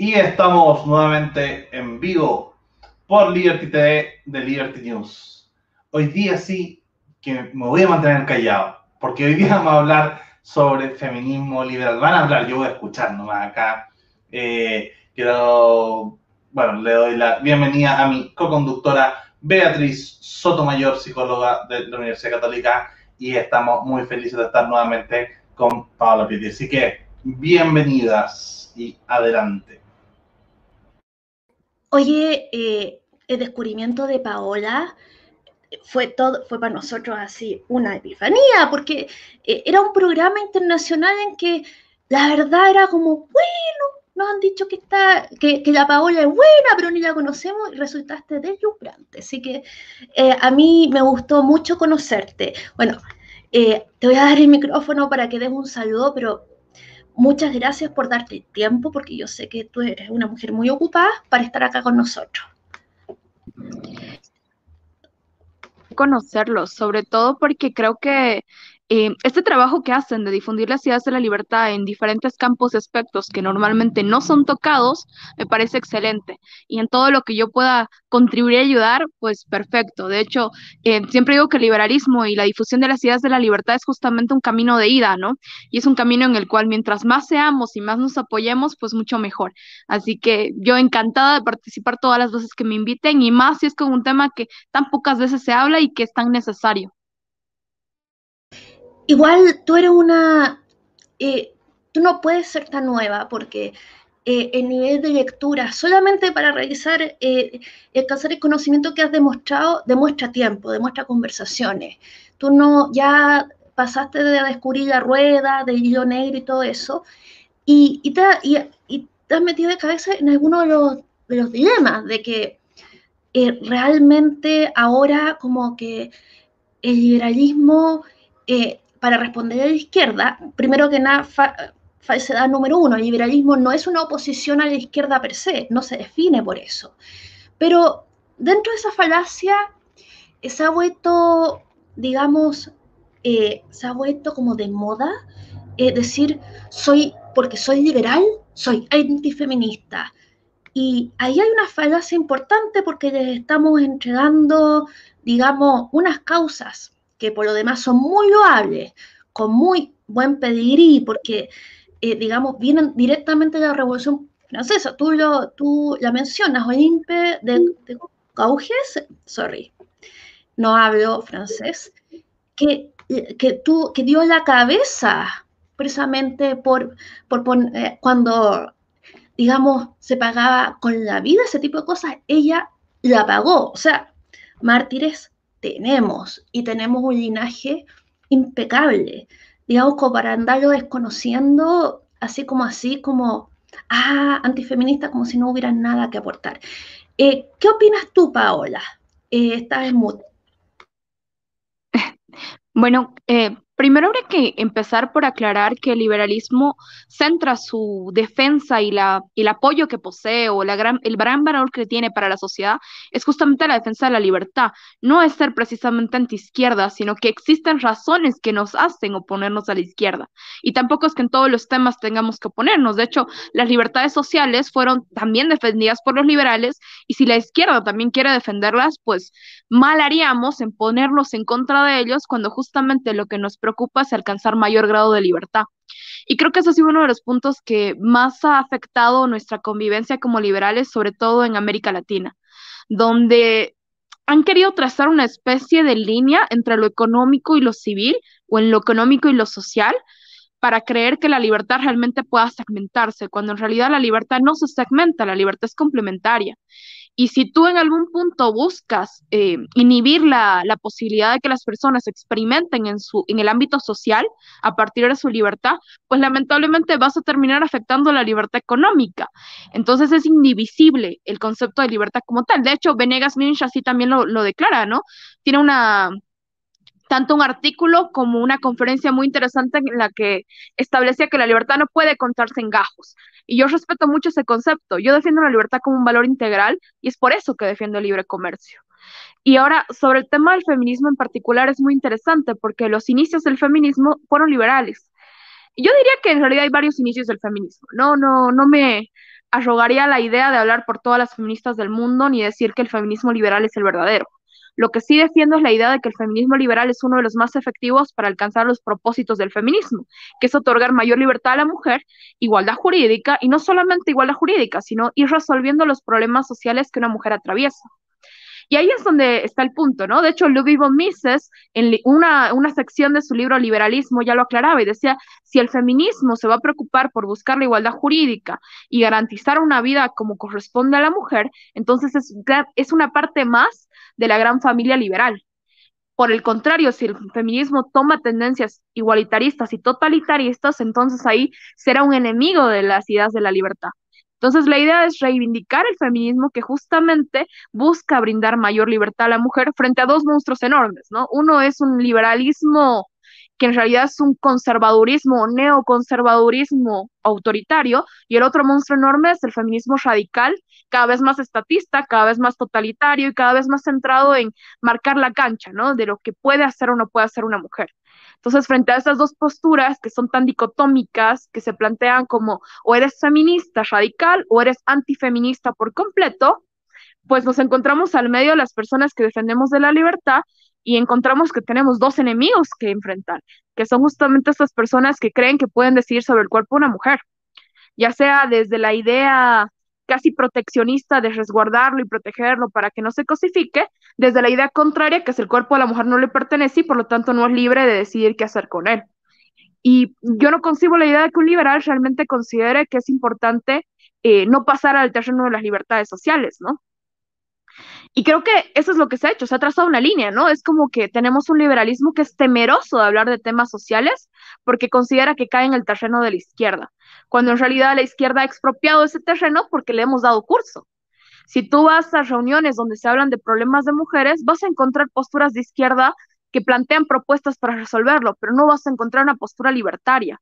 Y estamos nuevamente en vivo por Liberty TV de Liberty News. Hoy día sí que me voy a mantener callado, porque hoy día vamos a hablar sobre feminismo liberal. Van a hablar, yo voy a escuchar nomás acá. Eh, quiero, bueno, le doy la bienvenida a mi co-conductora Beatriz Sotomayor, psicóloga de la Universidad Católica, y estamos muy felices de estar nuevamente con Paola Pitti. Así que, bienvenidas y adelante. Oye, eh, el descubrimiento de Paola fue todo, fue para nosotros así una epifanía, porque eh, era un programa internacional en que la verdad era como, bueno, nos han dicho que está, que, la Paola es buena, pero ni la conocemos y resultaste deslumbrante. Así que eh, a mí me gustó mucho conocerte. Bueno, te voy a dar el micrófono para que des un saludo, pero muchas gracias por darte tiempo, porque yo sé que tú eres una mujer muy ocupada para estar acá con nosotros. Conocerlos, sobre todo porque creo que eh, este trabajo que hacen de difundir las ideas de la libertad en diferentes campos y aspectos que normalmente no son tocados, me parece excelente. Y en todo lo que yo pueda contribuir y ayudar, pues perfecto. De hecho, eh, siempre digo que el liberalismo y la difusión de las ideas de la libertad es justamente un camino de ida, ¿no? Y es un camino en el cual mientras más seamos y más nos apoyemos, pues mucho mejor. Así que yo encantada de participar todas las veces que me inviten y más si es con un tema que tan pocas veces se habla y que es tan necesario. Igual tú eres una, eh, tú no puedes ser tan nueva porque eh, el nivel de lectura, solamente para realizar, eh, alcanzar el conocimiento que has demostrado, demuestra tiempo, demuestra conversaciones. Tú no, ya pasaste de descubrir la rueda, del hilo negro y todo eso, y, y, te, has metido de cabeza en alguno de los, de los dilemas, de que eh, realmente ahora como que el liberalismo para responder a la izquierda, primero que nada, falsedad número uno, el liberalismo no es una oposición a la izquierda per se, no se define por eso. Pero dentro de esa falacia eh, se ha vuelto, digamos, eh, se ha vuelto como de moda eh, decir, soy, porque soy liberal, soy antifeminista. Y ahí hay una falacia importante porque les estamos entregando, digamos, unas causas que por lo demás son muy loables, con muy buen pedigrí, porque, eh, digamos, vienen directamente de la Revolución Francesa. Tú, lo, tú la mencionas, Olympe de, de Gauges, sorry, no hablo francés, que, que, tú, que dio la cabeza precisamente por, por eh, cuando, digamos, se pagaba con la vida, ese tipo de cosas, ella la pagó. O sea, mártires tenemos y tenemos un linaje impecable, digamos, como para andarlo desconociendo, así como así, como, ah, antifeminista, como si no hubiera nada que aportar. Eh, ¿Qué opinas tú, Paola? Eh, estás en mood. Bueno, eh, Primero habría que empezar por aclarar que el liberalismo centra su defensa y la, el apoyo que posee o el gran valor que tiene para la sociedad es justamente la defensa de la libertad. No es ser precisamente anti-izquierda, sino que existen razones que nos hacen oponernos a la izquierda. Y tampoco es que en todos los temas tengamos que oponernos. De hecho, las libertades sociales fueron también defendidas por los liberales y si la izquierda también quiere defenderlas, pues mal haríamos en ponernos en contra de ellos cuando justamente lo que nos preocupa es alcanzar mayor grado de libertad. Y creo que ese ha sido uno de los puntos que más ha afectado nuestra convivencia como liberales, sobre todo en América Latina, donde han querido trazar una especie de línea entre lo económico y lo civil, o en lo económico y lo social, para creer que la libertad realmente pueda segmentarse, cuando en realidad la libertad no se segmenta, la libertad es complementaria. Y si tú en algún punto buscas eh, inhibir la, la, posibilidad de que las personas experimenten en, su, en el ámbito social a partir de su libertad, pues lamentablemente vas a terminar afectando la libertad económica. Entonces es indivisible el concepto de libertad como tal. De hecho, Venegas Minch así también lo, lo declara, ¿no? Tiene una, tanto un artículo como una conferencia muy interesante en la que establecía que la libertad no puede contarse en gajos. Y yo respeto mucho ese concepto. Yo defiendo la libertad como un valor integral y es por eso que defiendo el libre comercio. Y ahora, sobre el tema del feminismo en particular, es muy interesante porque los inicios del feminismo fueron liberales. Yo diría que en realidad hay varios inicios del feminismo. No, no, no me, arrogaría la idea de hablar por todas las feministas del mundo ni decir que el feminismo liberal es el verdadero. Lo que sí defiendo es la idea de que el feminismo liberal es uno de los más efectivos para alcanzar los propósitos del feminismo, que es otorgar mayor libertad a la mujer, igualdad jurídica, y no solamente igualdad jurídica, sino ir resolviendo los problemas sociales que una mujer atraviesa. Y ahí es donde está el punto, ¿no? De hecho, Ludwig von Mises, en una, una sección de su libro Liberalismo, ya lo aclaraba y decía, si el feminismo se va a preocupar por buscar la igualdad jurídica y garantizar una vida como corresponde a la mujer, entonces es, es una parte más de la gran familia liberal. Por el contrario, si el feminismo toma tendencias igualitaristas y totalitaristas, entonces ahí será un enemigo de las ideas de la libertad. Entonces, la idea es reivindicar el feminismo que justamente busca brindar mayor libertad a la mujer frente a dos monstruos enormes, ¿no? Uno es un liberalismo que en realidad es un conservadurismo neoconservadurismo autoritario, y el otro monstruo enorme es el feminismo radical, cada vez más estatista, cada vez más totalitario y cada vez más centrado en marcar la cancha, ¿no? De lo que puede hacer o no puede hacer una mujer. Entonces, frente a estas dos posturas que son tan dicotómicas, que se plantean como o eres feminista radical o eres antifeminista por completo, pues nos encontramos al medio las personas que defendemos de la libertad y encontramos que tenemos dos enemigos que enfrentar, que son justamente estas personas que creen que pueden decidir sobre el cuerpo de una mujer, ya sea desde la idea casi proteccionista de resguardarlo y protegerlo para que no se cosifique, desde la idea contraria, que es el cuerpo de la mujer no le pertenece y por lo tanto no es libre de decidir qué hacer con él. Y yo no concibo la idea de que un liberal realmente considere que es importante eh, no pasar al terreno de las libertades sociales, ¿no? Y creo que eso es lo que se ha hecho, se ha trazado una línea, ¿no? Es como que tenemos un liberalismo que es temeroso de hablar de temas sociales porque considera que cae en el terreno de la izquierda, cuando en realidad la izquierda ha expropiado ese terreno porque le hemos dado curso. Si tú vas a reuniones donde se hablan de problemas de mujeres, vas a encontrar posturas de izquierda que plantean propuestas para resolverlo, pero no vas a encontrar una postura libertaria.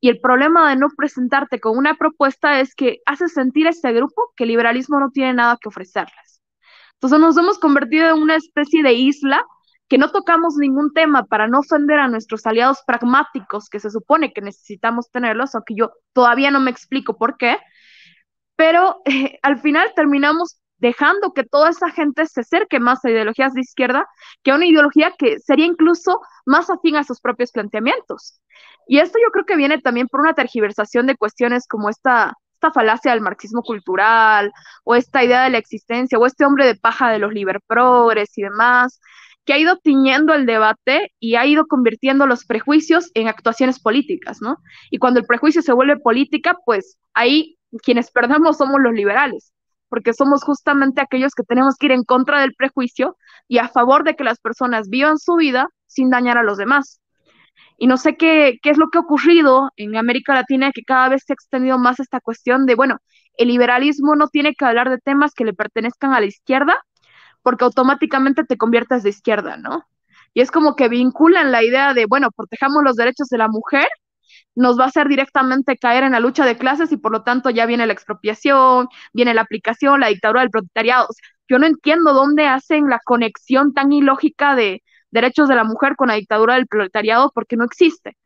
Y el problema de no presentarte con una propuesta es que hace sentir a este grupo que el liberalismo no tiene nada que ofrecerles. Entonces nos hemos convertido en una especie de isla que no tocamos ningún tema para no ofender a nuestros aliados pragmáticos que se supone que necesitamos tenerlos, aunque yo todavía no me explico por qué, pero al final terminamos dejando que toda esa gente se acerque más a ideologías de izquierda que a una ideología que sería incluso más afín a sus propios planteamientos. Y esto yo creo que viene también por una tergiversación de cuestiones como esta esta falacia del marxismo cultural, o esta idea de la existencia, o este hombre de paja de los liberprogres y demás, que ha ido tiñendo el debate y ha ido convirtiendo los prejuicios en actuaciones políticas, ¿no? Y cuando el prejuicio se vuelve política, pues ahí quienes perdemos somos los liberales, porque somos justamente aquellos que tenemos que ir en contra del prejuicio y a favor de que las personas vivan su vida sin dañar a los demás. Y no sé qué, qué es lo que ha ocurrido en América Latina, que cada vez se ha extendido más esta cuestión de, bueno, el liberalismo no tiene que hablar de temas que le pertenezcan a la izquierda, porque automáticamente te conviertes de izquierda, ¿no? Y es como que vinculan la idea de, bueno, protejamos los derechos de la mujer, nos va a hacer directamente caer en la lucha de clases y por lo tanto ya viene la expropiación, viene la aplicación, la dictadura del proletariado. yo no entiendo dónde hacen la conexión tan ilógica de, derechos de la mujer con la dictadura del proletariado porque no existe.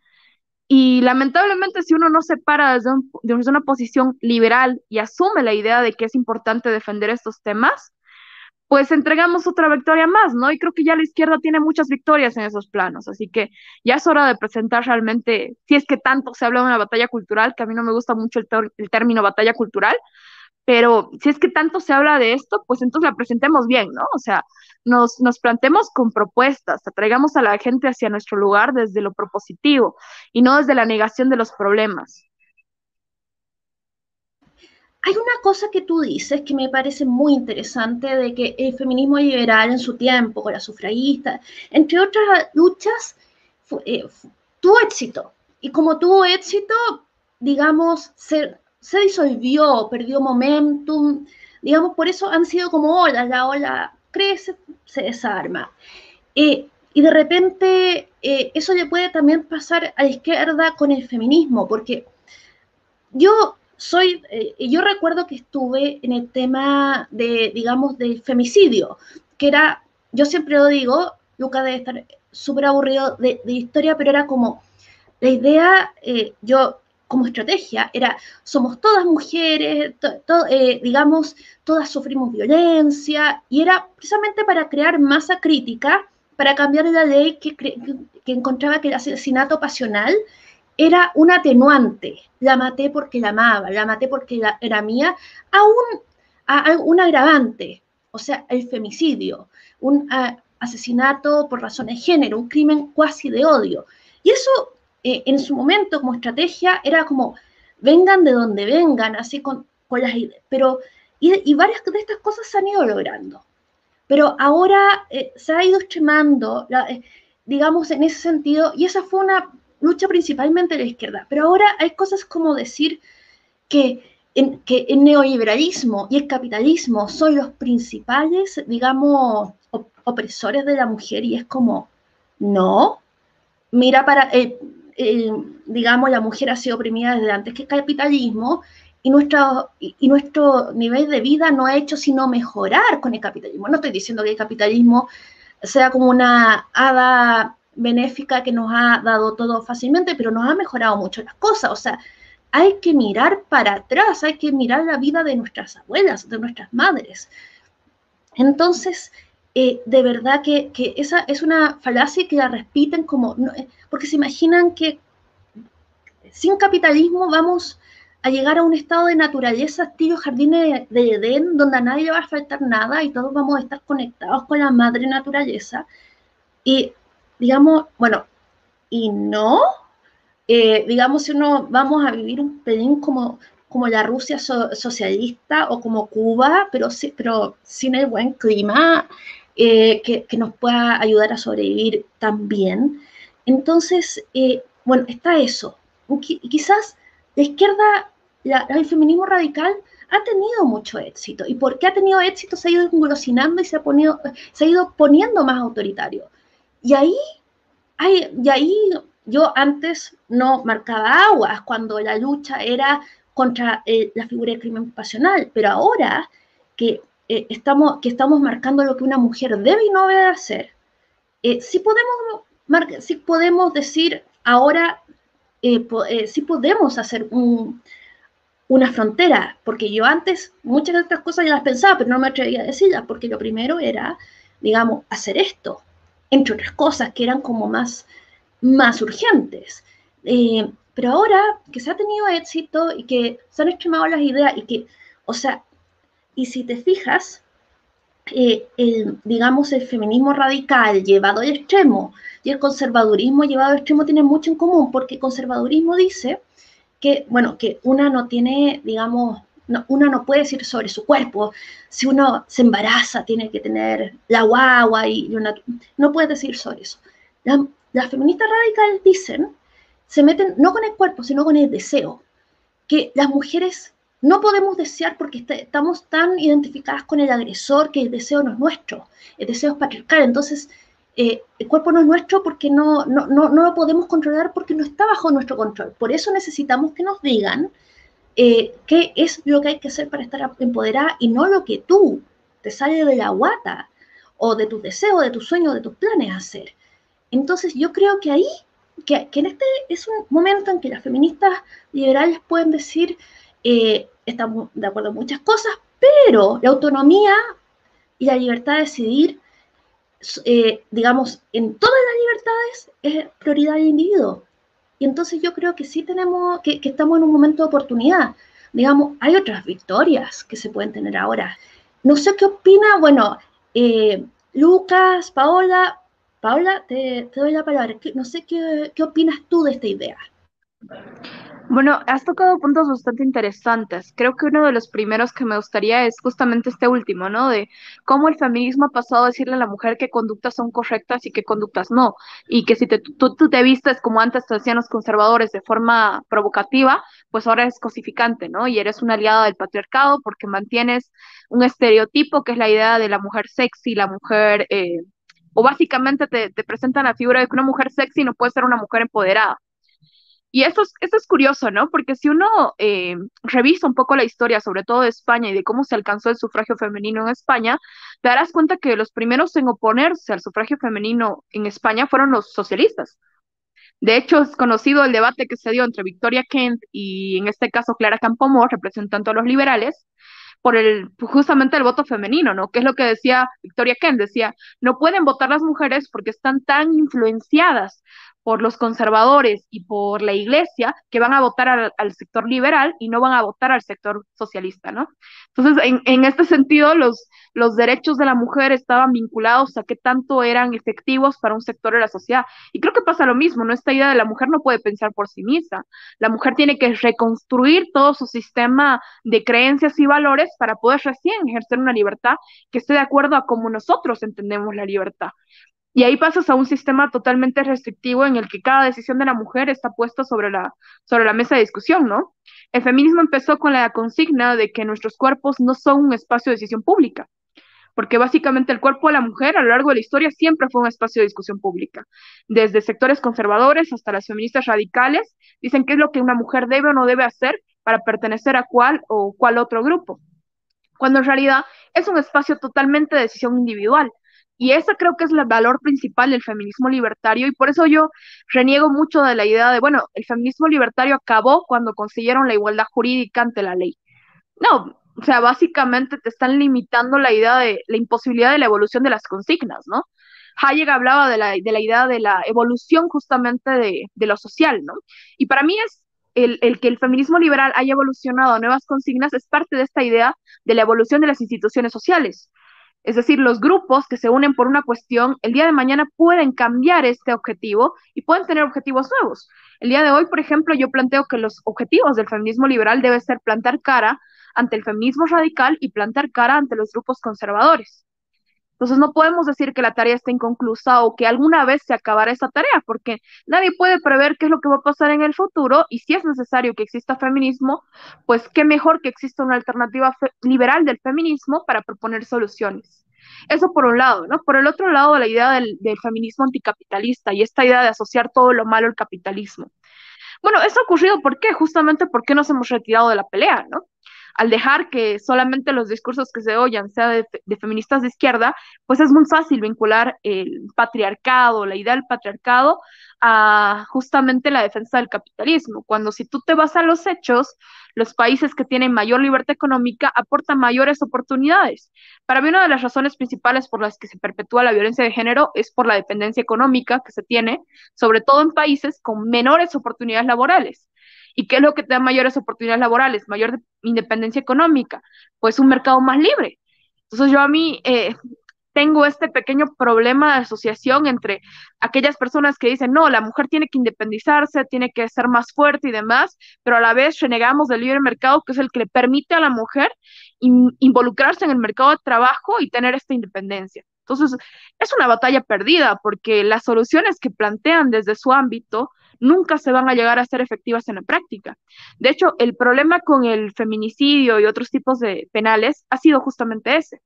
Y lamentablemente si uno no se para desde, desde una posición liberal y asume la idea de que es importante defender estos temas, pues entregamos otra victoria más, ¿no? Y creo que ya la izquierda tiene muchas victorias en esos planos, así que ya es hora de presentar realmente, si es que tanto se habla de una batalla cultural, que a mí no me gusta mucho el, término batalla cultural, pero si es que tanto se habla de esto, pues entonces la presentemos bien, ¿no? O sea, nos, nos plantemos con propuestas, atraigamos a la gente hacia nuestro lugar desde lo propositivo y no desde la negación de los problemas. Hay una cosa que tú dices que me parece muy interesante de que el feminismo liberal en su tiempo, con la sufragista, entre otras luchas, eh, tuvo éxito. Y como tuvo éxito, digamos, se, se disolvió, perdió momentum, digamos, por eso han sido como olas, la ola crece, se desarma. Eh, y de repente eh, eso le puede también pasar a la izquierda con el feminismo, porque yo soy, eh, yo recuerdo que estuve en el tema de, digamos, del femicidio, que era, yo siempre lo digo, Luca debe estar súper aburrido de, historia, pero era como, la idea, yo como estrategia era, somos todas mujeres, eh, digamos, todas sufrimos violencia, y era precisamente para crear masa crítica, para cambiar la ley que, que encontraba que el asesinato pasional era un atenuante. La maté porque la amaba, la maté porque era mía, a un, un agravante, o sea, el femicidio, un asesinato por razones de género, un crimen cuasi de odio. Y eso eh, en su momento como estrategia era como, vengan de donde vengan, así con, con las ideas. Pero, y, varias de estas cosas se han ido logrando. Pero ahora eh, se ha ido extremando, eh, digamos, en ese sentido, y esa fue una lucha principalmente la izquierda. Pero ahora hay cosas como decir que, el neoliberalismo y el capitalismo son los principales, digamos, opresores de la mujer y es como, no, mira para, eh, digamos, la mujer ha sido oprimida desde antes que el capitalismo y nuestro, y, nuestro nivel de vida no ha hecho sino mejorar con el capitalismo. No estoy diciendo que el capitalismo sea como una hada benéfica que nos ha dado todo fácilmente, pero nos ha mejorado mucho las cosas. O sea, hay que mirar para atrás, hay que mirar la vida de nuestras abuelas, de nuestras madres. Entonces, eh, de verdad que, esa es una falacia que la repiten como, eh, porque se imaginan que sin capitalismo vamos a llegar a un estado de naturaleza, estilo jardines de, Edén, donde a nadie le va a faltar nada y todos vamos a estar conectados con la madre naturaleza. Y digamos, bueno, y no, eh, digamos, si uno vamos a vivir un pelín como, como la Rusia socialista o como Cuba, pero, sí, pero sin el buen clima, eh, que, nos pueda ayudar a sobrevivir también. Entonces, eh, bueno, está eso. quizás la izquierda, el feminismo radical ha tenido mucho éxito. ¿Y por qué ha tenido éxito? Se ha ido engolosinando y se ha, ponido, se ha ido poniendo más autoritario. Y ahí, hay, y ahí yo antes no marcaba aguas cuando la lucha era contra eh, la figura de crimen pasional, pero ahora que eh, estamos, que estamos marcando lo que una mujer debe y no debe hacer, eh, si, podemos, si podemos decir ahora, eh, si podemos hacer una frontera, porque yo antes muchas de estas cosas ya las pensaba, pero no me atrevía a decirlas, porque lo primero era, digamos, hacer esto, entre otras cosas que eran como más, más urgentes. pero ahora que se ha tenido éxito y que se han extremado las ideas y que, o sea, y si te fijas, eh, el, digamos, el feminismo radical llevado al extremo y el conservadurismo llevado al extremo tienen mucho en común, porque el conservadurismo dice que, bueno, que una no tiene, digamos, no, una no puede decir sobre su cuerpo. Si uno se embaraza, tiene que tener la guagua y no puede decir sobre eso. las feministas radicales dicen, se meten no con el cuerpo, sino con el deseo, que las mujeres no podemos desear porque este, estamos tan identificadas con el agresor que el deseo no es nuestro, el deseo es patriarcal. Entonces, eh, el cuerpo no es nuestro porque no, no, no, lo podemos controlar porque no está bajo nuestro control. Por eso necesitamos que nos digan eh, qué es lo que hay que hacer para estar empoderada y no lo que tú te sale de la guata o de tus deseos, de tus sueños, de tus planes hacer. Entonces, yo creo que ahí, que, que en este es un momento en que las feministas liberales pueden decir, eh, estamos de acuerdo en muchas cosas, pero la autonomía y la libertad de decidir, eh, digamos, en todas las libertades es prioridad del individuo. Y entonces yo creo que sí tenemos, que, estamos en un momento de oportunidad. Digamos, hay otras victorias que se pueden tener ahora. No sé qué opina, bueno, eh, Lucas, Paola, Paola, te, doy la palabra. No sé qué, qué opinas tú de esta idea. Bueno, has tocado puntos bastante interesantes. Creo que uno de los primeros que me gustaría es justamente este último, ¿no? De cómo el feminismo ha pasado a decirle a la mujer qué conductas son correctas y qué conductas no. Y que si te, tú, te vistes como antes te hacían los conservadores de forma provocativa, pues ahora es cosificante, ¿no? Y eres una aliada del patriarcado porque mantienes un estereotipo que es la idea de la mujer sexy, la mujer... Eh, o básicamente te, te presentan la figura de que una mujer sexy no puede ser una mujer empoderada. Y esto es, esto es curioso, ¿no? Porque si uno eh, revisa un poco la historia, sobre todo de España y de cómo se alcanzó el sufragio femenino en España, te darás cuenta que los primeros en oponerse al sufragio femenino en España fueron los socialistas. De hecho, es conocido el debate que se dio entre Victoria Kent y, en este caso, Clara Campoamor, representando a los liberales, por el justamente el voto femenino, ¿no? Que es lo que decía Victoria Kent, decía, no pueden votar las mujeres porque están tan influenciadas por los conservadores y por la iglesia que van a votar al, sector liberal y no van a votar al sector socialista, ¿no? Entonces, en, este sentido, los, los derechos de la mujer estaban vinculados a qué tanto eran efectivos para un sector de la sociedad. Y creo que pasa lo mismo, ¿no? Esta idea de la mujer no puede pensar por sí misma. La mujer tiene que reconstruir todo su sistema de creencias y valores para poder recién ejercer una libertad que esté de acuerdo a cómo nosotros entendemos la libertad. Y ahí pasas a un sistema totalmente restrictivo en el que cada decisión de la mujer está puesta sobre la, sobre la mesa de discusión, ¿no? El feminismo empezó con la consigna de que nuestros cuerpos no son un espacio de decisión pública, porque básicamente el cuerpo de la mujer a lo largo de la historia siempre fue un espacio de discusión pública. Desde sectores conservadores hasta las feministas radicales dicen qué es lo que una mujer debe o no debe hacer para pertenecer a cuál o cuál otro grupo, cuando en realidad es un espacio totalmente de decisión individual y ese creo que es el valor principal del feminismo libertario y por eso yo reniego mucho de la idea de, bueno, el feminismo libertario acabó cuando consiguieron la igualdad jurídica ante la ley. No, o sea, básicamente te están limitando la idea de la imposibilidad de la evolución de las consignas, ¿no? Hayek hablaba de la, de la idea de la evolución justamente de, de lo social, ¿no? Y para mí es el, el, que el feminismo liberal haya evolucionado a nuevas consignas es parte de esta idea de la evolución de las instituciones sociales. Es decir, los grupos que se unen por una cuestión, el día de mañana pueden cambiar este objetivo y pueden tener objetivos nuevos. El día de hoy, por ejemplo, yo planteo que los objetivos del feminismo liberal deben ser plantar cara ante el feminismo radical y plantar cara ante los grupos conservadores. Entonces no podemos decir que la tarea está inconclusa o que alguna vez se acabará esa tarea, porque nadie puede prever qué es lo que va a pasar en el futuro y si es necesario que exista feminismo, pues qué mejor que exista una alternativa liberal del feminismo para proponer soluciones. Eso por un lado, ¿no? Por el otro lado, la idea del, del feminismo anticapitalista y esta idea de asociar todo lo malo al capitalismo. Bueno, eso ha ocurrido, ¿por qué? Justamente porque nos hemos retirado de la pelea, ¿no? Al dejar que solamente los discursos que se oyan sea de, feministas de izquierda, pues es muy fácil vincular el patriarcado, la idea del patriarcado, a justamente la defensa del capitalismo. Cuando si tú te vas a los hechos, los países que tienen mayor libertad económica aportan mayores oportunidades. Para mí una de las razones principales por las que se perpetúa la violencia de género es por la dependencia económica que se tiene, sobre todo en países con menores oportunidades laborales. ¿Y qué es lo que te da mayores oportunidades laborales, mayor independencia económica? Pues un mercado más libre. Entonces yo a mí eh, tengo este pequeño problema de asociación entre aquellas personas que dicen, no, la mujer tiene que independizarse, tiene que ser más fuerte y demás, pero a la vez renegamos del libre mercado, que es el que le permite a la mujer involucrarse en el mercado de trabajo y tener esta independencia. Entonces, es una batalla perdida porque las soluciones que plantean desde su ámbito nunca se van a llegar a ser efectivas en la práctica. De hecho, el problema con el feminicidio y otros tipos de penales ha sido justamente ese.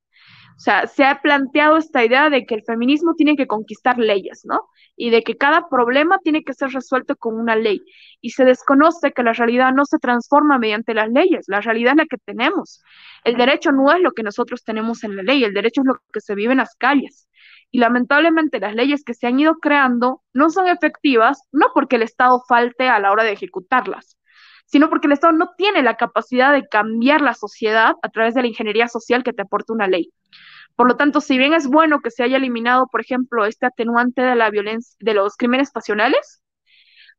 O sea, se ha planteado esta idea de que el feminismo tiene que conquistar leyes, ¿no? Y de que cada problema tiene que ser resuelto con una ley. Y se desconoce que la realidad no se transforma mediante las leyes, la realidad es la que tenemos. El derecho no es lo que nosotros tenemos en la ley, el derecho es lo que se vive en las calles. Y lamentablemente las leyes que se han ido creando no son efectivas, no porque el Estado falte a la hora de ejecutarlas, sino porque el Estado no tiene la capacidad de cambiar la sociedad a través de la ingeniería social que te aporta una ley. Por lo tanto, si bien es bueno que se haya eliminado, por ejemplo, este atenuante de la violencia, de los crímenes pasionales,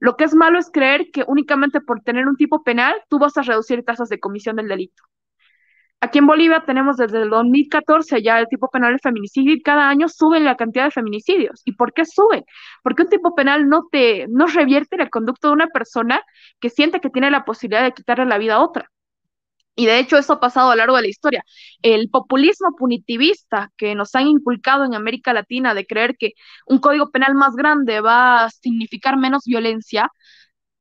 lo que es malo es creer que únicamente por tener un tipo penal tú vas a reducir tasas de comisión del delito. Aquí en Bolivia tenemos desde el 2014 ya el tipo penal de feminicidio y cada año sube la cantidad de feminicidios. ¿Y por qué sube? Porque un tipo penal no te no revierte la conducta de una persona que siente que tiene la posibilidad de quitarle la vida a otra. Y de hecho eso ha pasado a lo largo de la historia. El populismo punitivista que nos han inculcado en América Latina de creer que un código penal más grande va a significar menos violencia,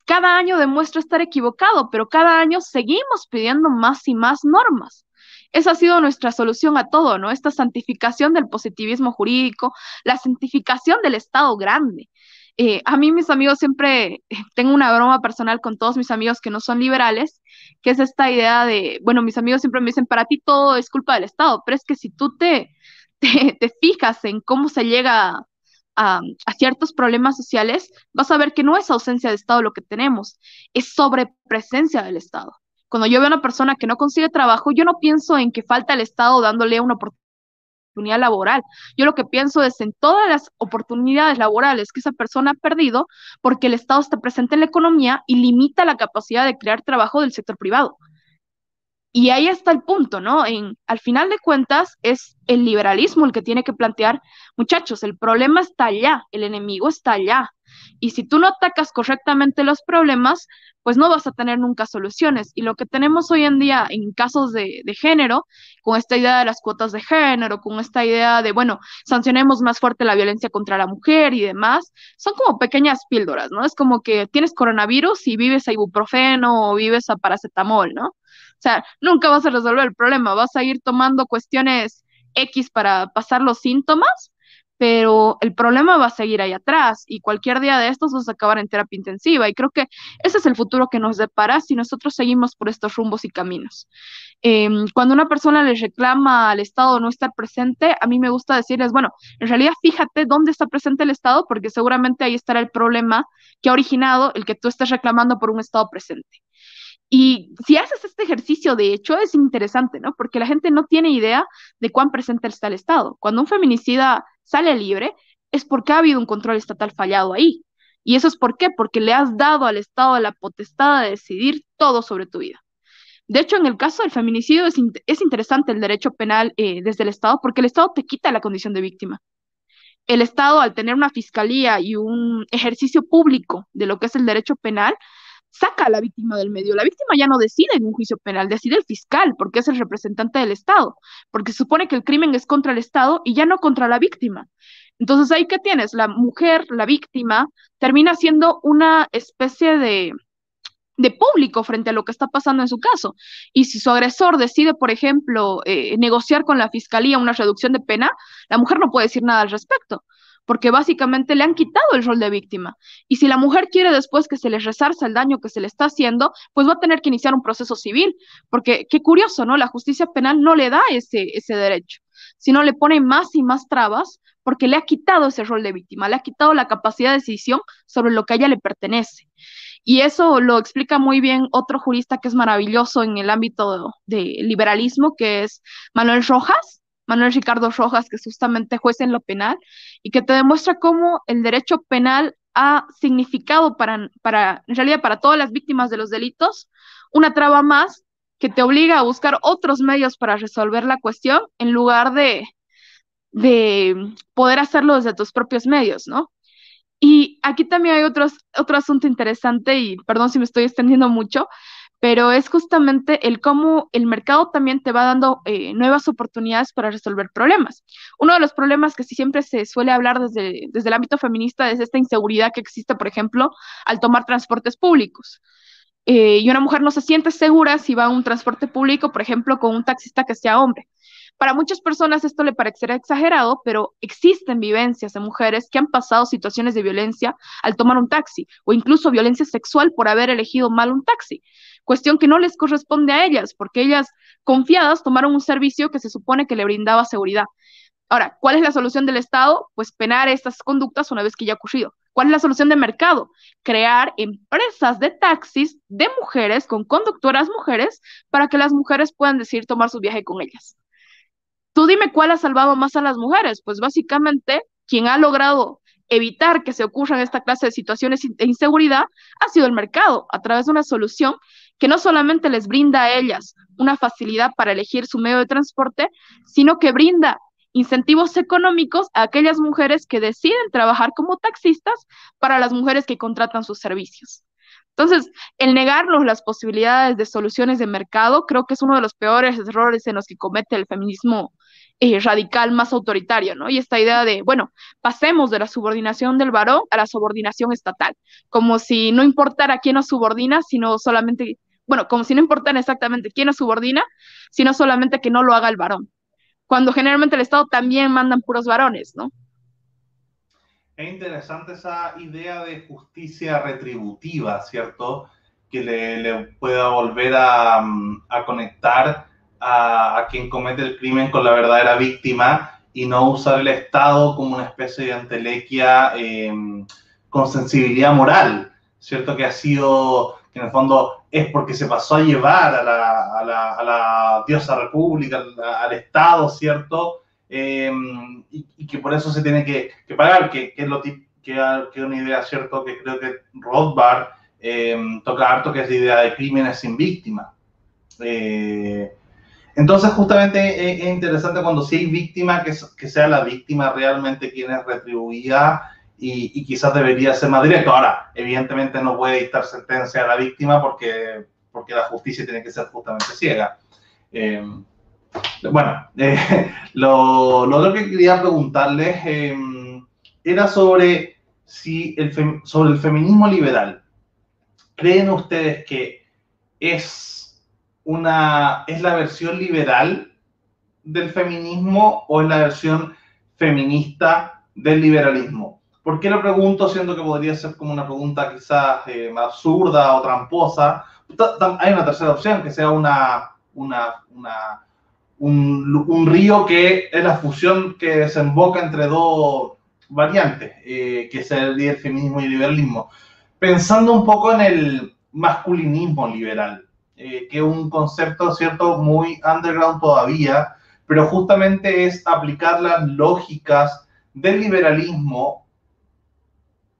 cada año demuestra estar equivocado, pero cada año seguimos pidiendo más y más normas. Esa ha sido nuestra solución a todo, ¿no? Esta santificación del positivismo jurídico, la santificación del Estado grande. Eh, a mí mis amigos siempre, tengo una broma personal con todos mis amigos que no son liberales, que es esta idea de, bueno, mis amigos siempre me dicen, para ti todo es culpa del Estado, pero es que si tú te, te, te fijas en cómo se llega a, ciertos problemas sociales, vas a ver que no es ausencia de Estado lo que tenemos, es sobrepresencia del Estado. Cuando yo veo a una persona que no consigue trabajo, yo no pienso en que falta el Estado dándole una oportunidad laboral. Yo lo que pienso es en todas las oportunidades laborales que esa persona ha perdido porque el Estado está presente en la economía y limita la capacidad de crear trabajo del sector privado. Y ahí está el punto, ¿no? En, al final de cuentas, es el liberalismo el que tiene que plantear, muchachos, el problema está allá, el enemigo está allá. Y si tú no atacas correctamente los problemas, pues no vas a tener nunca soluciones. Y lo que tenemos hoy en día en casos de, de género, con esta idea de las cuotas de género, con esta idea de, bueno, sancionemos más fuerte la violencia contra la mujer y demás, son como pequeñas píldoras, ¿no? Es como que tienes coronavirus y vives a ibuprofeno o vives a paracetamol, ¿no? O sea, nunca vas a resolver el problema, vas a ir tomando cuestiones X para pasar los síntomas, pero el problema va a seguir ahí atrás y cualquier día de estos vas a acabar en terapia intensiva y creo que ese es el futuro que nos depara si nosotros seguimos por estos rumbos y caminos. Em, cuando una persona le reclama al Estado no estar presente, a mí me gusta decirles, bueno, en realidad fíjate dónde está presente el Estado porque seguramente ahí estará el problema que ha originado el que tú estés reclamando por un Estado presente. Y si haces este ejercicio, de hecho, es interesante, ¿no? Porque la gente no tiene idea de cuán presente está el Estado. Cuando un feminicida sale libre, es porque ha habido un control estatal fallado ahí. ¿Y eso es por qué? Porque le has dado al Estado la potestad de decidir todo sobre tu vida. De hecho, en el caso del feminicidio es, interesante el derecho penal eh, desde el Estado porque el Estado te quita la condición de víctima. El Estado, al tener una fiscalía y un ejercicio público de lo que es el derecho penal, saca a la víctima del medio. La víctima ya no decide en un juicio penal, decide el fiscal, porque es el representante del Estado, porque se supone que el crimen es contra el Estado y ya no contra la víctima. Entonces, ahí que tienes, la mujer, la víctima, termina siendo una especie de, de público frente a lo que está pasando en su caso. Y si su agresor decide, por ejemplo, eh, negociar con la fiscalía una reducción de pena, la mujer no puede decir nada al respecto porque básicamente le han quitado el rol de víctima. Y si la mujer quiere después que se le resarza el daño que se le está haciendo, pues va a tener que iniciar un proceso civil, porque qué curioso, ¿no? La justicia penal no le da ese, ese derecho, sino le pone más y más trabas porque le ha quitado ese rol de víctima, le ha quitado la capacidad de decisión sobre lo que a ella le pertenece. Y eso lo explica muy bien otro jurista que es maravilloso en el ámbito de, de liberalismo, que es Manuel Rojas, Manuel Ricardo Rojas, que es justamente juez en lo penal, y que te demuestra cómo el derecho penal ha significado para, para, en realidad, para todas las víctimas de los delitos, una traba más que te obliga a buscar otros medios para resolver la cuestión en lugar de, de poder hacerlo desde tus propios medios, ¿no? Y aquí también hay otros, otro asunto interesante, y perdón si me estoy extendiendo mucho, pero es justamente el cómo el mercado también te va dando eh, nuevas oportunidades para resolver problemas. Uno de los problemas que siempre se suele hablar desde, desde el ámbito feminista es esta inseguridad que existe, por ejemplo, al tomar transportes públicos. Eh, y una mujer no se siente segura si va a un transporte público, por ejemplo, con un taxista que sea hombre. Para muchas personas esto le parecerá exagerado, pero existen vivencias de mujeres que han pasado situaciones de violencia al tomar un taxi o incluso violencia sexual por haber elegido mal un taxi, cuestión que no les corresponde a ellas porque ellas confiadas tomaron un servicio que se supone que le brindaba seguridad. Ahora, ¿cuál es la solución del Estado? Pues penar estas conductas una vez que ya ha ocurrido. ¿Cuál es la solución de mercado? Crear empresas de taxis de mujeres con conductoras mujeres para que las mujeres puedan decidir tomar su viaje con ellas. Tú dime cuál ha salvado más a las mujeres. Pues básicamente quien ha logrado evitar que se ocurran esta clase de situaciones de inseguridad ha sido el mercado, a través de una solución que no solamente les brinda a ellas una facilidad para elegir su medio de transporte, sino que brinda incentivos económicos a aquellas mujeres que deciden trabajar como taxistas para las mujeres que contratan sus servicios. Entonces, el negarnos las posibilidades de soluciones de mercado creo que es uno de los peores errores en los que comete el feminismo eh, radical más autoritario, ¿no? Y esta idea de, bueno, pasemos de la subordinación del varón a la subordinación estatal, como si no importara quién nos subordina, sino solamente, bueno, como si no importara exactamente quién nos subordina, sino solamente que no lo haga el varón. Cuando generalmente el Estado también mandan puros varones, ¿no? Es interesante esa idea de justicia retributiva, ¿cierto? Que le, pueda volver mm, a, conectar a, a, quien comete el crimen con la verdadera víctima y no usar el Estado como una especie de antelequia eh, con sensibilidad moral, ¿cierto? Que ha sido, que en el fondo es porque se pasó a llevar a la, a la, a la diosa república, al, Estado, ¿cierto? Eh, y, que por eso se tiene que, que pagar, que, que, es lo que, que una idea, ¿cierto? Que creo que Rothbard eh, toca harto, que es la idea de crímenes sin víctima. Eh, entonces, justamente es, interesante cuando sí hay víctima, que, sea la víctima realmente quien es retribuida y, quizás debería ser más directo. Ahora, evidentemente no puede dictar sentencia a la víctima porque, porque la justicia tiene que ser justamente ciega. Eh, bueno, eh, lo, lo, otro que quería preguntarles eh, era sobre, si el sobre el feminismo liberal. ¿Creen ustedes que es, una, es la versión liberal del feminismo o es la versión feminista del liberalismo? ¿Por qué lo pregunto siendo que podría ser como una pregunta quizás eh, absurda o tramposa? Hay una tercera opción, que sea una, una, una un, río que es la fusión que desemboca entre dos variantes, eh, que es el, feminismo y el liberalismo. Pensando un poco en el masculinismo liberal, eh, que un concepto, ¿cierto?, muy underground todavía, pero justamente es aplicar las lógicas del liberalismo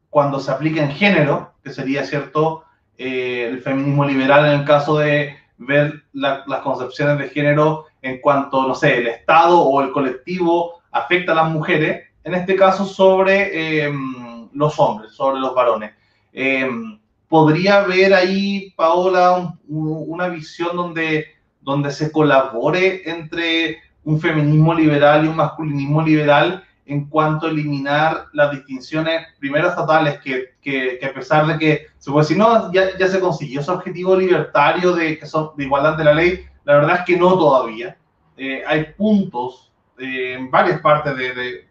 cuando se aplica en género, que sería cierto eh, el feminismo liberal en el caso de ver las concepciones de género en cuanto, no sé, el Estado o el colectivo afecta a las mujeres, en este caso sobre em, los hombres, sobre los varones. Em, ¿Podría haber ahí, Paola, una visión donde, donde se colabore entre un feminismo liberal y un masculinismo liberal en cuanto a eliminar las distinciones, primero estatales, que, que, a pesar de que se puede decir, no, ya, ya, se consiguió ese objetivo libertario de, que son, de igualdad de la ley, la verdad es que no todavía. Eh, hay puntos eh, en varias partes de, de,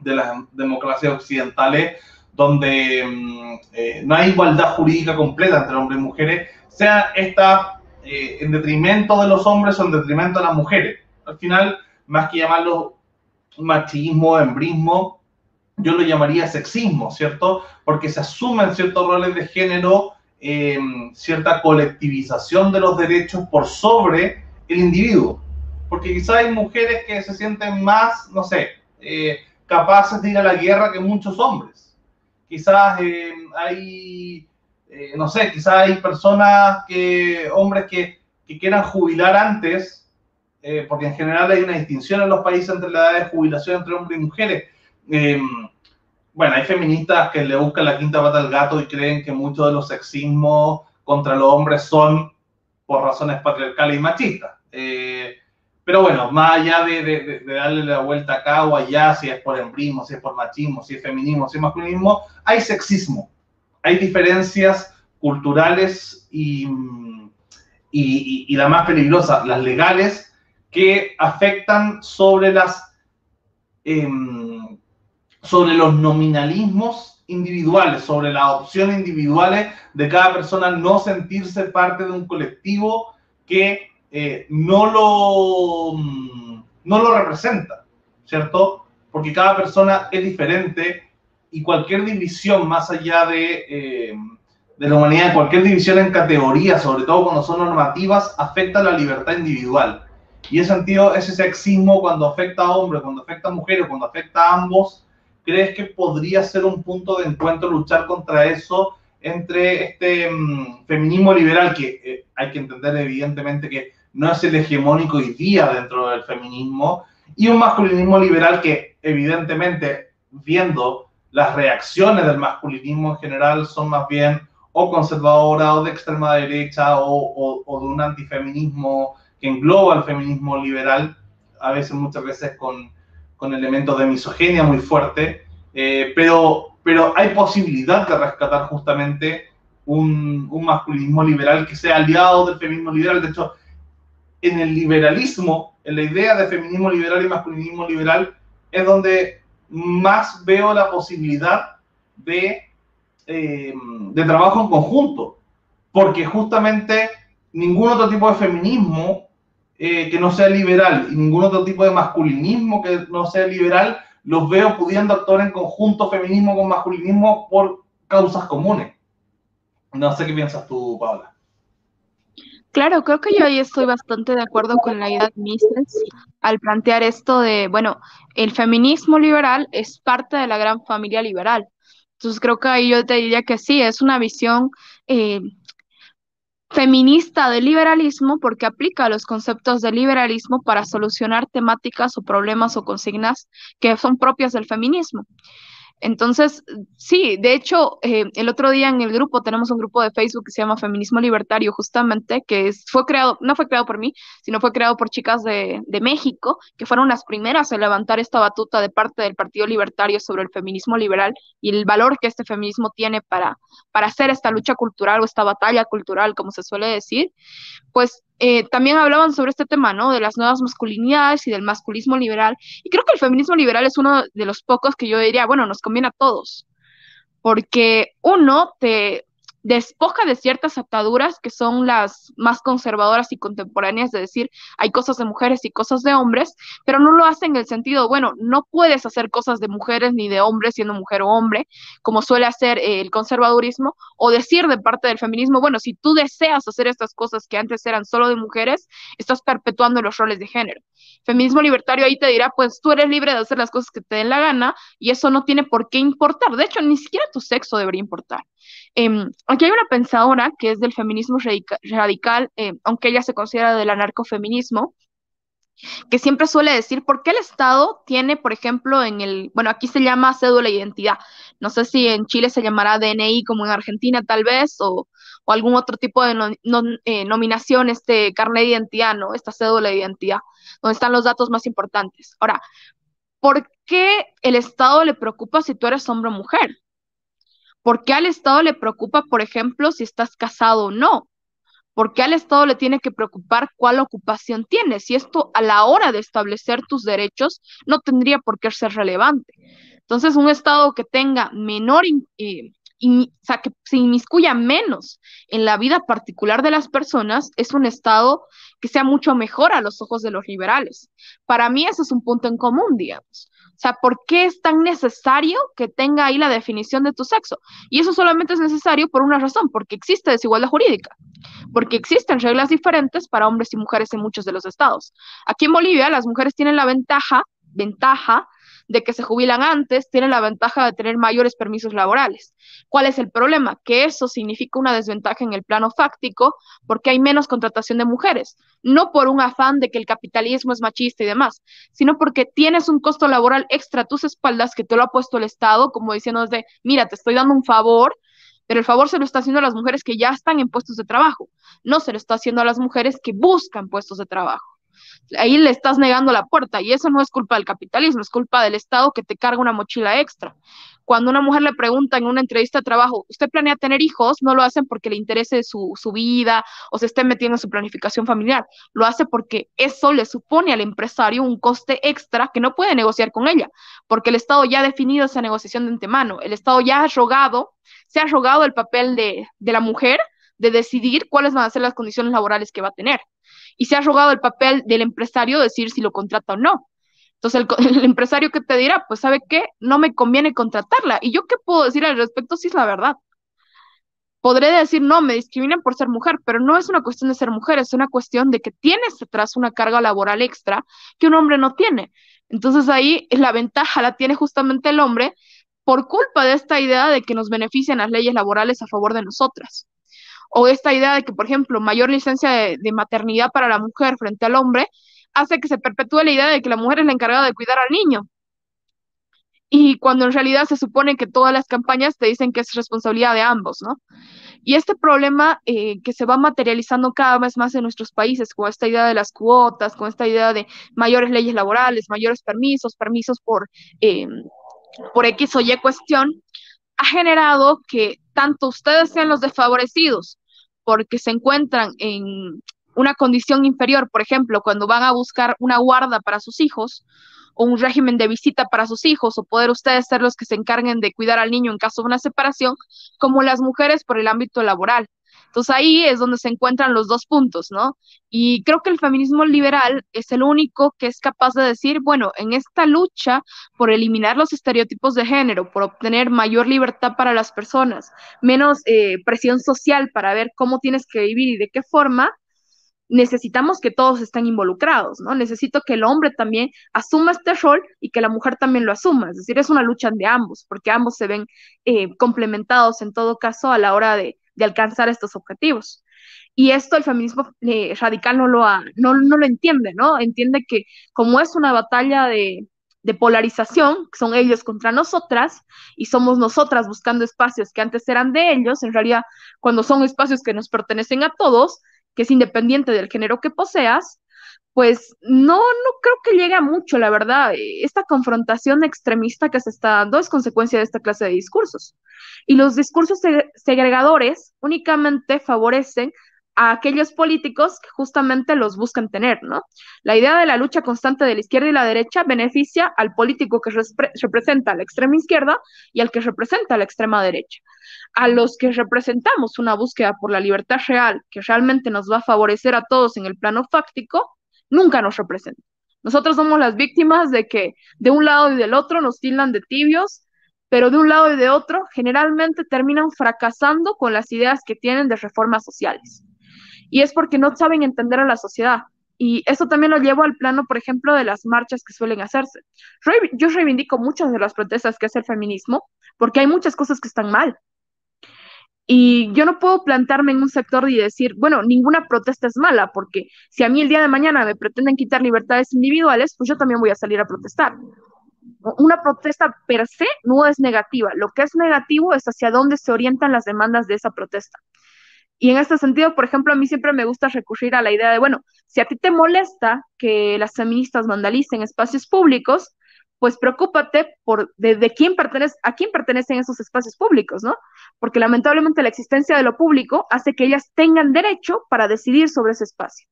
de, las democracias occidentales donde mm, eh, no hay igualdad jurídica completa entre hombres y mujeres, sea esta en detrimento de los hombres o en detrimento de las mujeres. Al final, más que llamarlo machismo, embrismo, yo lo llamaría sexismo, ¿cierto? Porque se asumen ciertos roles de género, em, cierta colectivización de los derechos por sobre el individuo. Porque quizás hay mujeres que se sienten más, no sé, eh, capaces de ir a la guerra que muchos hombres. Quizás em, hay, eh, no sé, quizás hay personas que, hombres que, que quieran jubilar antes eh, porque en general hay una distinción en los países entre la edad de jubilación entre hombres y mujeres. Eh, bueno, hay feministas que le buscan la quinta pata al gato y creen que muchos de los sexismos contra los hombres son por razones patriarcales y machistas. Eh, pero bueno, más allá de, darle la vuelta acá o allá, si es por embrismo, si es por machismo, si es feminismo, si es masculinismo, hay sexismo. Hay diferencias culturales y, y, la más peligrosa, las legales, que afectan sobre em, sobre los nominalismos individuales, sobre las opciones individuales de cada persona no sentirse parte de un colectivo que eh, no, lo, mm, no lo representa, ¿cierto? Porque cada persona es diferente y cualquier división más allá de, em, de la humanidad, cualquier división en categorías, sobre todo cuando son normativas, afecta a la libertad individual. Y ese sentido, ese sexismo cuando afecta a hombres, cuando afecta a mujeres, cuando afecta a ambos, ¿crees que podría ser un punto de encuentro luchar contra eso entre este mm, feminismo liberal, que eh, hay que entender evidentemente que no es el hegemónico hoy día dentro del feminismo, y un masculinismo liberal que evidentemente, viendo las reacciones del masculinismo en general, son más bien o conservadora o de extrema derecha o, o de un antifeminismo que engloba el feminismo liberal, a veces, muchas veces con, con elementos de misoginia muy fuerte, eh, pero, pero hay posibilidad de rescatar justamente un, un, masculinismo liberal que sea aliado del feminismo liberal. De hecho, en el liberalismo, en la idea de feminismo liberal y masculinismo liberal, es donde más veo la posibilidad de, eh, trabajo en conjunto, porque justamente ningún otro tipo de feminismo eh, que no sea liberal ningún otro tipo de masculinismo que no sea liberal, los veo pudiendo actuar en conjunto feminismo con masculinismo por causas comunes. No sé qué piensas tú, Paula. Claro, creo que yo ahí estoy bastante de acuerdo con la idea de Mises al plantear esto de, bueno, el feminismo liberal es parte de la gran familia liberal. Entonces creo que ahí yo te diría que sí, es una visión eh, feminista del liberalismo porque aplica los conceptos del liberalismo para solucionar temáticas o problemas o consignas que son propias del feminismo. Entonces, sí, de hecho, eh, el otro día en el grupo tenemos un grupo de Facebook que se llama Feminismo Libertario, justamente, que fue creado, no fue creado por mí, sino fue creado por chicas de, de, México, que fueron las primeras en levantar esta batuta de parte del Partido Libertario sobre el feminismo liberal y el valor que este feminismo tiene para, para hacer esta lucha cultural o esta batalla cultural, como se suele decir. Pues eh, también hablaban sobre este tema, ¿no? De las nuevas masculinidades y del masculismo liberal. Y creo que el feminismo liberal es uno de los pocos que yo diría, bueno, nos conviene a todos. Porque uno te, despoja de ciertas ataduras que son las más conservadoras y contemporáneas de decir hay cosas de mujeres y cosas de hombres, pero no lo hace en el sentido, bueno, no puedes hacer cosas de mujeres ni de hombres siendo mujer o hombre, como suele hacer el conservadurismo, o decir de parte del feminismo, bueno, si tú deseas hacer estas cosas que antes eran solo de mujeres, estás perpetuando los roles de género. Feminismo libertario ahí te dirá, pues tú eres libre de hacer las cosas que te den la gana y eso no tiene por qué importar. De hecho, ni siquiera tu sexo debería importar. Em, aquí hay una pensadora que es del feminismo radical, eh, aunque ella se considera del anarcofeminismo, que siempre suele decir por qué el Estado tiene, por ejemplo, en el, bueno, aquí se llama cédula de identidad. No sé si en Chile se llamará DNI como en Argentina tal vez, o, algún otro tipo de eh, nominación, este carnet de identidad, ¿no? Esta cédula de identidad, donde están los datos más importantes. Ahora, ¿por qué el Estado le preocupa si tú eres hombre o mujer? ¿Por qué al Estado le preocupa, por ejemplo, si estás casado o no? ¿Por qué al Estado le tiene que preocupar cuál ocupación tienes? Si esto a la hora de establecer tus derechos no tendría por qué ser relevante. Entonces, un Estado que tenga menor, eh, o sea, que se inmiscuya menos en la vida particular de las personas, es un Estado que sea mucho mejor a los ojos de los liberales. Para mí, ese es un punto en común, digamos. Sea, ¿por qué es tan necesario que tenga ahí la definición de tu sexo? Y eso solamente es necesario por una razón, porque existe desigualdad jurídica, porque existen reglas diferentes para hombres y mujeres en muchos de los estados. Aquí en Bolivia las mujeres tienen la ventaja, ventaja de que se jubilan antes, tienen la ventaja de tener mayores permisos laborales. ¿Cuál es el problema? Que eso significa una desventaja en el plano fáctico porque hay menos contratación de mujeres, no por un afán de que el capitalismo es machista y demás, sino porque tienes un costo laboral extra a tus espaldas que te lo ha puesto el Estado, como diciendo de, mira, te estoy dando un favor, pero el favor se lo está haciendo a las mujeres que ya están en puestos de trabajo, no se lo está haciendo a las mujeres que buscan puestos de trabajo ahí le estás negando la puerta y eso no es culpa del capitalismo, es culpa del Estado que te carga una mochila extra. Cuando una mujer le pregunta en una entrevista de trabajo, ¿usted planea tener hijos? No lo hacen porque le interese su, su vida o se esté metiendo en su planificación familiar. Lo hace porque eso le supone al empresario un coste extra que no puede negociar con ella, porque el Estado ya ha definido esa negociación de antemano. El Estado ya ha rogado, se ha rogado el papel de, de la mujer de decidir cuáles van a ser las condiciones laborales que va a tener y se ha rogado el papel del empresario decir si lo contrata o no. Entonces el, empresario que te dirá, pues sabe qué, no me conviene contratarla. ¿Y yo qué puedo decir al respecto si es la verdad? Podré decir, no, me discriminan por ser mujer, pero no es una cuestión de ser mujer, es una cuestión de que tienes detrás una carga laboral extra que un hombre no tiene. Entonces ahí la ventaja la tiene justamente el hombre por culpa de esta idea de que nos benefician las leyes laborales a favor de nosotras o esta idea de que, por ejemplo, mayor licencia de, maternidad para la mujer frente al hombre, hace que se perpetúe la idea de que la mujer es la encargada de cuidar al niño. Y cuando en realidad se supone que todas las campañas te dicen que es responsabilidad de ambos, ¿no? Y este problema eh, que se va materializando cada vez más en nuestros países, con esta idea de las cuotas, con esta idea de mayores leyes laborales, mayores permisos, permisos por, eh, por X o Y cuestión, ha generado que tanto ustedes sean los desfavorecidos porque se encuentran en una condición inferior, por ejemplo, cuando van a buscar una guarda para sus hijos o un régimen de visita para sus hijos o poder ustedes ser los que se encarguen de cuidar al niño en caso de una separación, como las mujeres por el ámbito laboral. Entonces ahí es donde se encuentran los dos puntos, ¿no? Y creo que el feminismo liberal es el único que es capaz de decir, bueno, en esta lucha por eliminar los estereotipos de género, por obtener mayor libertad para las personas, menos eh, presión social para ver cómo tienes que vivir y de qué forma, necesitamos que todos estén involucrados, ¿no? Necesito que el hombre también asuma este rol y que la mujer también lo asuma. Es decir, es una lucha de ambos, porque ambos se ven eh, complementados en todo caso a la hora de, de alcanzar estos objetivos. Y esto el feminismo eh, radical no lo, no, no, lo entiende, ¿no? Entiende que como es una batalla de, de polarización, son ellos contra nosotras, y somos nosotras buscando espacios que antes eran de ellos, en realidad cuando son espacios que nos pertenecen a todos, que es independiente del género que poseas, pues no, no creo que llegue a mucho, la verdad. Esta confrontación extremista que se está dando es consecuencia de esta clase de discursos. Y los discursos segregadores únicamente favorecen a aquellos políticos que justamente los buscan tener, ¿no? La idea de la lucha constante de la izquierda y la derecha beneficia al político que representa a la extrema izquierda y al que representa a la extrema derecha. A los que representamos una búsqueda por la libertad real que realmente nos va a favorecer a todos en el plano fáctico, nunca nos representa. Nosotros somos las víctimas de que de un lado y del otro nos tildan de tibios, pero de un lado y de otro generalmente terminan fracasando con las ideas que tienen de reformas sociales y es porque no saben entender a la sociedad. Y eso también lo llevo al plano, por ejemplo, de las marchas que suelen hacerse. Yo reivindico muchas de las protestas que hace el feminismo, porque hay muchas cosas que están mal. Y yo no puedo plantarme en un sector y decir, bueno, ninguna protesta es mala, porque si a mí el día de mañana me pretenden quitar libertades individuales, pues yo también voy a salir a protestar. Una protesta per se no es negativa. Lo que es negativo es hacia dónde se orientan las demandas de esa protesta. Y en este sentido, por ejemplo, a mí siempre me gusta recurrir a la idea de, bueno, si a ti te molesta que las feministas vandalicen espacios públicos, pues preocúpate por de, quién a quién pertenecen esos espacios públicos, ¿no? Porque lamentablemente la existencia de lo público hace que ellas tengan derecho para decidir sobre ese espacio.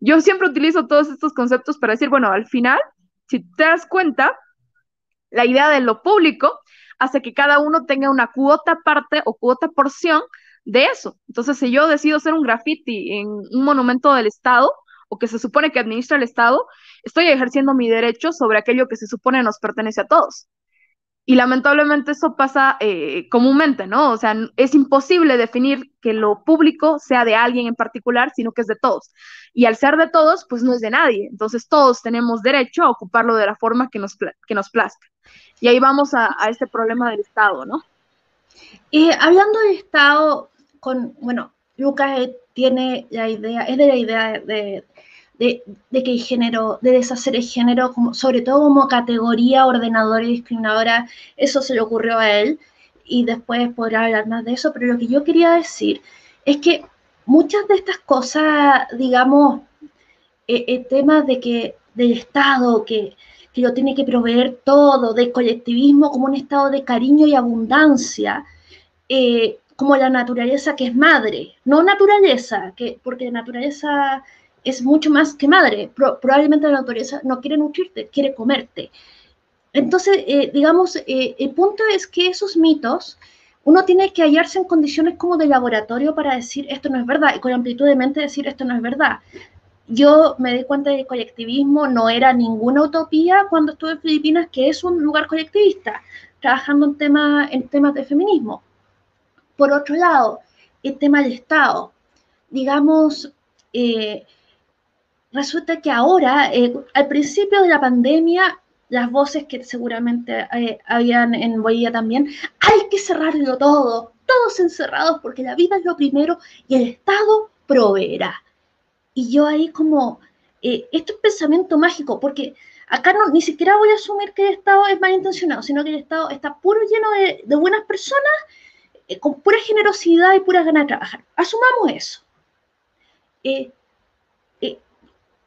Yo siempre utilizo todos estos conceptos para decir, bueno, al final, si te das cuenta, la idea de lo público hace que cada uno tenga una cuota parte o cuota porción de eso. Entonces, si yo decido hacer un graffiti en un monumento del Estado o que se supone que administra el Estado, estoy ejerciendo mi derecho sobre aquello que se supone nos pertenece a todos. Y lamentablemente eso pasa eh, comúnmente, ¿no? O sea, es imposible definir que lo público sea de alguien en particular, sino que es de todos. Y al ser de todos, pues no es de nadie. Entonces todos tenemos derecho a ocuparlo de la forma que nos, que nos plazca. Y ahí vamos a, este problema del Estado, ¿no? Y hablando del Estado, con, bueno, Lucas eh, tiene la idea, es de la idea de, de, que el género, de deshacer el género, como, sobre todo como categoría ordenadora y discriminadora, eso se le ocurrió a él y después podrá hablar más de eso, pero lo que yo quería decir es que muchas de estas cosas, digamos, el, e tema de que del Estado, que, que lo tiene que proveer todo, del colectivismo como un estado de cariño y abundancia, eh, como la naturaleza que es madre, no naturaleza, que, porque la naturaleza es mucho más que madre, probablemente la naturaleza no quiere nutrirte, quiere comerte. Entonces, eh, digamos, eh, el punto es que esos mitos, uno tiene que hallarse en condiciones como de laboratorio para decir esto no es verdad y con amplitud de mente decir esto no es verdad. Yo me di cuenta de que el colectivismo no era ninguna utopía cuando estuve en Filipinas, que es un lugar colectivista, trabajando en, tema, en temas de feminismo. Por otro lado, el tema del Estado. Digamos, eh, resulta que ahora, eh, al principio de la pandemia, las voces que seguramente eh, habían en Bolivia también, hay que cerrarlo todo, todos encerrados porque la vida es lo primero y el Estado proveerá. Y yo ahí como, esto es pensamiento mágico, porque acá no, ni siquiera voy a asumir que el Estado es malintencionado, sino que el Estado está puro lleno de, de buenas personas eh, con pura generosidad y pura ganas de trabajar. Asumamos eso. Eh, eh,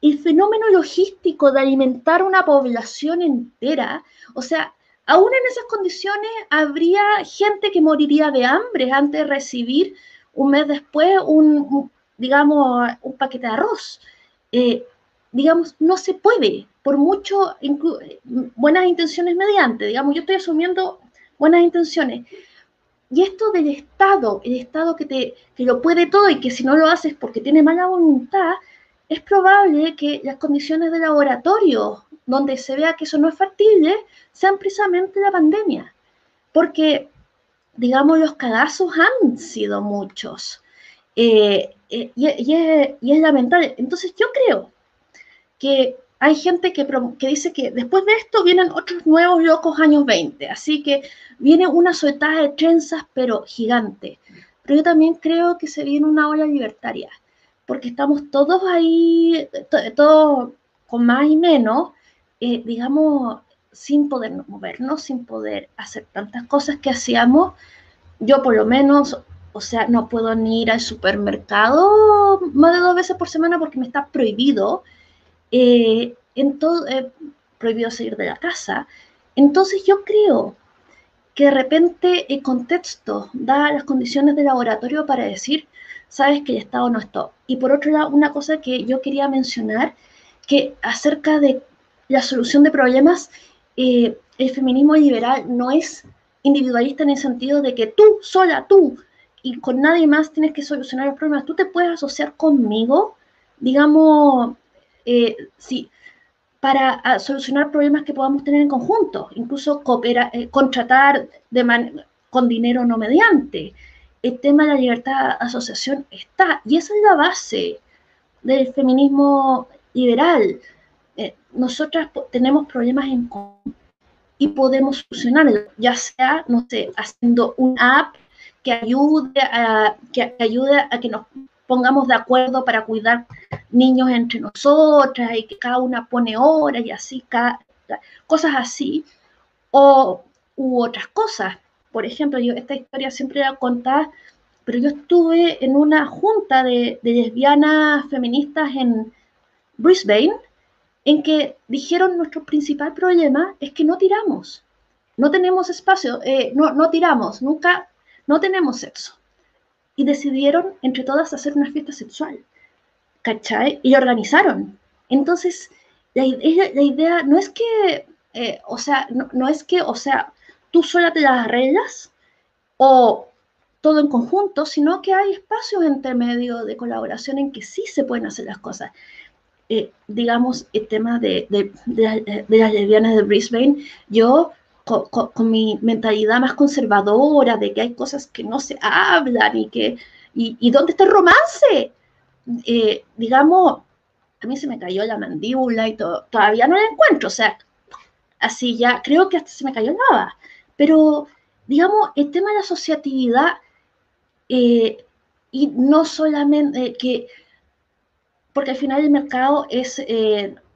el fenómeno logístico de alimentar una población entera, o sea, aún en esas condiciones habría gente que moriría de hambre antes de recibir un mes después un, digamos, un paquete de arroz. digamos, no se puede, por mucho buenas intenciones mediante, digamos, yo estoy asumiendo buenas intenciones, y esto del Estado, el Estado que, te, que lo puede todo y que si no lo haces porque tiene mala voluntad, es probable que las condiciones de laboratorio donde se vea que eso no es factible sean precisamente la pandemia. Porque, digamos, los cagazos han sido muchos. Eh, eh, y, es, y, es, lamentable. Entonces yo creo que hay gente que, que, dice que después de esto vienen otros nuevos locos años 20, así que viene una soltada de trenzas, pero gigante. Pero yo también creo que se viene una ola libertaria, porque estamos todos ahí, todos con más y menos, eh, digamos, sin poder movernos, sin poder hacer tantas cosas que hacíamos. Yo por lo menos, o sea, no puedo ni ir al supermercado más de dos veces por semana porque me está prohibido eh, en todo, eh, prohibido salir de la casa. Entonces yo creo que de repente el contexto da las condiciones de laboratorio para decir, sabes que el Estado no está. Y por otro lado, una cosa que yo quería mencionar, que acerca de la solución de problemas, eh, el feminismo liberal no es individualista en el sentido de que tú, sola, tú, y con nadie más tienes que solucionar los problemas. Tú te puedes asociar conmigo, digamos, eh, sí, para ah, solucionar problemas que podamos tener en conjunto, incluso cooperar, eh, contratar con dinero no mediante. El tema de la libertad de asociación está, y esa es la base del feminismo liberal. Eh, nosotras tenemos problemas en común y podemos solucionarlos, ya sea, no sé, haciendo una app que ayude a que ayude a que nos pongamos de acuerdo para cuidar niños entre nosotras y que cada una pone horas y así, cosas así, o u otras cosas. Por ejemplo, yo esta historia siempre la contaba, pero yo estuve en una junta de, lesbianas feministas en Brisbane, en que dijeron nuestro principal problema es que no tiramos, no tenemos espacio, eh, no, no tiramos, nunca, no tenemos sexo y decidieron entre todas hacer una fiesta sexual. ¿Cachai? Y organizaron. Entonces, la, la idea no es que, eh, o sea, no, es que, o sea, tú sola te las arreglas o todo en conjunto, sino que hay espacios entre medio de colaboración en que sí se pueden hacer las cosas. Eh, digamos, el tema de, de, de, de, las lesbianas de Brisbane, yo con, mi mentalidad más conservadora de que hay cosas que no se hablan y que, y, dónde está el romance. Eh, digamos, a mí se me cayó la mandíbula y todo, todavía no la encuentro, o sea, así ya, creo que hasta se me cayó nada, pero digamos, el tema de la asociatividad eh, y no solamente eh, que, porque al final el mercado es,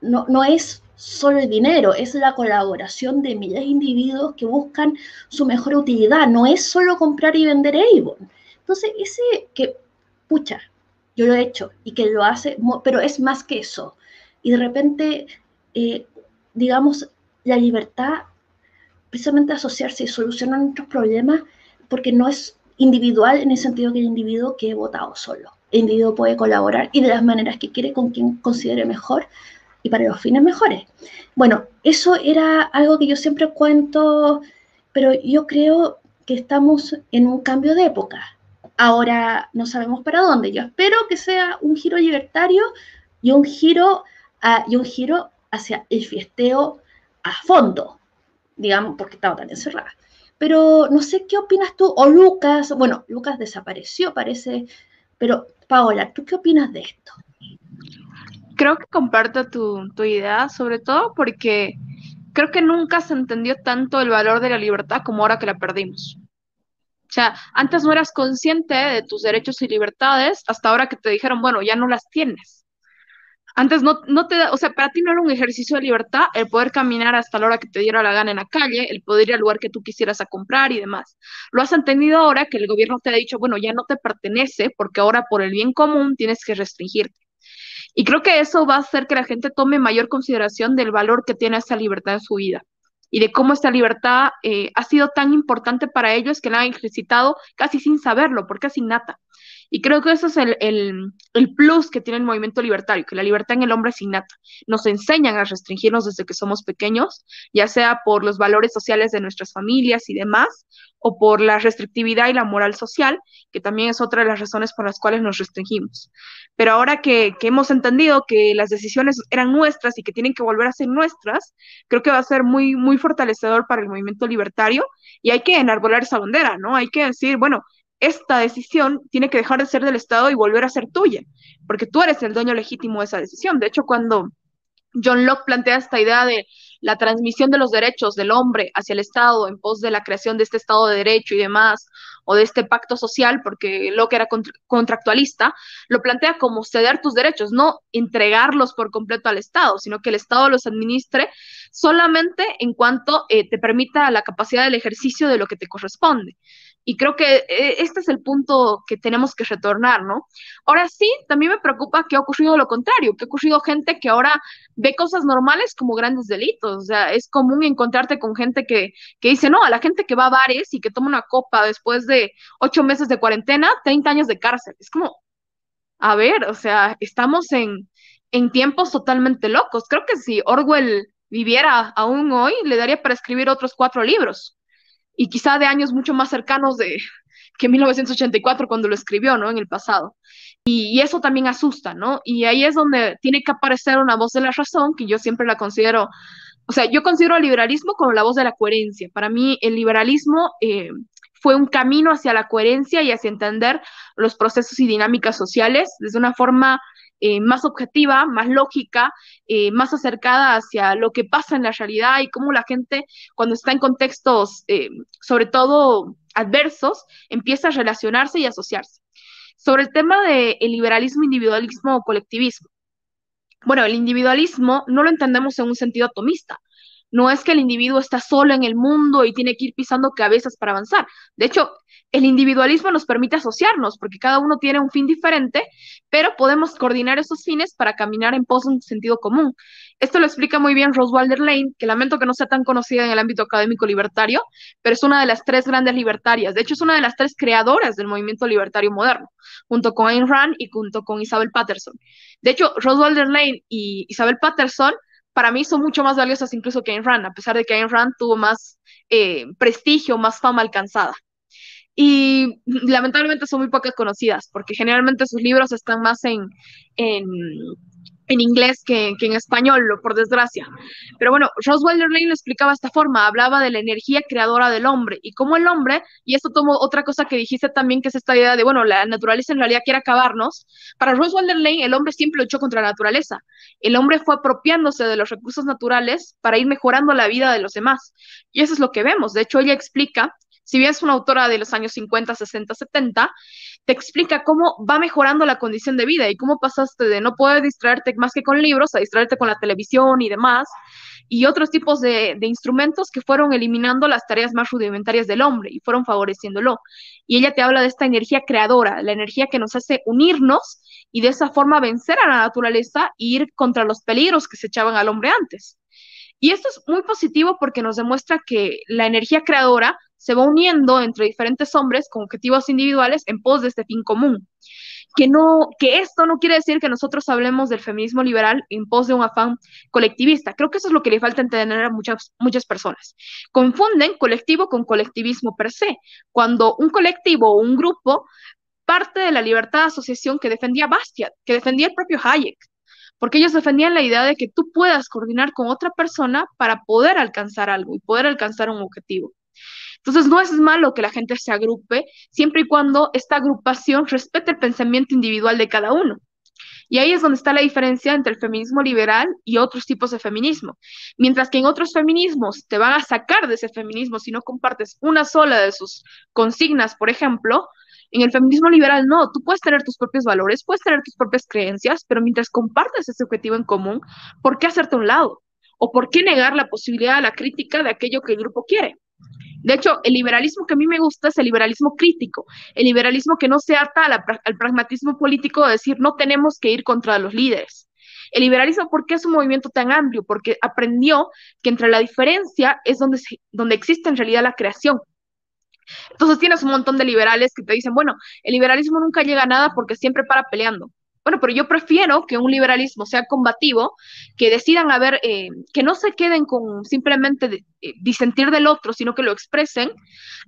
no, no es solo el dinero, es la colaboración de miles de individuos que buscan su mejor utilidad, no es solo comprar y vender Avon. Entonces, ese que, pucha, yo lo he hecho y que lo hace, pero es más que eso. Y de repente, eh, digamos, la libertad, precisamente asociarse y solucionar nuestros problemas, porque no es individual en el sentido que el individuo que he votado solo. El individuo puede colaborar y de las maneras que quiere con quien considere mejor, y para los fines mejores. Bueno, eso era algo que yo siempre cuento, pero yo creo que estamos en un cambio de época. Ahora no sabemos para dónde. Yo espero que sea un giro libertario y un giro, y un giro hacia el fiesteo a fondo, digamos, porque estaba tan encerrada. Pero no sé qué opinas tú, o Lucas, bueno, Lucas desapareció, parece, pero Paola, ¿tú qué opinas de esto? creo que comparto tu, idea, sobre todo porque creo que nunca se entendió tanto el valor de la libertad como ahora que la perdimos. O sea, antes no eras consciente de tus derechos y libertades hasta ahora que te dijeron, bueno, ya no las tienes. Antes no, no te, o sea, para ti no era un ejercicio de libertad el poder caminar hasta la hora que te diera la gana en la calle, el poder ir al lugar que tú quisieras a comprar y demás. Lo has entendido ahora que el gobierno te ha dicho, bueno, ya no te pertenece porque ahora por el bien común tienes que restringirte. Y creo que eso va a hacer que la gente tome mayor consideración del valor que tiene esa libertad en su vida y de cómo esta libertad eh, ha sido tan importante para ellos que la han ejercitado casi sin saberlo, porque es innata. Y creo que ese es el, el, el, plus que tiene el movimiento libertario, que la libertad en el hombre es innata. Nos enseñan a restringirnos desde que somos pequeños, ya sea por los valores sociales de nuestras familias y demás, o por la restrictividad y la moral social, que también es otra de las razones por las cuales nos restringimos. Pero ahora que, que hemos entendido que las decisiones eran nuestras y que tienen que volver a ser nuestras, creo que va a ser muy, muy fortalecedor para el movimiento libertario y hay que enarbolar esa bandera, ¿no? Hay que decir, bueno, esta decisión tiene que dejar de ser del Estado y volver a ser tuya, porque tú eres el dueño legítimo de esa decisión. De hecho, cuando John Locke plantea esta idea de la transmisión de los derechos del hombre hacia el Estado en pos de la creación de este Estado de Derecho y demás, o de este pacto social, porque Locke era contractualista, lo plantea como ceder tus derechos, no entregarlos por completo al Estado, sino que el Estado los administre solamente en cuanto eh, te permita la capacidad del ejercicio de lo que te corresponde. Y creo que eh, este es el punto que tenemos que retornar, ¿no? Ahora sí, también me preocupa que ha ocurrido lo contrario, que ha ocurrido gente que ahora ve cosas normales como grandes delitos. O sea, es común encontrarte con gente que, que dice, no, a la gente que va a bares y que toma una copa después de ocho meses de cuarentena, 30 años de cárcel. Es como, a ver, o sea, estamos en, en tiempos totalmente locos. Creo que si Orwell viviera aún hoy, le daría para escribir otros cuatro libros y quizá de años mucho más cercanos de que 1984 cuando lo escribió, ¿no? En el pasado. Y, eso también asusta, ¿no? Y ahí es donde tiene que aparecer una voz de la razón, que yo siempre la considero, o sea, yo considero al liberalismo como la voz de la coherencia. Para mí el liberalismo eh, fue un camino hacia la coherencia y hacia entender los procesos y dinámicas sociales desde una forma eh, más objetiva, más lógica, eh, más acercada hacia lo que pasa en la realidad y cómo la gente cuando está en contextos, eh, sobre todo adversos, empieza a relacionarse y asociarse. Sobre el tema del liberalismo, individualismo o colectivismo. Bueno, el individualismo no lo entendemos en un sentido atomista. No es que el individuo está solo en el mundo y tiene que ir pisando cabezas para avanzar. De hecho, el individualismo nos permite asociarnos porque cada uno tiene un fin diferente, pero podemos coordinar esos fines para caminar en pos de un sentido común. Esto lo explica muy bien Rose Walder Lane, que lamento que no sea tan conocida en el ámbito académico libertario, pero es una de las tres grandes libertarias. De hecho, es una de las tres creadoras del movimiento libertario moderno, junto con Ayn Rand y junto con Isabel Patterson. De hecho, Rose Walder Lane y Isabel Patterson para mí son mucho más valiosas incluso que Ayn Rand, a pesar de que Ayn Rand tuvo más eh, prestigio, más fama alcanzada. Y lamentablemente son muy pocas conocidas, porque generalmente sus libros están más en, en, en inglés que, en español, por desgracia. Pero bueno, Roswell Lane lo explicaba de esta forma, hablaba de la energía creadora del hombre y cómo el hombre, y esto tomo otra cosa que dijiste también, que es esta idea de, bueno, la naturaleza en realidad quiere acabarnos. Para Roswell Lane, el hombre siempre luchó contra la naturaleza. El hombre fue apropiándose de los recursos naturales para ir mejorando la vida de los demás. Y eso es lo que vemos. De hecho, ella explica si bien es una autora de los años 50, 60, 70, te explica cómo va mejorando la condición de vida y cómo pasaste de no poder distraerte más que con libros a distraerte con la televisión y demás, y otros tipos de, instrumentos que fueron eliminando las tareas más rudimentarias del hombre y fueron favoreciéndolo. Y ella te habla de esta energía creadora, la energía que nos hace unirnos y de esa forma vencer a la naturaleza e ir contra los peligros que se echaban al hombre antes. Y esto es muy positivo porque nos demuestra que la energía creadora se va uniendo entre diferentes hombres con objetivos individuales en pos de este fin común. Que, no, que esto no quiere decir que nosotros hablemos del feminismo liberal en pos de un afán colectivista. Creo que eso es lo que le falta entender a muchas, muchas personas. Confunden colectivo con colectivismo per se, cuando un colectivo o un grupo parte de la libertad de asociación que defendía Bastiat, que defendía el propio Hayek, porque ellos defendían la idea de que tú puedas coordinar con otra persona para poder alcanzar algo y poder alcanzar un objetivo. Entonces, no es malo que la gente se agrupe siempre y cuando esta agrupación respete el pensamiento individual de cada uno. Y ahí es donde está la diferencia entre el feminismo liberal y otros tipos de feminismo. Mientras que en otros feminismos te van a sacar de ese feminismo si no compartes una sola de sus consignas, por ejemplo, en el feminismo liberal no, tú puedes tener tus propios valores, puedes tener tus propias creencias, pero mientras compartes ese objetivo en común, ¿por qué hacerte a un lado? ¿O por qué negar la posibilidad de la crítica de aquello que el grupo quiere? De hecho, el liberalismo que a mí me gusta es el liberalismo crítico, el liberalismo que no se ata al pragmatismo político de decir no tenemos que ir contra los líderes. El liberalismo, ¿por qué es un movimiento tan amplio? Porque aprendió que entre la diferencia es donde, donde existe en realidad la creación. Entonces tienes un montón de liberales que te dicen, bueno, el liberalismo nunca llega a nada porque siempre para peleando. Bueno, pero yo prefiero que un liberalismo sea combativo, que decidan a ver, eh, que no se queden con simplemente eh, disentir del otro, sino que lo expresen,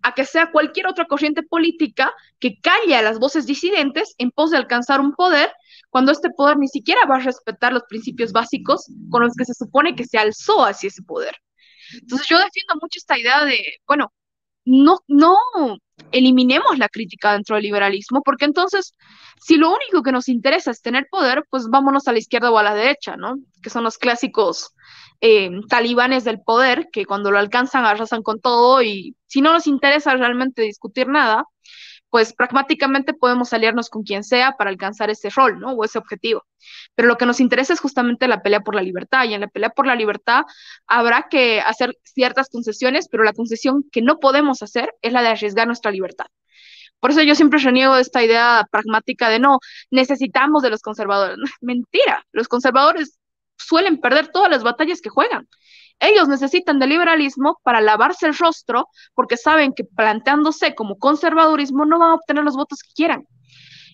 a que sea cualquier otra corriente política que calle a las voces disidentes en pos de alcanzar un poder, cuando este poder ni siquiera va a respetar los principios básicos con los que se supone que se alzó hacia ese poder. Entonces yo defiendo mucho esta idea de, bueno, no, no eliminemos la crítica dentro del liberalismo, porque entonces, si lo único que nos interesa es tener poder, pues vámonos a la izquierda o a la derecha, ¿no? Que son los clásicos eh, talibanes del poder, que cuando lo alcanzan arrasan con todo y si no nos interesa realmente discutir nada, pues pragmáticamente podemos aliarnos con quien sea para alcanzar ese rol, ¿no? O ese objetivo. Pero lo que nos interesa es justamente la pelea por la libertad, y en la pelea por la libertad habrá que hacer ciertas concesiones, pero la concesión que no podemos hacer es la de arriesgar nuestra libertad. Por eso yo siempre reniego esta idea pragmática de no, necesitamos de los conservadores. Mentira, los conservadores suelen perder todas las batallas que juegan. Ellos necesitan del liberalismo para lavarse el rostro porque saben que planteándose como conservadurismo no van a obtener los votos que quieran.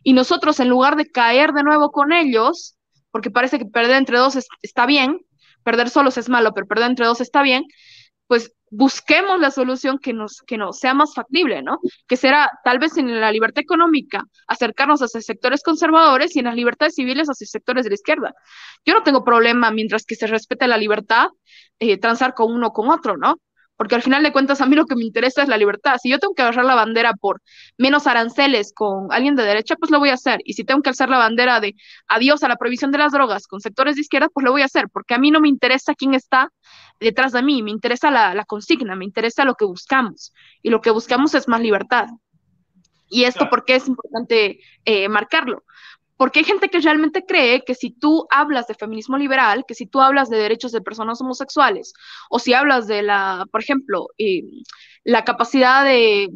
Y nosotros, en lugar de caer de nuevo con ellos, porque parece que perder entre dos está bien, perder solos es malo, pero perder entre dos está bien, pues busquemos la solución que nos, que nos sea más factible, ¿no? Que será tal vez en la libertad económica acercarnos hacia sectores conservadores y en las libertades civiles hacia sectores de la izquierda. Yo no tengo problema mientras que se respete la libertad, eh, transar con uno o con otro, ¿no? Porque al final de cuentas a mí lo que me interesa es la libertad. Si yo tengo que agarrar la bandera por menos aranceles con alguien de derecha, pues lo voy a hacer. Y si tengo que alzar la bandera de adiós a la prohibición de las drogas con sectores de izquierda, pues lo voy a hacer, porque a mí no me interesa quién está detrás de mí, me interesa la, consigna, me interesa lo que buscamos. Y lo que buscamos es más libertad. Y esto, ¿por qué es importante eh, marcarlo? Porque hay gente que realmente cree que si tú hablas de feminismo liberal, que si tú hablas de derechos de personas homosexuales, o si hablas de la, por ejemplo, eh, la capacidad de,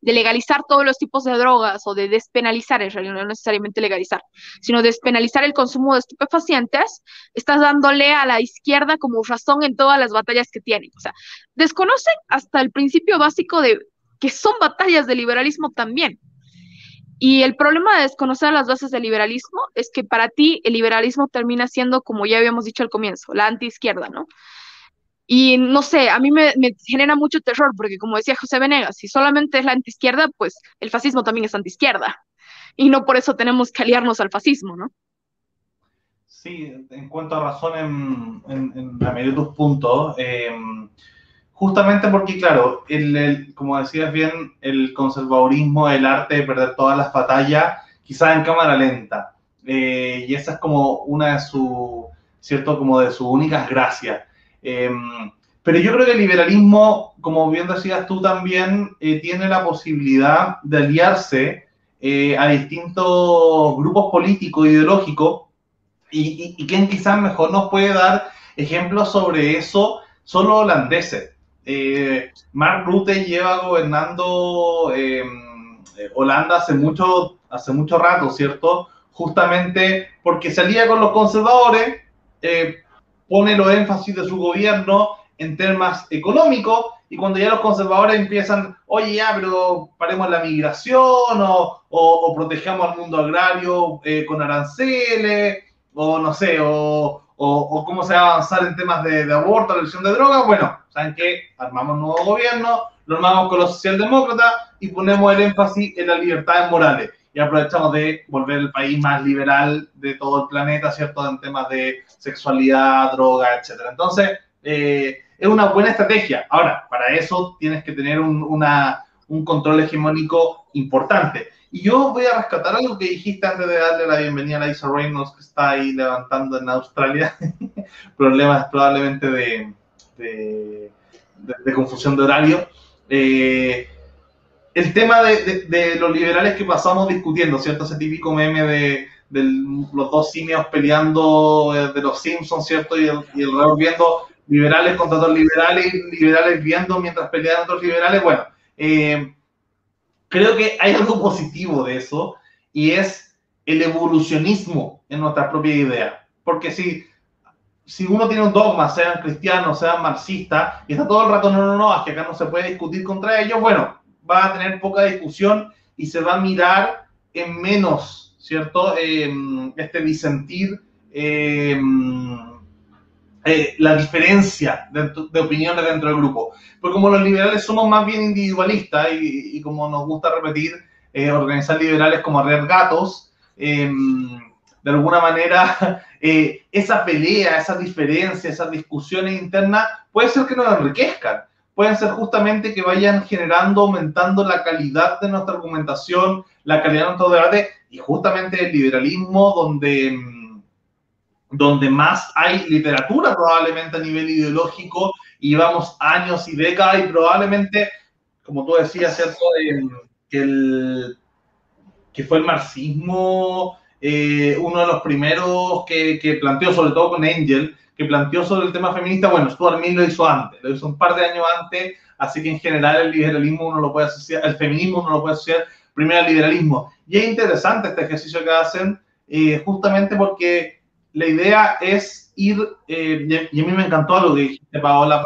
legalizar todos los tipos de drogas o de despenalizar, en realidad no necesariamente legalizar, sino despenalizar el consumo de estupefacientes, estás dándole a la izquierda como razón en todas las batallas que tienen. O sea, desconocen hasta el principio básico de que son batallas de liberalismo también. Y el problema de desconocer las bases del liberalismo es que para ti el liberalismo termina siendo, como ya habíamos dicho al comienzo, la antiizquierda, ¿no? Y no sé, a mí me, genera mucho terror porque como decía José Venegas, si solamente es la antiizquierda, pues el fascismo también es antiizquierda. Y no por eso tenemos que aliarnos al fascismo, ¿no? Sí, en cuanto a razón en, la mayoría de tus puntos. Eh, Justamente porque, claro, el, como decías bien, el conservadurismo, el arte de perder todas las batallas, quizás en cámara lenta. Eh, y esa es como una de sus, ¿cierto? Como de sus únicas gracias. Em, pero yo creo que el liberalismo, como bien decías tú también, eh, tiene la posibilidad de aliarse eh, a distintos grupos políticos, ideológicos, y, y, quien quizás mejor nos puede dar ejemplos sobre eso son los holandeses. Eh, Mark Rutte lleva gobernando em, eh, Holanda hace mucho, hace mucho rato, ¿cierto? Justamente porque salía con los conservadores, eh, pone los énfasis de su gobierno en temas económicos y cuando ya los conservadores empiezan, oye, ya, pero paremos la migración o, o, protejamos al mundo agrario con aranceles o no sé, o, o, cómo se va a avanzar en temas de, de aborto, elección de drogas, bueno, ¿saben qué? Armamos un nuevo gobierno, lo armamos con los socialdemócratas y ponemos el énfasis en las libertades morales. Y aprovechamos de volver el país más liberal de todo el planeta, ¿cierto? En temas de sexualidad, droga, etc. Entonces, eh, es una buena estrategia. Ahora, para eso tienes que tener un control hegemónico importante. Y yo voy a rescatar algo que dijiste antes de darle la bienvenida a Lisa Reynolds, que está ahí levantando en Australia. Problemas probablemente de, de, confusión de horario. Eh, el tema de, los liberales que pasamos discutiendo, ¿cierto? Ese típico meme de, los dos simios peleando eh, de los Simpsons, ¿cierto? Y el, y el viendo liberales contra otros liberales, liberales viendo mientras pelean otros liberales. Bueno, eh, creo que hay algo positivo de eso y es el evolucionismo en nuestra propia idea. Porque si, si uno tiene un dogma, sean cristianos, sean marxistas, y está todo el rato, no, no, no, es que acá no se puede discutir contra ellos, bueno, va a tener poca discusión y se va a mirar en menos, ¿cierto? Em, este disentir, em, eh, la diferencia de, opiniones dentro del grupo. Porque como los liberales somos más bien individualistas y, como nos gusta repetir, eh, organizar liberales como arrear gatos, em, de alguna manera eh, esa pelea, esa diferencia, esas discusiones internas, puede ser que nos enriquezcan pueden ser justamente que vayan generando, aumentando la calidad de nuestra argumentación, la calidad de nuestro debate y justamente el liberalismo donde, mm, donde más hay literatura probablemente a nivel ideológico y vamos años y décadas y probablemente, como tú decías, ¿cierto? que, el, que fue el marxismo eh, uno de los primeros que, que planteó, sobre todo con Engel, que planteó sobre el tema feminista, bueno, Stuart Mill lo hizo antes, lo hizo un par de años antes, así que en general el liberalismo uno lo puede asociar, el feminismo uno lo puede asociar primero al liberalismo. Y es interesante este ejercicio que hacen, eh, justamente porque la idea es ir, eh, y a mí me encantó lo que dijiste, Paola,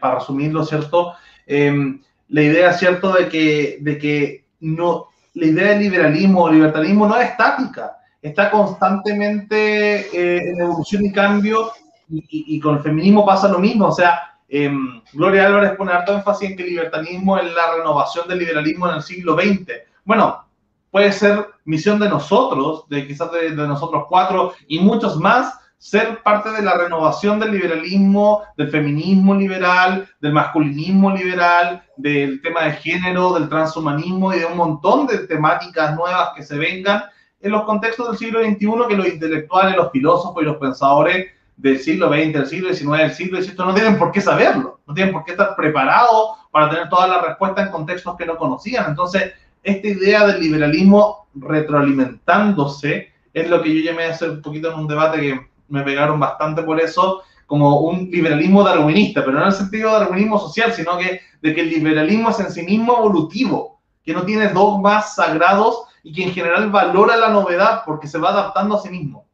para resumirlo, ¿cierto? Em, la idea, ¿cierto?, de que, de que no, la idea del liberalismo o libertarismo no es estática está constantemente eh, en evolución y cambio, y, con el feminismo pasa lo mismo. O sea, em, Gloria Álvarez pone harto énfasis en que el libertarismo es la renovación del liberalismo en el siglo XX. Bueno, puede ser misión de nosotros, de quizás de, nosotros cuatro y muchos más, ser parte de la renovación del liberalismo, del feminismo liberal, del masculinismo liberal, del tema de género, del transhumanismo y de un montón de temáticas nuevas que se vengan en los contextos del siglo XXI que los intelectuales, los filósofos y los pensadores del siglo XX, del siglo XIX, del siglo XVIII no tienen por qué saberlo, no tienen por qué estar preparados para tener todas las respuestas en contextos que no conocían. Entonces, esta idea del liberalismo retroalimentándose es lo que yo llamé hace un poquito en un debate que me pegaron bastante por eso, como un liberalismo darwinista, pero no en el sentido de darwinismo social, sino que de que el liberalismo es en sí mismo evolutivo, que no tiene dogmas sagrados y que en general valora la novedad porque se va adaptando a sí mismo.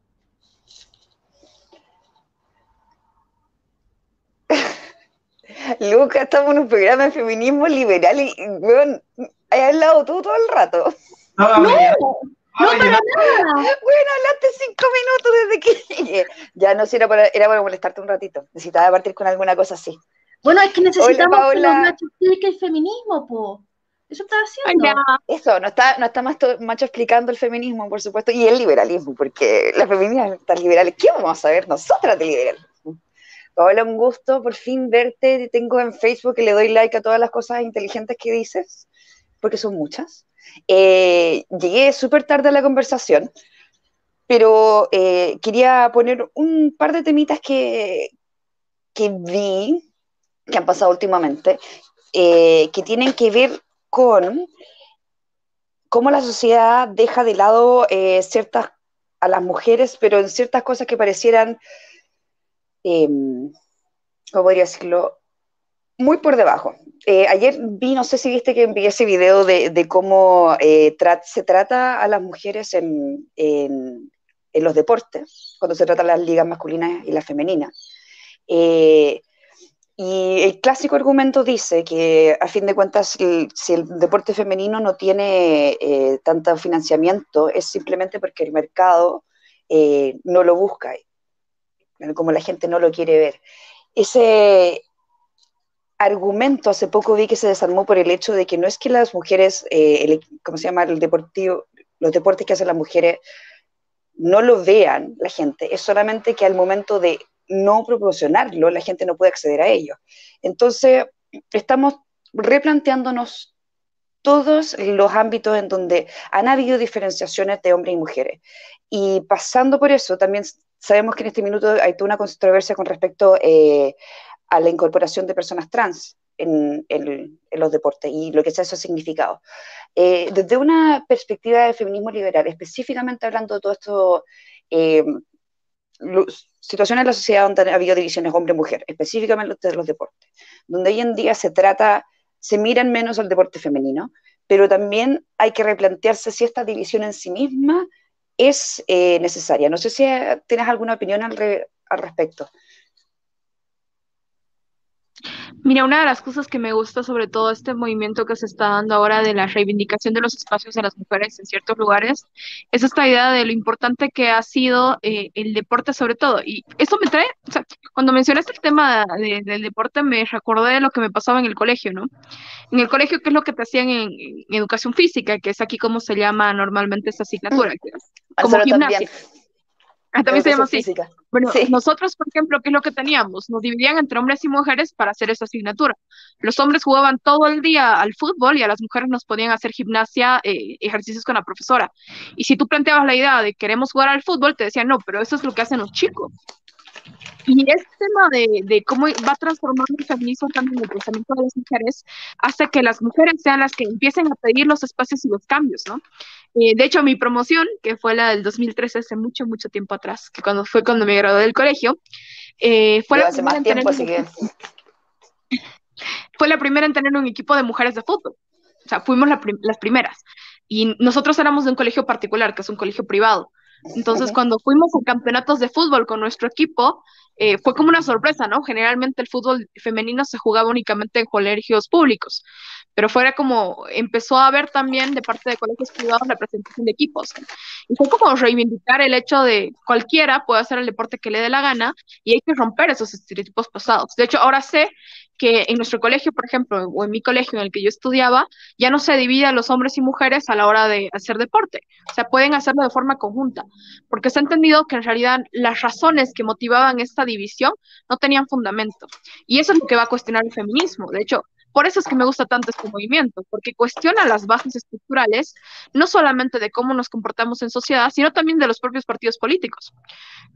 Lucas, estamos en un programa de feminismo liberal y, weón, has hablado tú todo el rato. No, no, para nada. Bueno, hablaste cinco minutos desde que llegué. Ya no, si era para, era para molestarte un ratito. Necesitaba partir con alguna cosa así. Bueno, es que necesitamos que los machos el feminismo, po. Eso está haciendo. Eso, no está, no está más macho explicando el feminismo, por supuesto, y el liberalismo, porque las feministas están liberales. ¿Qué vamos a saber nosotras de liberalismo? Paola, un gusto por fin verte. Te tengo en Facebook y le doy like a todas las cosas inteligentes que dices, porque son muchas. Eh, llegué súper tarde a la conversación, pero eh, quería poner un par de temitas que, que vi, que han pasado últimamente, eh, que tienen que ver con cómo la sociedad deja de lado ciertas a las mujeres, pero en ciertas cosas que parecieran, em, ¿cómo podría decirlo? Muy por debajo. Eh, ayer vi, no sé si viste que envié ese video de, cómo eh, se trata a las mujeres en, los deportes, cuando se trata las ligas masculinas y las femeninas. Y el clásico argumento dice que, a fin de cuentas, si el deporte femenino no tiene eh, tanto financiamiento, es simplemente porque el mercado eh, no lo busca, como la gente no lo quiere ver. Ese argumento hace poco vi que se desarmó por el hecho de que no es que las mujeres, eh, ¿cómo se llama? El deportivo, los deportes que hacen las mujeres no lo vean la gente, es solamente que al momento de no proporcionarlo, la gente no puede acceder a ello. Entonces, estamos replanteándonos todos los ámbitos en donde han habido diferenciaciones de hombres y mujeres. Y pasando por eso, también sabemos que en este minuto hay toda una controversia con respecto eh, a la incorporación de personas trans en, los deportes y lo que sea eso significado. Eh, desde una perspectiva de feminismo liberal, específicamente hablando de todo esto, eh, situaciones en la sociedad donde ha habido divisiones hombre-mujer, específicamente de los deportes, donde hoy en día se trata, se miran menos al deporte femenino, pero también hay que replantearse si esta división en sí misma es eh, necesaria. No sé si tienes alguna opinión al, respecto. Mira, una de las cosas que me gusta sobre todo este movimiento que se está dando ahora de la reivindicación de los espacios de las mujeres en ciertos lugares es esta idea de lo importante que ha sido eh, el deporte sobre todo. Y eso me trae, o sea, cuando mencionaste el tema del deporte me recordé de lo que me pasaba en el colegio, ¿no? En el colegio, ¿qué es lo que te hacían en, educación física? Que es aquí como se llama normalmente esta asignatura, como gimnasia. Ah, también se llama así. Bueno, nosotros, por ejemplo, ¿qué es lo que teníamos? Nos dividían entre hombres y mujeres para hacer esa asignatura. Los hombres jugaban todo el día al fútbol y a las mujeres nos podían hacer gimnasia, eh, ejercicios con la profesora. Y si tú planteabas la idea de queremos jugar al fútbol, te decían, no, pero eso es lo que hacen los chicos. Y este tema de, de, cómo va transformando el feminismo también en el pensamiento de las mujeres hace que las mujeres sean las que empiecen a pedir los espacios y los cambios, ¿no? Eh, de hecho, mi promoción, que fue la del 2013, hace mucho, mucho tiempo atrás, que cuando fue cuando me gradué del colegio, eh, fue, la primera en tener fue la primera en tener un equipo de mujeres de fútbol. O sea, fuimos las primeras. Y nosotros éramos de un colegio particular, que es un colegio privado. Entonces, cuando fuimos a campeonatos de fútbol con nuestro equipo, eh, fue como una sorpresa, ¿no? Generalmente el fútbol femenino se jugaba únicamente en colegios públicos, pero fuera como empezó a haber también de parte de colegios privados la presentación de equipos. Y fue como reivindicar el hecho de cualquiera puede hacer el deporte que le dé la gana y hay que romper esos estereotipos pasados. De hecho, ahora sé que en nuestro colegio, por ejemplo, o en mi colegio en el que yo estudiaba, ya no se divide a los hombres y mujeres a la hora de hacer deporte. O sea, pueden hacerlo de forma conjunta, porque se ha entendido que en realidad las razones que motivaban esta división no tenían fundamento. Y eso es lo que va a cuestionar el feminismo. De hecho, por eso es que me gusta tanto este movimiento, porque cuestiona las bases estructurales, no solamente de cómo nos comportamos en sociedad, sino también de los propios partidos políticos.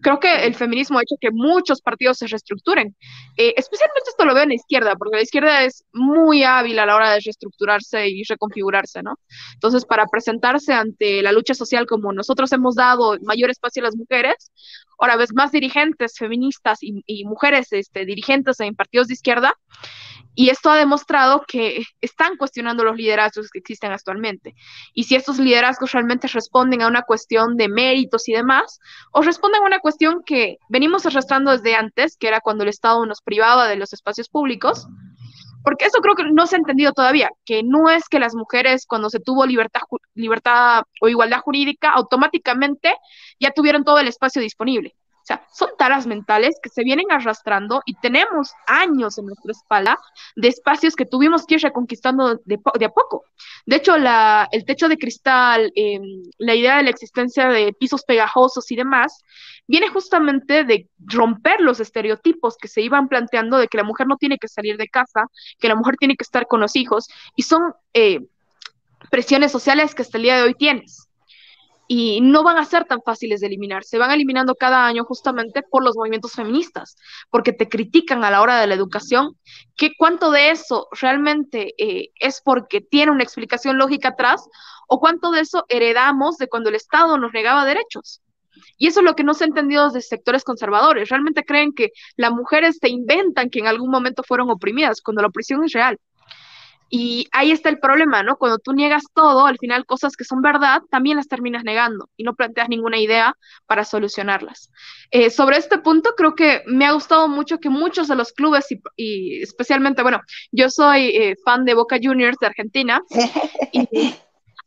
Creo que el feminismo ha hecho que muchos partidos se reestructuren. Eh, especialmente esto lo veo en la izquierda, porque la izquierda es muy hábil a la hora de reestructurarse y reconfigurarse, ¿no? Entonces, para presentarse ante la lucha social como nosotros hemos dado mayor espacio a las mujeres, ahora ves más dirigentes feministas y, mujeres este, dirigentes en partidos de izquierda, y esto ha demostrado que están cuestionando los liderazgos que existen actualmente. Y si estos liderazgos realmente responden a una cuestión de méritos y demás, o responden a una cuestión que venimos arrastrando desde antes, que era cuando el Estado nos privaba de los espacios públicos, porque eso creo que no se ha entendido todavía, que no es que las mujeres cuando se tuvo libertad, libertad o igualdad jurídica, automáticamente ya tuvieron todo el espacio disponible. O sea, son taras mentales que se vienen arrastrando y tenemos años en nuestra espalda de espacios que tuvimos que ir reconquistando de, a poco. De hecho, la, el techo de cristal, em, la idea de la existencia de pisos pegajosos y demás, viene justamente de romper los estereotipos que se iban planteando de que la mujer no tiene que salir de casa, que la mujer tiene que estar con los hijos, y son eh, presiones sociales que hasta el día de hoy tienes y no van a ser tan fáciles de eliminar. Se van eliminando cada año justamente por los movimientos feministas, porque te critican a la hora de la educación, que cuánto de eso realmente eh, es porque tiene una explicación lógica atrás o cuánto de eso heredamos de cuando el Estado nos negaba derechos. Y eso es lo que no se ha entendido desde sectores conservadores. Realmente creen que las mujeres se inventan que en algún momento fueron oprimidas, cuando la opresión es real. Y ahí está el problema, ¿no? Cuando tú niegas todo, al final cosas que son verdad, también las terminas negando y no planteas ninguna idea para solucionarlas. Eh, sobre este punto, creo que me ha gustado mucho que muchos de los clubes, y, especialmente, bueno, yo soy eh, fan de Boca Juniors de Argentina, y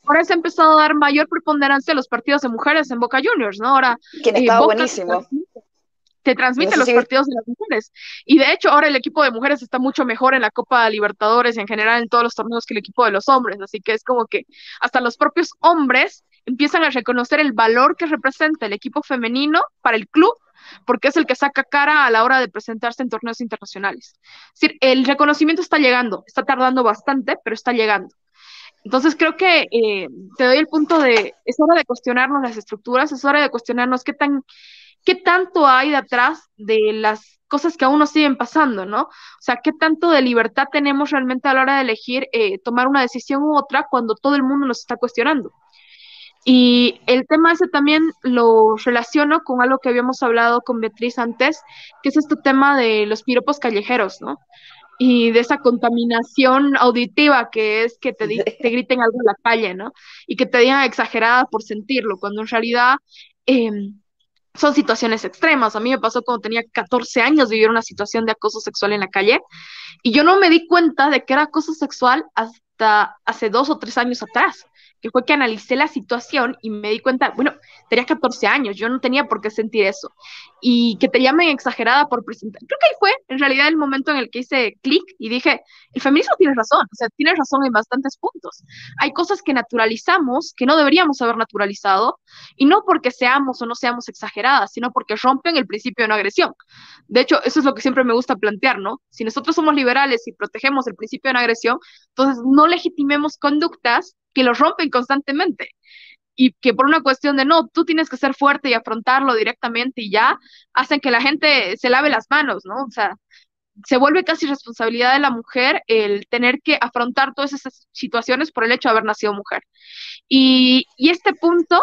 ahora se ha empezado a dar mayor preponderancia a los partidos de mujeres en Boca Juniors, ¿no? Ahora, eh, buenísimo te transmite los partidos de las mujeres. Y de hecho, ahora el equipo de mujeres está mucho mejor en la Copa Libertadores y en general en todos los torneos que el equipo de los hombres. Así que es como que hasta los propios hombres empiezan a reconocer el valor que representa el equipo femenino para el club porque es el que saca cara a la hora de presentarse en torneos internacionales. Es decir, el reconocimiento está llegando, está tardando bastante, pero está llegando. Entonces creo que eh, te doy el punto de, es hora de cuestionarnos las estructuras, es hora de cuestionarnos qué tan qué tanto hay detrás de las cosas que aún nos siguen pasando, ¿no? O sea, qué tanto de libertad tenemos realmente a la hora de elegir eh, tomar una decisión u otra cuando todo el mundo nos está cuestionando. Y el tema ese también lo relaciono con algo que habíamos hablado con Beatriz antes, que es este tema de los piropos callejeros, ¿no? Y de esa contaminación auditiva que es que te, te griten algo en la calle, ¿no? Y que te digan exagerada por sentirlo, cuando en realidad... Eh, son situaciones extremas. A mí me pasó cuando tenía 14 años vivir una situación de acoso sexual en la calle y yo no me di cuenta de que era acoso sexual hasta hace dos o tres años atrás que fue que analicé la situación y me di cuenta, bueno, tenía 14 años, yo no tenía por qué sentir eso. Y que te llamen exagerada por presentar. Creo que ahí fue en realidad el momento en el que hice clic y dije, el feminismo tiene razón, o sea, tiene razón en bastantes puntos. Hay cosas que naturalizamos que no deberíamos haber naturalizado y no porque seamos o no seamos exageradas, sino porque rompen el principio de no agresión. De hecho, eso es lo que siempre me gusta plantear, ¿no? Si nosotros somos liberales y protegemos el principio de no agresión, entonces no legitimemos conductas que los rompen constantemente y que por una cuestión de no, tú tienes que ser fuerte y afrontarlo directamente y ya, hacen que la gente se lave las manos, ¿no? O sea, se vuelve casi responsabilidad de la mujer el tener que afrontar todas esas situaciones por el hecho de haber nacido mujer. Y, y este punto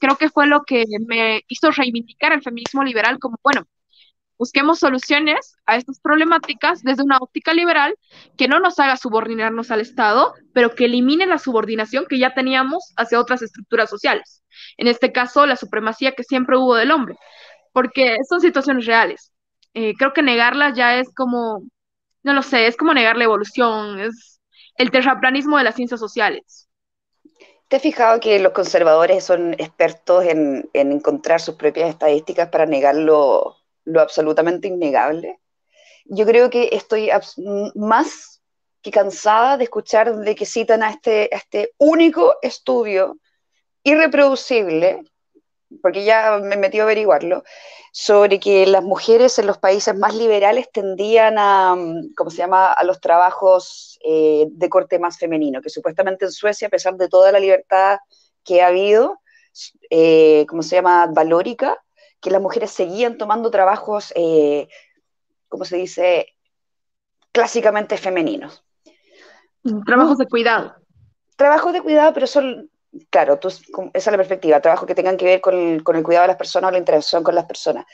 creo que fue lo que me hizo reivindicar el feminismo liberal como, bueno, Busquemos soluciones a estas problemáticas desde una óptica liberal que no nos haga subordinarnos al Estado, pero que elimine la subordinación que ya teníamos hacia otras estructuras sociales. En este caso, la supremacía que siempre hubo del hombre, porque son situaciones reales. Eh, creo que negarlas ya es como, no lo sé, es como negar la evolución, es el terraplanismo de las ciencias sociales. ¿Te has fijado que los conservadores son expertos en, en encontrar sus propias estadísticas para negarlo lo absolutamente innegable. Yo creo que estoy más que cansada de escuchar de que citan a este, este único estudio irreproducible, porque ya me metí a averiguarlo, sobre que las mujeres en los países más liberales tendían a, ¿cómo se llama?, a los trabajos eh, de corte más femenino, que supuestamente en Suecia, a pesar de toda la libertad que ha habido, eh, ¿cómo se llama?, valórica, que las mujeres seguían tomando trabajos, eh, como se dice, clásicamente femeninos. Trabajos de cuidado. Trabajos de cuidado, pero son, claro, esa es la perspectiva, trabajos que tengan que ver con el, cuidado de las personas o la interacción con las personas.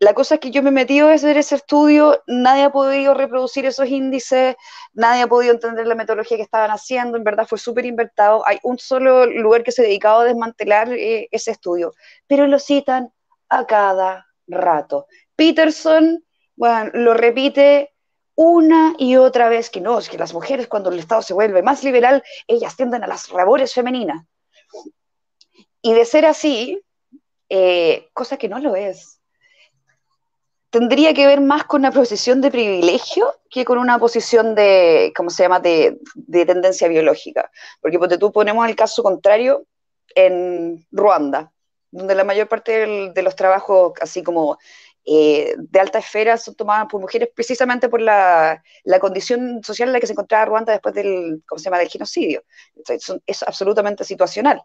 La cosa es que yo me he metido a hacer ese estudio, nadie ha podido reproducir esos índices, nadie ha podido entender la metodología que estaban haciendo, en verdad fue súper invertado, hay un solo lugar que se ha dedicado a desmantelar eh, ese estudio, pero lo citan a cada rato. Peterson, lo repite una y otra vez que no, es que las mujeres cuando el Estado se vuelve más liberal, ellas tienden a las labores femeninas. Y de ser así, eh, cosa que no lo es, tendría que ver más con una posición de privilegio que con una posición de, ¿cómo se llama?, de tendencia biológica. Porque porque tú ponemos el caso contrario en Ruanda donde la mayor parte de los trabajos, así como eh, de alta esfera, son tomadas por mujeres precisamente por la, condición social en la que se encontraba Ruanda después del, ¿cómo se llama?, del genocidio. es absolutamente situacional.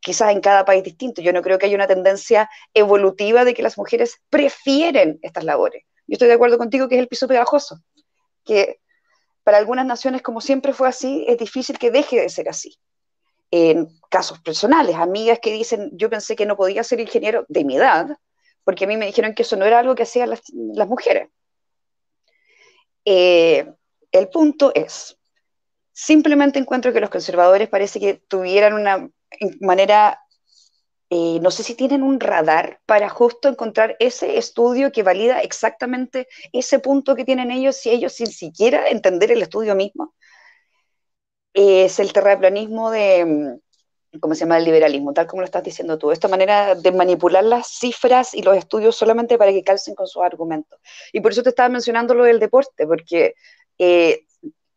Quizás en cada país distinto. Yo no creo que haya una tendencia evolutiva de que las mujeres prefieren estas labores. Yo estoy de acuerdo contigo que es el piso pegajoso, que para algunas naciones, como siempre fue así, es difícil que deje de ser así en casos personales, amigas que dicen, yo pensé que no podía ser ingeniero de mi edad, porque a mí me dijeron que eso no era algo que hacían las, mujeres. Eh, el punto es, simplemente encuentro que los conservadores parece que tuvieran una manera, eh, no sé si tienen un radar para justo encontrar ese estudio que valida exactamente ese punto que tienen ellos, si ellos sin siquiera entender el estudio mismo es el terraplanismo de, mm, ¿cómo se llama? El liberalismo, tal como lo estás diciendo tú. Esta manera de manipular las cifras y los estudios solamente para que calcen con sus argumentos. Y por eso te estaba mencionando lo del deporte, porque eh,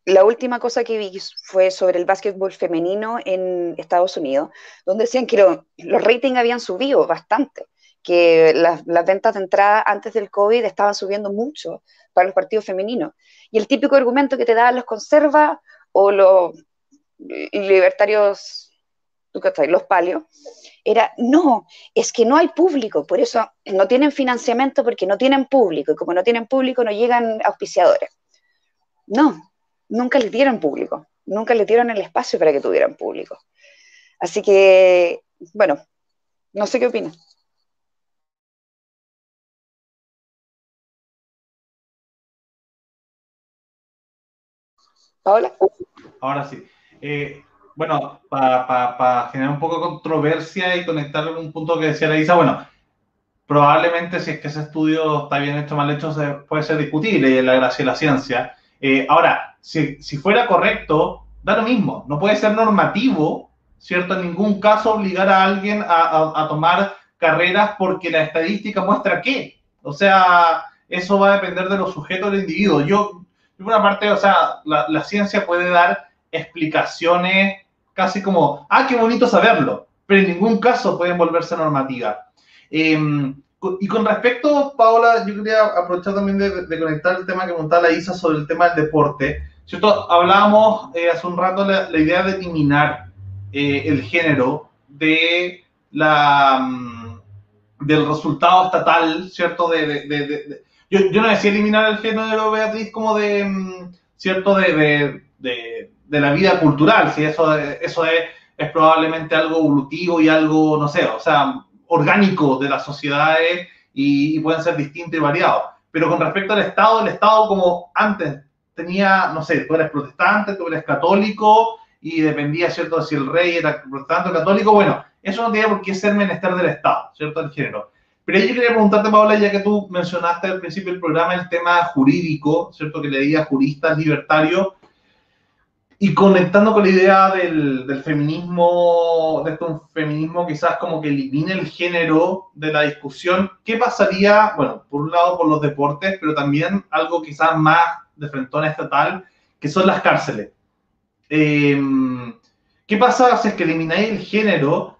la última cosa que vi fue sobre el básquetbol femenino en Estados Unidos, donde decían que los ratings habían subido bastante, que las, las ventas de entrada antes del COVID estaban subiendo mucho para los partidos femeninos. Y el típico argumento que te daban los conserva o los libertarios, los palios, era, no, es que no hay público, por eso no tienen financiamiento porque no tienen público, y como no tienen público no llegan auspiciadores. No, nunca les dieron público, nunca les dieron el espacio para que tuvieran público. Así que, bueno, no sé qué opinas. Paola. Ahora sí. Eh, bueno, para generar un poco de controversia y conectarlo con un punto que decía la Isa, bueno, probablemente si es que ese estudio está bien hecho o mal hecho puede ser discutible y la gracia de la ciencia. Eh, ahora, si, si, fuera correcto, da lo mismo, no puede ser normativo, ¿cierto? En ningún caso obligar a alguien a, a, tomar carreras porque la estadística muestra que, o sea, eso va a depender de los sujetos del individuo. Yo, por una parte, o sea, la, la ciencia puede dar explicaciones casi como, ah, qué bonito saberlo, pero en ningún caso pueden volverse normativa. Em, y con respecto, Paola, yo quería aprovechar también de, conectar el tema que contaba la Isa sobre el tema del deporte. ¿Cierto? Hablábamos eh, hace un rato la, idea de eliminar eh, el género de la, mm, del resultado estatal, ¿cierto? De, de yo, yo, no decía eliminar el género, Beatriz, como de, mm, ¿cierto? De, de, la vida cultural, si eso, eso es, es probablemente algo evolutivo y algo, no sé, o sea, orgánico de las sociedades y, pueden ser distintos y variados. Pero con respecto al Estado, el Estado como antes tenía, no sé, tú eres protestante, tú eres católico y dependía, ¿cierto?, si el rey era protestante o católico, bueno, eso no tenía por qué ser menester del Estado, ¿cierto?, el género. Pero yo quería preguntarte, Paola, ya que tú mencionaste al principio del programa el tema jurídico, ¿cierto?, que leía juristas libertarios, y conectando con la idea del, del feminismo, de este feminismo quizás como que elimine el género de la discusión, ¿qué pasaría, bueno, por un lado por los deportes, pero también algo quizás más de frentón estatal, que son las cárceles? Em, ¿Qué pasa si es que elimináis el género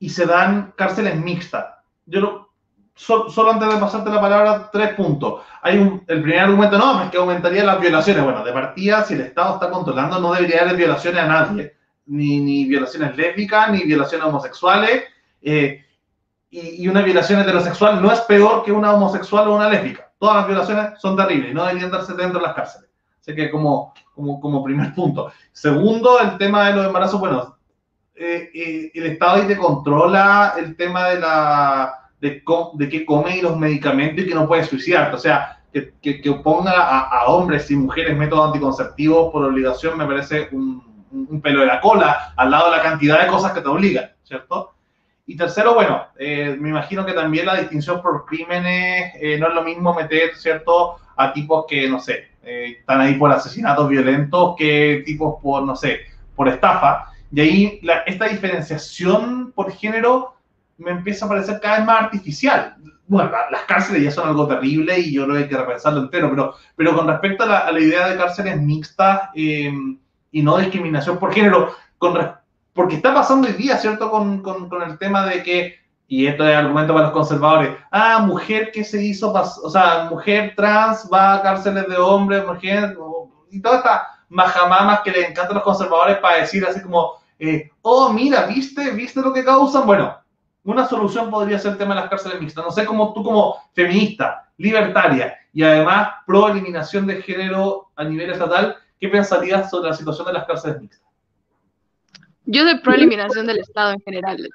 y se dan cárceles mixtas? Yo lo, solo antes de pasarte la palabra, tres puntos. Hay el primer argumento, no, es que aumentaría las violaciones. Bueno, de partida, si el Estado está controlando, no debería haber violaciones a nadie. Ni, ni violaciones lésbicas, ni violaciones homosexuales. Eh, y, y, una violación heterosexual no es peor que una homosexual o una lésbica. Todas las violaciones son terribles y no deberían darse dentro de las cárceles. Así que como, como, como primer punto. Segundo, el tema de los embarazos, bueno, eh, eh, el Estado ahí te controla el tema de la de, de qué come y los medicamentos y que no puede suicidarte. O sea, que, que, ponga a, hombres y mujeres métodos anticonceptivos por obligación me parece un, un, pelo de la cola al lado de la cantidad de cosas que te obligan, ¿cierto? Y tercero, bueno, eh, me imagino que también la distinción por crímenes eh, no es lo mismo meter, ¿cierto?, a tipos que, no sé, eh, están ahí por asesinatos violentos que tipos por, no sé, por estafa. Y ahí esta diferenciación por género me empieza a parecer cada vez más artificial. Bueno, las cárceles ya son algo terrible y yo creo que hay que repensarlo entero, pero, pero con respecto a la, idea de cárceles mixtas em, y no discriminación por género, con, porque está pasando hoy día, ¿cierto? Con, con, con, el tema de que, y esto es argumento para los conservadores, ah, mujer que se hizo, o sea, mujer trans va a cárceles de hombres, mujer, y toda esta majamamas que le encantan a los conservadores para decir así como, eh, oh, mira, ¿viste? ¿Viste lo que causan? Bueno, una solución podría ser el tema de las cárceles mixtas. No sé cómo tú como feminista, libertaria y además pro eliminación de género a nivel estatal, ¿qué pensarías sobre la situación de las cárceles mixtas? Yo de pro eliminación del Estado en general.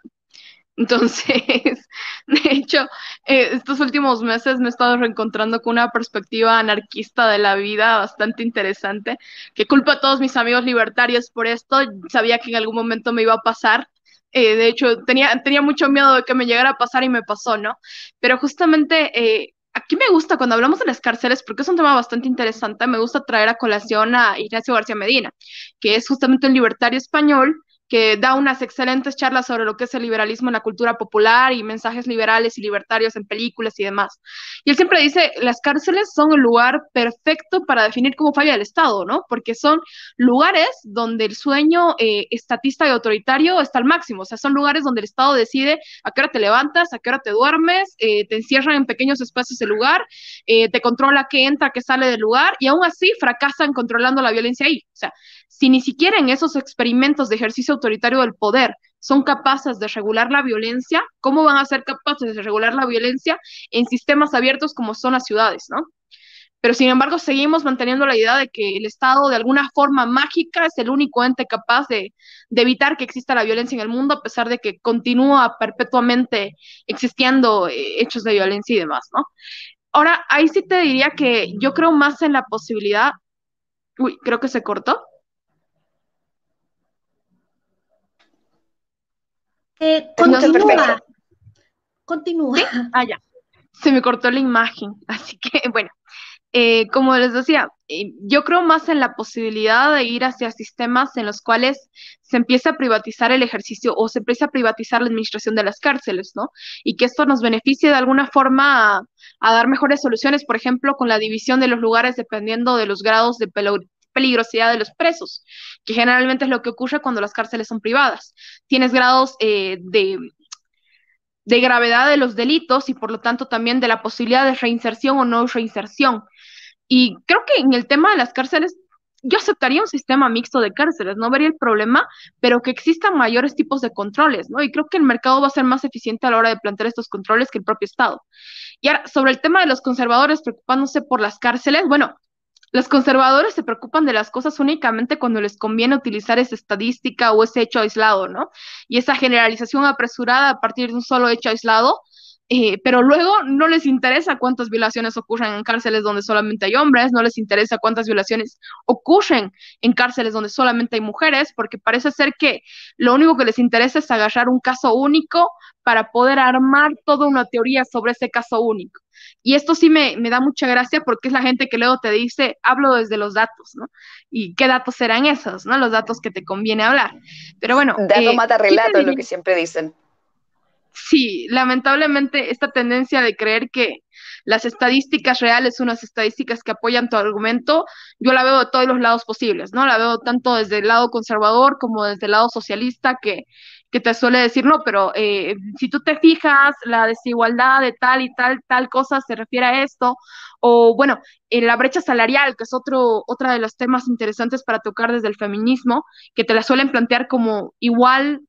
Entonces, de hecho, eh, estos últimos meses me he estado reencontrando con una perspectiva anarquista de la vida bastante interesante, que culpo a todos mis amigos libertarios por esto. Sabía que en algún momento me iba a pasar eh, de hecho, tenía, tenía mucho miedo de que me llegara a pasar y me pasó, ¿no? Pero justamente eh, aquí me gusta cuando hablamos de las cárceles, porque es un tema bastante interesante, me gusta traer a colación a Ignacio García Medina, que es justamente un libertario español que da unas excelentes charlas sobre lo que es el liberalismo en la cultura popular y mensajes liberales y libertarios en películas y demás. Y él siempre dice, las cárceles son el lugar perfecto para definir cómo falla el Estado, ¿no? Porque son lugares donde el sueño eh, estatista y autoritario está al máximo, o sea, son lugares donde el Estado decide a qué hora te levantas, a qué hora te duermes, eh, te encierran en pequeños espacios del lugar, eh, te controla qué entra, qué sale del lugar, y aún así fracasan controlando la violencia ahí. O sea, si ni siquiera en esos experimentos de ejercicio autoritario del poder son capaces de regular la violencia, ¿cómo van a ser capaces de regular la violencia en sistemas abiertos como son las ciudades, ¿no? Pero sin embargo, seguimos manteniendo la idea de que el Estado, de alguna forma mágica, es el único ente capaz de, evitar que exista la violencia en el mundo, a pesar de que continúa perpetuamente existiendo eh, hechos de violencia y demás, ¿no? Ahora, ahí sí te diría que yo creo más en la posibilidad. Uy, creo que se cortó. Eh, continúa. Continúa. Ah, ya. Se me cortó la imagen, así que bueno. Eh, como les decía, eh, yo creo más en la posibilidad de ir hacia sistemas en los cuales se empieza a privatizar el ejercicio o se empieza a privatizar la administración de las cárceles, ¿no? Y que esto nos beneficie de alguna forma a, dar mejores soluciones, por ejemplo, con la división de los lugares dependiendo de los grados de peligrosidad de los presos, que generalmente es lo que ocurre cuando las cárceles son privadas. Tienes grados eh, de de gravedad de los delitos y por lo tanto también de la posibilidad de reinserción o no reinserción. Y creo que en el tema de las cárceles, yo aceptaría un sistema mixto de cárceles, no vería el problema, pero que existan mayores tipos de controles, ¿no? Y creo que el mercado va a ser más eficiente a la hora de plantear estos controles que el propio Estado. Y ahora, sobre el tema de los conservadores preocupándose por las cárceles, bueno, los conservadores se preocupan de las cosas únicamente cuando les conviene utilizar esa estadística o ese hecho aislado, ¿no? Y esa generalización apresurada a partir de un solo hecho aislado, eh, pero luego no les interesa cuántas violaciones ocurren en cárceles donde solamente hay hombres, no les interesa cuántas violaciones ocurren en cárceles donde solamente hay mujeres, porque parece ser que lo único que les interesa es agarrar un caso único para poder armar toda una teoría sobre ese caso único. Y esto sí me, da mucha gracia porque es la gente que luego te dice, hablo desde los datos, ¿no? ¿Y qué datos serán esos, no? Los datos que te conviene hablar. Pero bueno. Dato eh, mata relato, es lo que siempre dicen. Sí, lamentablemente esta tendencia de creer que las estadísticas reales son las estadísticas que apoyan tu argumento, yo la veo de todos los lados posibles, ¿no? La veo tanto desde el lado conservador como desde el lado socialista, que que te suele decir, no, pero eh, si tú te fijas, la desigualdad de tal y tal, tal cosa se refiere a esto, o bueno, en la brecha salarial, que es otro, otra de los temas interesantes para tocar desde el feminismo, que te la suelen plantear como igual,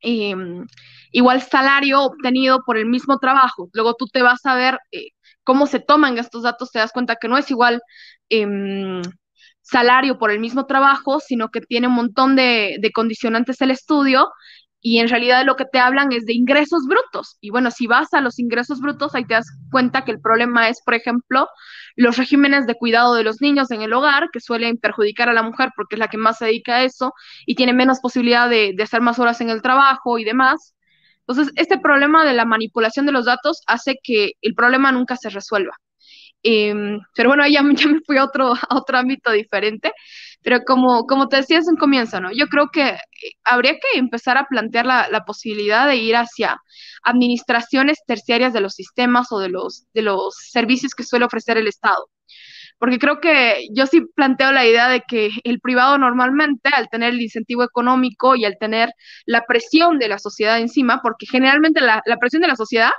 em, igual salario obtenido por el mismo trabajo. Luego tú te vas a ver eh, cómo se toman estos datos, te das cuenta que no es igual. Em, salario por el mismo trabajo, sino que tiene un montón de, condicionantes el estudio y en realidad lo que te hablan es de ingresos brutos. Y bueno, si vas a los ingresos brutos, ahí te das cuenta que el problema es, por ejemplo, los regímenes de cuidado de los niños en el hogar, que suelen perjudicar a la mujer porque es la que más se dedica a eso y tiene menos posibilidad de, de hacer más horas en el trabajo y demás. Entonces, este problema de la manipulación de los datos hace que el problema nunca se resuelva. Em, pero bueno, ya, ya, me fui a otro, a otro ámbito diferente. Pero como, como te decía desde un comienzo, ¿no? Yo creo que eh, habría que empezar a plantear la, la, posibilidad de ir hacia administraciones terciarias de los sistemas o de los, de los servicios que suele ofrecer el Estado porque creo que yo sí planteo la idea de que el privado normalmente, al tener el incentivo económico y al tener la presión de la sociedad encima, porque generalmente la, presión de la sociedad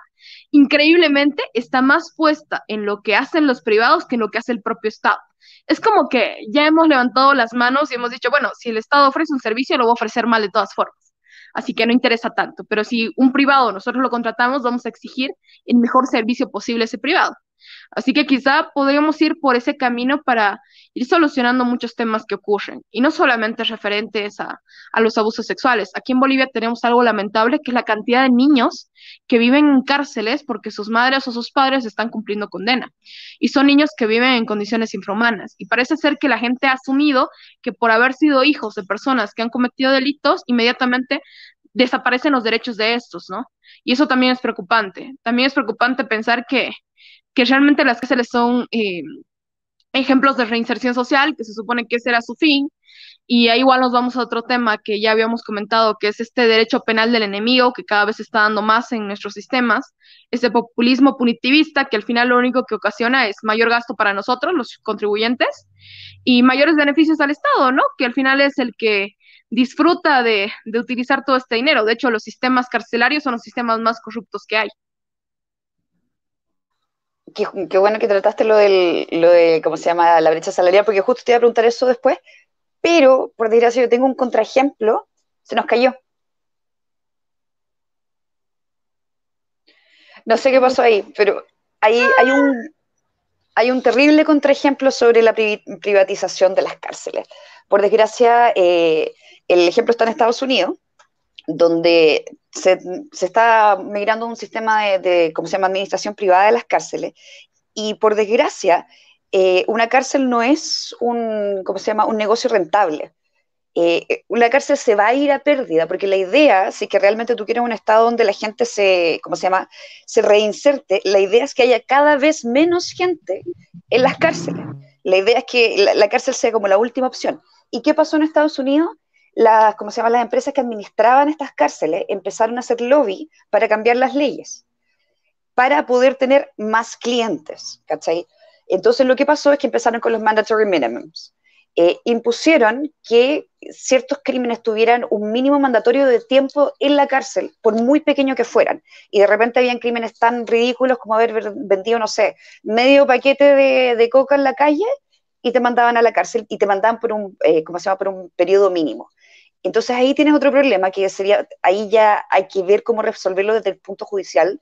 increíblemente está más puesta en lo que hacen los privados que en lo que hace el propio Estado. Es como que ya hemos levantado las manos y hemos dicho, bueno, si el Estado ofrece un servicio, lo va a ofrecer mal de todas formas. Así que no interesa tanto. Pero si un privado nosotros lo contratamos, vamos a exigir el mejor servicio posible a ese privado. Así que quizá podríamos ir por ese camino para ir solucionando muchos temas que ocurren, y no solamente referentes a, los abusos sexuales. Aquí en Bolivia tenemos algo lamentable, que es la cantidad de niños que viven en cárceles porque sus madres o sus padres están cumpliendo condena. Y son niños que viven en condiciones infrahumanas. Y parece ser que la gente ha asumido que por haber sido hijos de personas que han cometido delitos, inmediatamente desaparecen los derechos de estos, ¿no? Y eso también es preocupante. También es preocupante pensar que que realmente las cárceles son eh, ejemplos de reinserción social, que se supone que ese era su fin. Y ahí igual nos vamos a otro tema que ya habíamos comentado, que es este derecho penal del enemigo, que cada vez está dando más en nuestros sistemas, ese populismo punitivista que al final lo único que ocasiona es mayor gasto para nosotros, los contribuyentes, y mayores beneficios al Estado, ¿no? Que al final es el que disfruta de, de utilizar todo este dinero. De hecho, los sistemas carcelarios son los sistemas más corruptos que hay qué, bueno que trataste lo, del, lo de, ¿cómo se llama?, la brecha salarial, porque justo te iba a preguntar eso después, pero, por desgracia, yo tengo un contraejemplo, se nos cayó. No sé qué pasó ahí, pero hay, hay, un, hay un terrible contraejemplo sobre la privatización de las cárceles. Por desgracia, eh, el ejemplo está en Estados Unidos, donde se, está migrando un sistema de, ¿cómo se llama?, administración privada de las cárceles. Y por desgracia, eh, una cárcel no es un, ¿cómo se llama?, un negocio rentable. eh, la cárcel se va a ir a pérdida, porque la idea, si que realmente tú quieres un estado donde la gente se, ¿cómo se llama?, se reinserte, la idea es que haya cada vez menos gente en las cárceles. La idea es que la, cárcel sea como la última opción. ¿Y qué pasó en Estados Unidos? Las, ¿cómo se llama?, las empresas que administraban estas cárceles empezaron a hacer lobby para cambiar las leyes, para poder tener más clientes, ¿cachai? Entonces lo que pasó es que empezaron con los mandatory minimums eh, impusieron que ciertos crímenes tuvieran un mínimo mandatorio de tiempo en la cárcel, por muy pequeño que fueran. Y de repente habían crímenes tan ridículos como haber vendido, no sé, medio paquete de, coca en la calle y te mandaban a la cárcel y te mandaban por un, eh, ¿cómo se llama?, por un periodo mínimo. Entonces ahí tienes otro problema que sería, ahí ya hay que ver cómo resolverlo desde el punto judicial,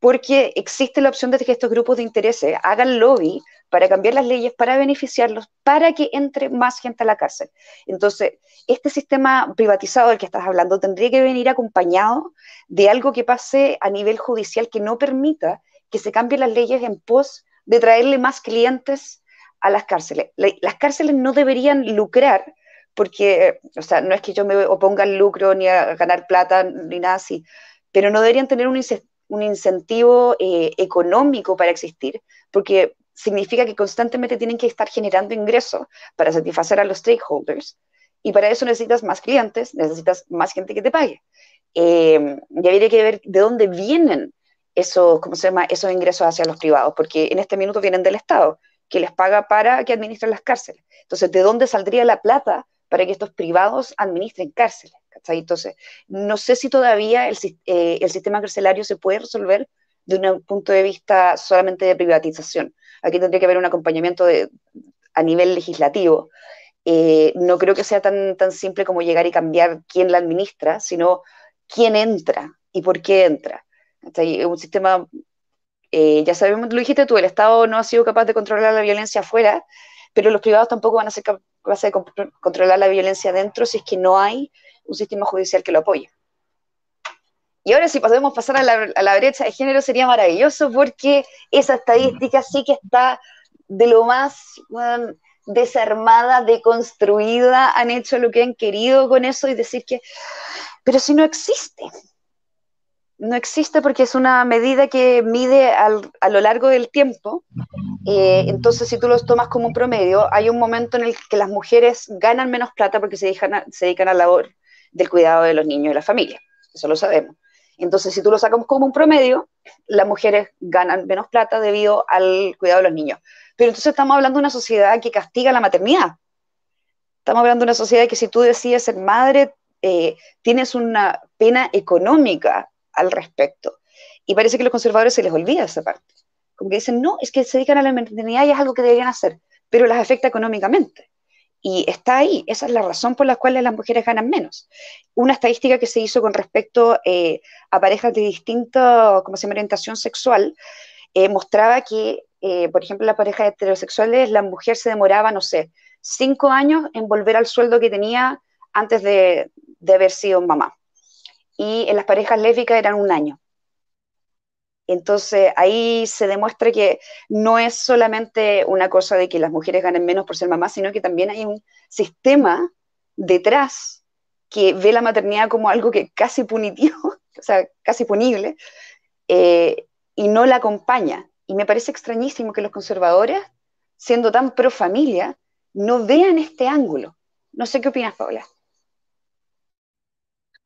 porque existe la opción de que estos grupos de intereses hagan lobby para cambiar las leyes, para beneficiarlos, para que entre más gente a la cárcel. Entonces, este sistema privatizado del que estás hablando tendría que venir acompañado de algo que pase a nivel judicial que no permita que se cambien las leyes en pos de traerle más clientes a las cárceles. Las cárceles no deberían lucrar porque, o sea, no es que yo me oponga al lucro ni a ganar plata ni nada así, pero no deberían tener un, un incentivo eh, económico para existir, porque significa que constantemente tienen que estar generando ingresos para satisfacer a los stakeholders, y para eso necesitas más clientes, necesitas más gente que te pague. Eh, y habría que ver de dónde vienen esos, ¿cómo se llama? esos ingresos hacia los privados, porque en este minuto vienen del Estado, que les paga para que administren las cárceles. Entonces, ¿de dónde saldría la plata para que estos privados administren cárceles? Entonces, no sé si todavía eh, el, sistema carcelario se puede resolver de un punto de vista solamente de privatización. Aquí tendría que haber un acompañamiento a nivel legislativo. Eh, no creo que sea tan, simple como llegar y cambiar quién la administra, sino quién entra y por qué entra. Es un sistema, eh, ya sabemos, lo dijiste tú, el Estado no ha sido capaz de controlar la violencia afuera, pero los privados tampoco van a ser capaces de controlar la violencia dentro si es que no hay un sistema judicial que lo apoye. Y ahora si podemos pasar a la, brecha de género sería maravilloso porque esa estadística sí que está de lo más desarmada, deconstruida, han hecho lo que han querido con eso y decir que, pero si no existe, no existe porque es una medida que mide a lo largo del tiempo. Eh, entonces, si tú los tomas como un promedio, hay un momento en el que las mujeres ganan menos plata porque se dedican se dedican a la labor del cuidado de los niños y la familia. Eso lo sabemos. Entonces, si tú lo sacamos como un promedio, las mujeres ganan menos plata debido al cuidado de los niños. Pero entonces estamos hablando de una sociedad que castiga la maternidad. Estamos hablando de una sociedad que si tú decides ser madre, eh, tienes una pena económica al respecto. Y parece que los conservadores se les olvida esa parte. Como que dicen, no, es que se dedican a la maternidad y es algo que deberían hacer, pero las afecta económicamente. Y está ahí, esa es la razón por la cual las mujeres ganan menos. Una estadística que se hizo con respecto eh, a parejas de distinta, como se llama, orientación sexual, eh, mostraba que, eh, por ejemplo, las parejas heterosexuales, la mujer se demoraba, no sé, cinco años en volver al sueldo que tenía antes de, de haber sido mamá. Y en las parejas lésbicas eran un año. Entonces ahí se demuestra que no es solamente una cosa de que las mujeres ganen menos por ser mamás, sino que también hay un sistema detrás que ve la maternidad como algo que casi punitivo, o sea, casi punible, eh, y no la acompaña. Y me parece extrañísimo que los conservadores, siendo tan pro familia, no vean este ángulo. No sé qué opinas, Paula.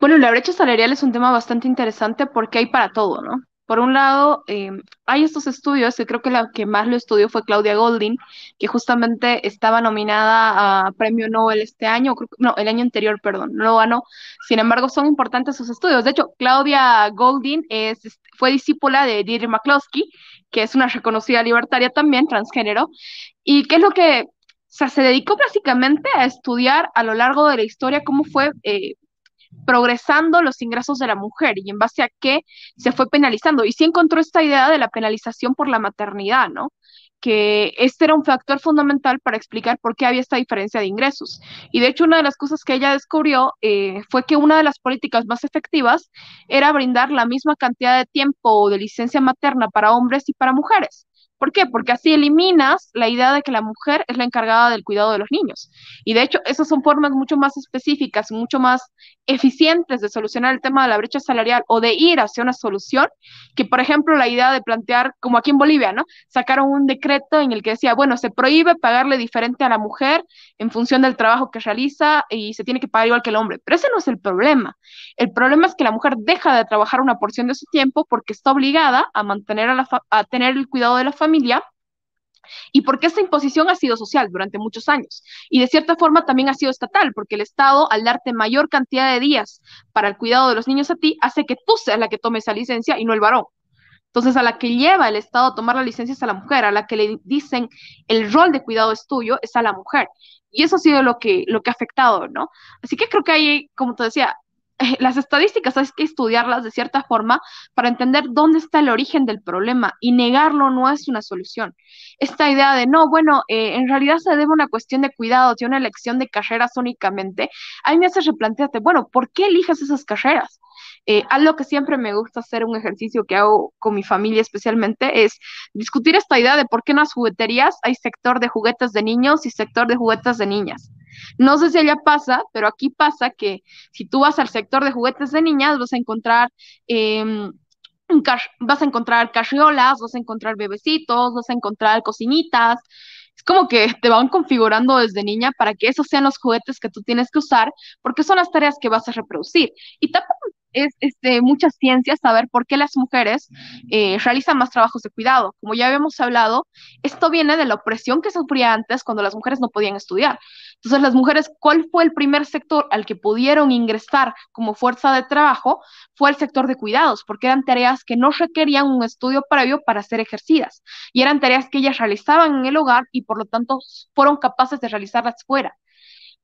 Bueno, la brecha salarial es un tema bastante interesante porque hay para todo, ¿no? Por un lado, eh, hay estos estudios, y creo que la que más lo estudió fue Claudia Golding, que justamente estaba nominada a Premio Nobel este año, no, el año anterior, perdón, no lo ganó. Sin embargo, son importantes sus estudios. De hecho, Claudia Golding es, fue discípula de Deirdre McCloskey, que es una reconocida libertaria también, transgénero, y qué es lo que o sea, se dedicó básicamente a estudiar a lo largo de la historia cómo fue eh, progresando los ingresos de la mujer y en base a qué se fue penalizando. Y sí encontró esta idea de la penalización por la maternidad, ¿no? que este era un factor fundamental para explicar por qué había esta diferencia de ingresos. Y de hecho, una de las cosas que ella descubrió eh, fue que una de las políticas más efectivas era brindar la misma cantidad de tiempo de licencia materna para hombres y para mujeres ¿Por qué? Porque así eliminas la idea de que la mujer es la encargada del cuidado de los niños. Y de hecho, esas son formas mucho más específicas, mucho más eficientes de solucionar el tema de la brecha salarial o de ir hacia una solución, que por ejemplo la idea de plantear, como aquí en Bolivia, ¿no? Sacaron un decreto en el que decía, bueno, se prohíbe pagarle diferente a la mujer en función del trabajo que realiza y se tiene que pagar igual que el hombre. Pero ese no es el problema. El problema es que la mujer deja de trabajar una porción de su tiempo porque está obligada a mantener a, a tener el cuidado de la familia y porque esta imposición ha sido social durante muchos años y de cierta forma también ha sido estatal, porque el Estado, al darte mayor cantidad de días para el cuidado de los niños a ti, hace que tú seas la que tome esa licencia y no el varón. Entonces, a la que lleva el Estado a tomar la licencia es a la mujer, a la que le dicen el rol de cuidado es tuyo es a la mujer. Y eso ha sido lo que, lo que ha afectado, ¿no? Así que creo que hay, como te decía, las estadísticas hay que estudiarlas de cierta forma para entender dónde está el origen del problema y negarlo no es una solución. Esta idea de no, bueno, eh, en realidad se debe a una cuestión de cuidado, y una elección de carreras únicamente, a mí me hace replantearte, bueno, ¿por qué eliges esas carreras? Eh, algo que siempre me gusta hacer, un ejercicio que hago con mi familia especialmente, es discutir esta idea de por qué en las jugueterías hay sector de juguetes de niños y sector de juguetes de niñas. No sé si allá pasa, pero aquí pasa que si tú vas al sector de juguetes de niñas, vas a encontrar... Em, vas a encontrar carriolas, vas a encontrar bebecitos, vas a encontrar cocinitas. Es como que te van configurando desde niña para que esos sean los juguetes que tú tienes que usar, porque son las tareas que vas a reproducir. Y tampoco es este, muchas ciencias saber por qué las mujeres eh, realizan más trabajos de cuidado. Como ya habíamos hablado, esto viene de la opresión que sufría antes cuando las mujeres no podían estudiar. Entonces, las mujeres, ¿cuál fue el primer sector al que pudieron ingresar como fuerza de trabajo? Fue el sector de cuidados, porque eran tareas que no requerían un estudio previo para ser ejercidas y eran tareas que ellas realizaban en el hogar y por lo tanto fueron capaces de realizarlas fuera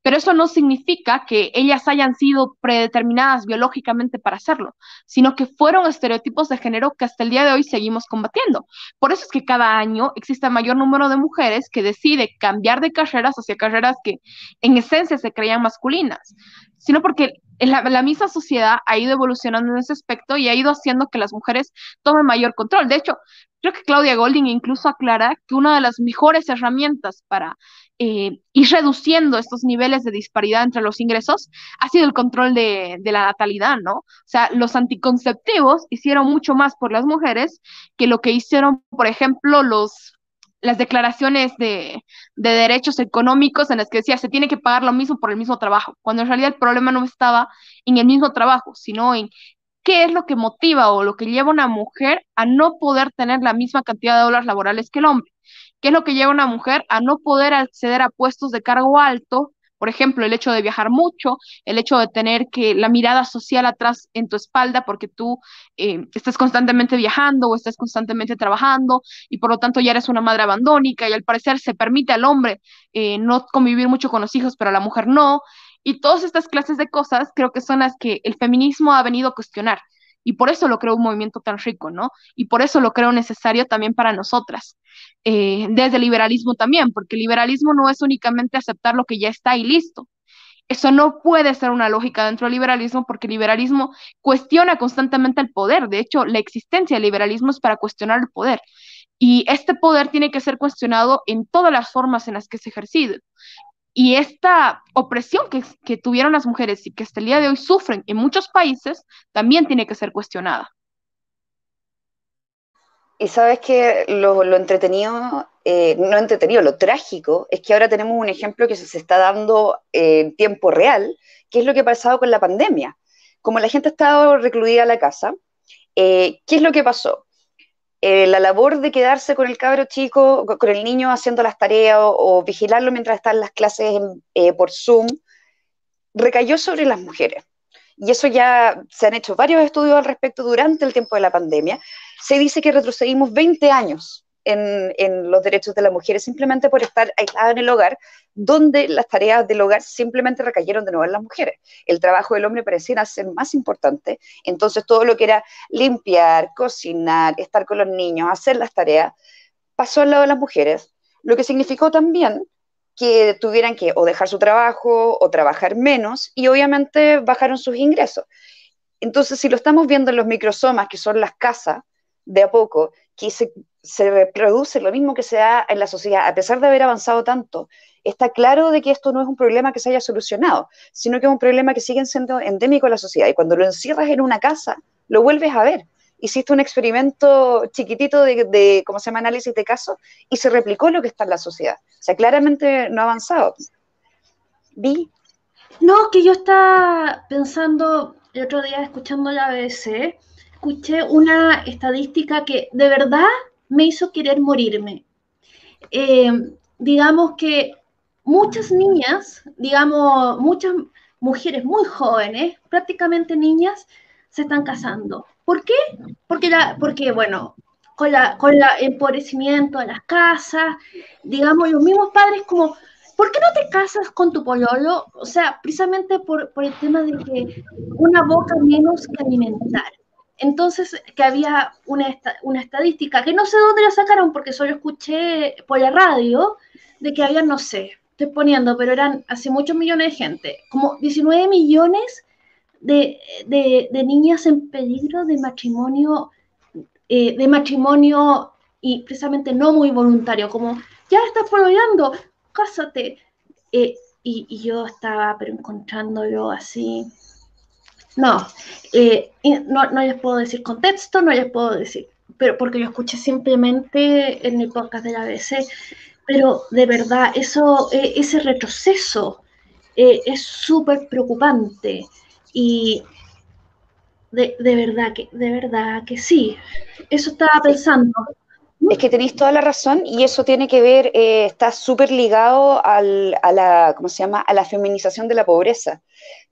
pero eso no significa que ellas hayan sido predeterminadas biológicamente para hacerlo, sino que fueron estereotipos de género que hasta el día de hoy seguimos combatiendo. Por eso es que cada año existe mayor número de mujeres que decide cambiar de carreras hacia carreras que en esencia se creían masculinas, sino porque la, la, misma sociedad ha ido evolucionando en ese aspecto y ha ido haciendo que las mujeres tomen mayor control. De hecho, creo que Claudia Golding incluso aclara que una de las mejores herramientas para eh, ir reduciendo estos niveles de disparidad entre los ingresos ha sido el control de, la natalidad, ¿no? O sea, los anticonceptivos hicieron mucho más por las mujeres que lo que hicieron, por ejemplo, los las declaraciones de, de, derechos económicos en las que decía se tiene que pagar lo mismo por el mismo trabajo, cuando en realidad el problema no estaba en el mismo trabajo, sino en qué es lo que motiva o lo que lleva a una mujer a no poder tener la misma cantidad de horas laborales que el hombre. ¿Qué es lo que lleva a una mujer a no poder acceder a puestos de cargo alto? Por ejemplo, el hecho de viajar mucho, el hecho de tener que la mirada social atrás en tu espalda porque tú eh, estás constantemente viajando o estás constantemente trabajando y por lo tanto ya eres una madre abandónica y al parecer se permite al hombre eh, no convivir mucho con los hijos, pero a la mujer no. Y todas estas clases de cosas creo que son las que el feminismo ha venido a cuestionar. Y por eso lo creo un movimiento tan rico, ¿no? Y por eso lo creo necesario también para nosotras. Eh, desde el liberalismo también, porque el liberalismo no es únicamente aceptar lo que ya está y listo. Eso no puede ser una lógica dentro del liberalismo porque el liberalismo cuestiona constantemente el poder. De hecho, la existencia del liberalismo es para cuestionar el poder. Y este poder tiene que ser cuestionado en todas las formas en las que se ejerce. Y esta opresión que, tuvieron las mujeres y que hasta el día de hoy sufren en muchos países también tiene que ser cuestionada. Y sabes que lo, entretenido, eh, no entretenido, lo trágico, es que ahora tenemos un ejemplo que se está dando en tiempo real, que es lo que ha pasado con la pandemia. Como la gente ha estado recluida a la casa, eh, ¿qué es lo que pasó? Eh, la labor de quedarse con el cabro chico, con el niño haciendo las tareas o, vigilarlo mientras están las clases por Zoom, recayó sobre las mujeres. Y eso ya se han hecho varios estudios al respecto durante el tiempo de la pandemia, se dice que retrocedimos 20 años en, los derechos de las mujeres simplemente por estar aisladas en el hogar, donde las tareas del hogar simplemente recayeron de nuevo en las mujeres. El trabajo del hombre parecía ser más importante, entonces todo lo que era limpiar, cocinar, estar con los niños, hacer las tareas, pasó al lado de las mujeres, lo que significó también que tuvieran que o dejar su trabajo o trabajar menos y obviamente bajaron sus ingresos. Entonces, si lo estamos viendo en los microsomas, que son las casas, de a poco, que se, se reproduce lo mismo que se da en la sociedad, a pesar de haber avanzado tanto. Está claro de que esto no es un problema que se haya solucionado, sino que es un problema que sigue siendo endémico en la sociedad. Y cuando lo encierras en una casa, lo vuelves a ver. Hiciste un experimento chiquitito de, de ¿cómo se llama?, análisis de casos y se replicó lo que está en la sociedad. O sea, claramente no ha avanzado. Vi. No, que yo estaba pensando el otro día escuchando la BBC, escuché una estadística que de verdad me hizo querer morirme. Eh, digamos que muchas niñas, digamos, muchas mujeres muy jóvenes, prácticamente niñas, se están casando. ¿Por qué? Porque, la, porque bueno, con, la, con el empobrecimiento de las casas, digamos, los mismos padres como, ¿por qué no te casas con tu pololo? O sea, precisamente por, por el tema de que una boca menos que alimentar. Entonces, que había una, una, estadística, que no sé dónde la sacaron porque solo escuché por la radio, de que había, no sé, estoy poniendo, pero eran hace muchos millones de gente, como 19 millones de, de, niñas en peligro de matrimonio, eh, de matrimonio y precisamente no muy voluntario, como, ya estás pololeando, cásate. Eh, y, y, yo estaba, pero encontrándolo así, no, eh, no, no les puedo decir contexto, no les puedo decir, pero porque lo escuché simplemente en el podcast de la BBC, pero de verdad, eso, eh, ese retroceso eh, es súper preocupante y de, de, verdad que, de verdad que sí, eso estaba pensando. Es que tenéis toda la razón y eso tiene que ver, eh, está súper ligado al, a, la, ¿cómo se llama? a la feminización de la pobreza,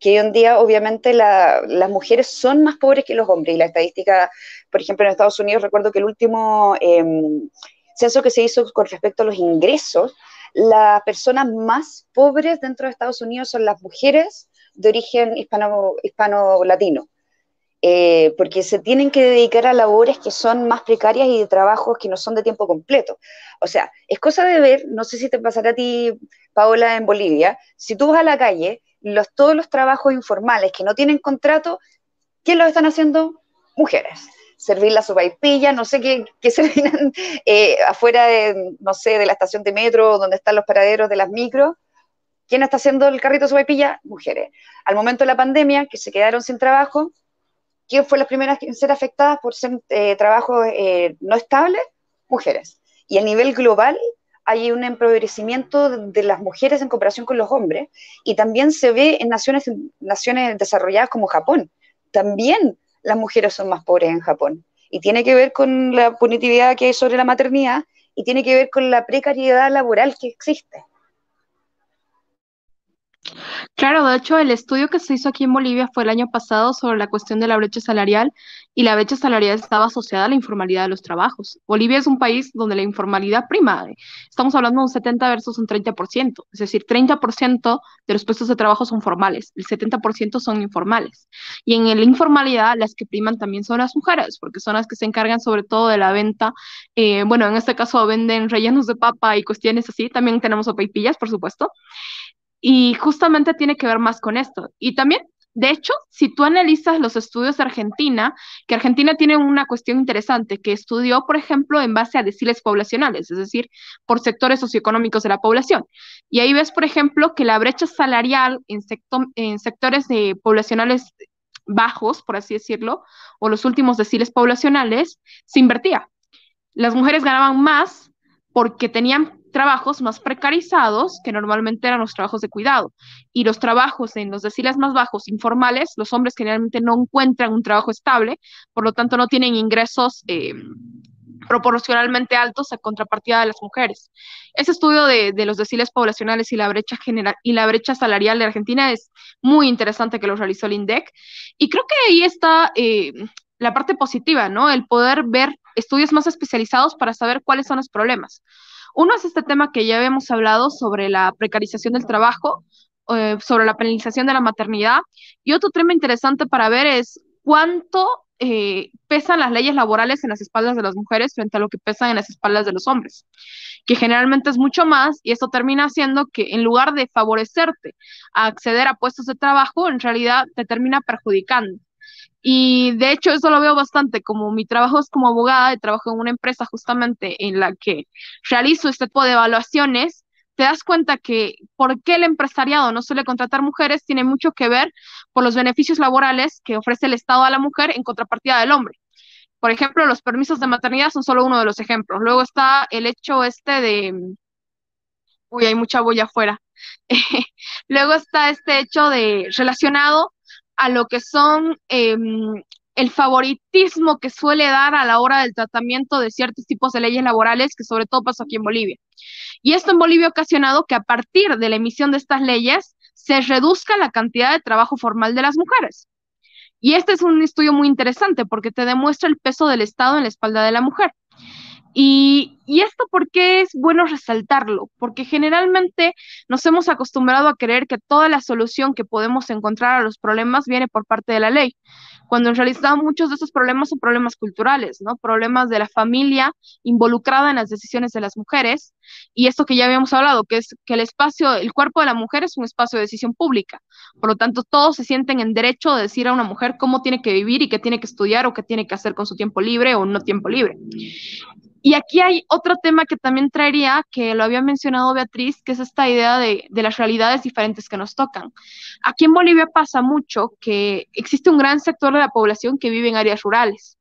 que hoy en día obviamente la, las mujeres son más pobres que los hombres y la estadística, por ejemplo en Estados Unidos, recuerdo que el último eh, censo que se hizo con respecto a los ingresos, las personas más pobres dentro de Estados Unidos son las mujeres de origen hispano, hispano-latino. Eh, porque se tienen que dedicar a labores que son más precarias y de trabajos que no son de tiempo completo. O sea, es cosa de ver, no sé si te pasará a ti, Paola, en Bolivia, si tú vas a la calle, los, todos los trabajos informales que no tienen contrato, ¿quién los están haciendo? Mujeres. Servir la sopaipilla, no sé qué, qué servirán eh, afuera de, no sé, de la estación de metro, donde están los paraderos de las micros. ¿Quién está haciendo el carrito de sopaipilla? Mujeres. Al momento de la pandemia, que se quedaron sin trabajo, ¿Quién fue las primeras en ser afectadas por ser, eh, trabajo eh, no estable? Mujeres. Y a nivel global hay un empobrecimiento de, de las mujeres en comparación con los hombres y también se ve en naciones, naciones desarrolladas como Japón. También las mujeres son más pobres en Japón. Y tiene que ver con la punitividad que hay sobre la maternidad y tiene que ver con la precariedad laboral que existe. Claro, de hecho, el estudio que se hizo aquí en Bolivia fue el año pasado sobre la cuestión de la brecha salarial y la brecha salarial estaba asociada a la informalidad de los trabajos. Bolivia es un país donde la informalidad prima. Estamos hablando de un 70 versus un 30%, es decir, 30% de los puestos de trabajo son formales, el 70% son informales. Y en la informalidad las que priman también son las mujeres, porque son las que se encargan sobre todo de la venta. Eh, bueno, en este caso venden rellenos de papa y cuestiones así. También tenemos sopaipillas, por supuesto. Y justamente tiene que ver más con esto. Y también, de hecho, si tú analizas los estudios de Argentina, que Argentina tiene una cuestión interesante, que estudió, por ejemplo, en base a deciles poblacionales, es decir, por sectores socioeconómicos de la población. Y ahí ves, por ejemplo, que la brecha salarial en, sectores de poblacionales bajos, por así decirlo, o los últimos deciles poblacionales, se invertía. Las mujeres ganaban más porque tenían trabajos más precarizados, que normalmente eran los trabajos de cuidado. Y los trabajos en los deciles más bajos, informales, los hombres generalmente no encuentran un trabajo estable, por lo tanto no tienen ingresos eh, proporcionalmente altos a contrapartida de las mujeres. Ese estudio de, de, los deciles poblacionales y la brecha general y la brecha salarial de Argentina es muy interesante que lo realizó el INDEC y creo que ahí está eh, la parte positiva, ¿no? El poder ver estudios más especializados para saber cuáles son los problemas. Uno es este tema que ya habíamos hablado sobre la precarización del trabajo, eh, sobre la penalización de la maternidad. Y otro tema interesante para ver es cuánto eh, pesan las leyes laborales en las espaldas de las mujeres frente a lo que pesan en las espaldas de los hombres, que generalmente es mucho más y esto termina haciendo que en lugar de favorecerte a acceder a puestos de trabajo, en realidad te termina perjudicando. Y de hecho eso lo veo bastante, como mi trabajo es como abogada y trabajo en una empresa justamente en la que realizo este tipo de evaluaciones, te das cuenta que por qué el empresariado no suele contratar mujeres tiene mucho que ver por los beneficios laborales que ofrece el Estado a la mujer en contrapartida del hombre. Por ejemplo, los permisos de maternidad son solo uno de los ejemplos. Luego está el hecho este de... Uy, hay mucha boya afuera. Luego está este hecho de relacionado a lo que son em, el favoritismo que suele dar a la hora del tratamiento de ciertos tipos de leyes laborales, que sobre todo pasa aquí en Bolivia. Y esto en Bolivia ha ocasionado que a partir de la emisión de estas leyes se reduzca la cantidad de trabajo formal de las mujeres. Y este es un estudio muy interesante porque te demuestra el peso del Estado en la espalda de la mujer. Y, esto, ¿por qué es bueno resaltarlo? Porque generalmente nos hemos acostumbrado a creer que toda la solución que podemos encontrar a los problemas viene por parte de la ley cuando en realidad muchos de esos problemas son problemas culturales, ¿no? Problemas de la familia involucrada en las decisiones de las mujeres. Y esto que ya habíamos hablado, que es que el espacio, el cuerpo de la mujer es un espacio de decisión pública. Por lo tanto, todos se sienten en derecho de decir a una mujer cómo tiene que vivir y qué tiene que estudiar o qué tiene que hacer con su tiempo libre o no tiempo libre. Y aquí hay otro tema que también traería, que lo había mencionado Beatriz, que es esta idea de, las realidades diferentes que nos tocan. Aquí en Bolivia pasa mucho que existe un gran sector de la población que vive en áreas rurales.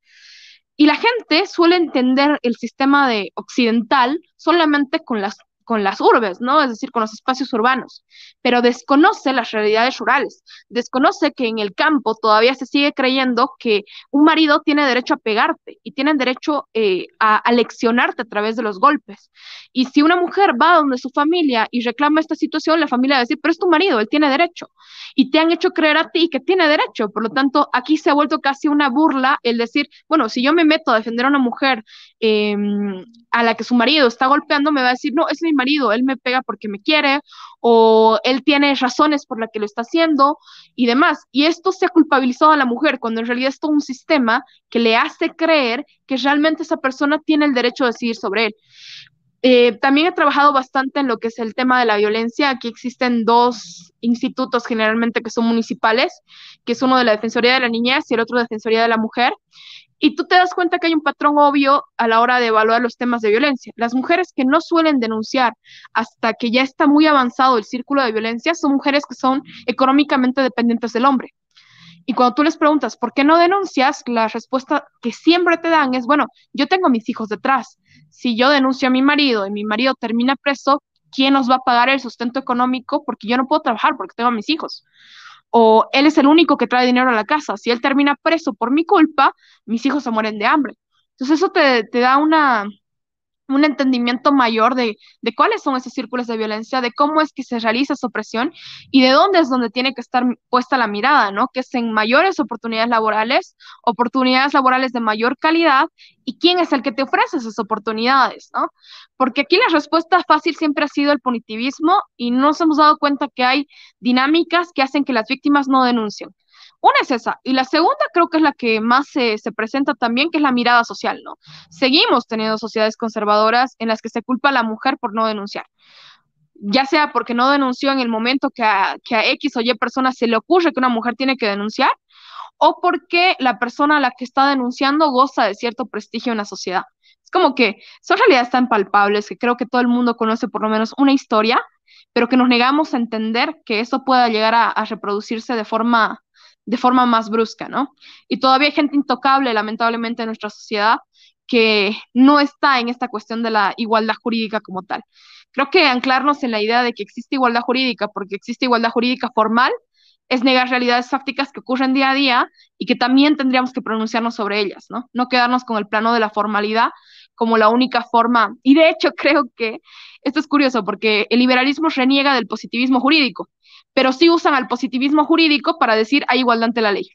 Y la gente suele entender el sistema de occidental solamente con las con las urbes, ¿no? Es decir, con los espacios urbanos, pero desconoce las realidades rurales, desconoce que en el campo todavía se sigue creyendo que un marido tiene derecho a pegarte y tiene derecho eh, a, a, leccionarte a través de los golpes. Y si una mujer va donde su familia y reclama esta situación, la familia va a decir, pero es tu marido, él tiene derecho. Y te han hecho creer a ti que tiene derecho. Por lo tanto, aquí se ha vuelto casi una burla el decir, bueno, si yo me meto a defender a una mujer eh, a la que su marido está golpeando, me va a decir, no, es mi marido, él me pega porque me quiere o él tiene razones por las que lo está haciendo y demás. Y esto se ha culpabilizado a la mujer cuando en realidad es todo un sistema que le hace creer que realmente esa persona tiene el derecho de decidir sobre él. Eh, también he trabajado bastante en lo que es el tema de la violencia. Aquí existen dos institutos generalmente que son municipales, que es uno de la Defensoría de la Niñez y el otro de Defensoría de la Mujer. Y tú te das cuenta que hay un patrón obvio a la hora de evaluar los temas de violencia. Las mujeres que no suelen denunciar hasta que ya está muy avanzado el círculo de violencia son mujeres que son económicamente dependientes del hombre. Y cuando tú les preguntas, ¿por qué no denuncias? La respuesta que siempre te dan es, bueno, yo tengo mis hijos detrás. Si yo denuncio a mi marido y mi marido termina preso, ¿quién nos va a pagar el sustento económico? Porque yo no puedo trabajar porque tengo a mis hijos o él es el único que trae dinero a la casa. Si él termina preso por mi culpa, mis hijos se mueren de hambre. Entonces eso te, te da una, un entendimiento mayor de, de, cuáles son esos círculos de violencia, de cómo es que se realiza esa opresión y de dónde es donde tiene que estar puesta la mirada, ¿no? Que es en mayores oportunidades laborales, oportunidades laborales de mayor calidad y quién es el que te ofrece esas oportunidades, ¿no? Porque aquí la respuesta fácil siempre ha sido el punitivismo y no nos hemos dado cuenta que hay dinámicas que hacen que las víctimas no denuncien. Una es esa. Y la segunda creo que es la que más se, presenta también, que es la mirada social, ¿no? Seguimos teniendo sociedades conservadoras en las que se culpa a la mujer por no denunciar. Ya sea porque no denunció en el momento que a, que a X o Y persona se le ocurre que una mujer tiene que denunciar, o porque la persona a la que está denunciando goza de cierto prestigio en la sociedad. Es como que son realidades tan palpables que creo que todo el mundo conoce por lo menos una historia, pero que nos negamos a entender que eso pueda llegar a reproducirse de forma de forma más brusca, ¿no? Y todavía hay gente intocable, lamentablemente, en nuestra sociedad que no está en esta cuestión de la igualdad jurídica como tal. Creo que anclarnos en la idea de que existe igualdad jurídica, porque existe igualdad jurídica formal, es negar realidades fácticas que ocurren día a día y que también tendríamos que pronunciarnos sobre ellas, ¿no? No quedarnos con el plano de la formalidad como la única forma. Y de hecho creo que esto es curioso porque el liberalismo reniega del positivismo jurídico pero sí usan al positivismo jurídico para decir hay igualdad ante la ley.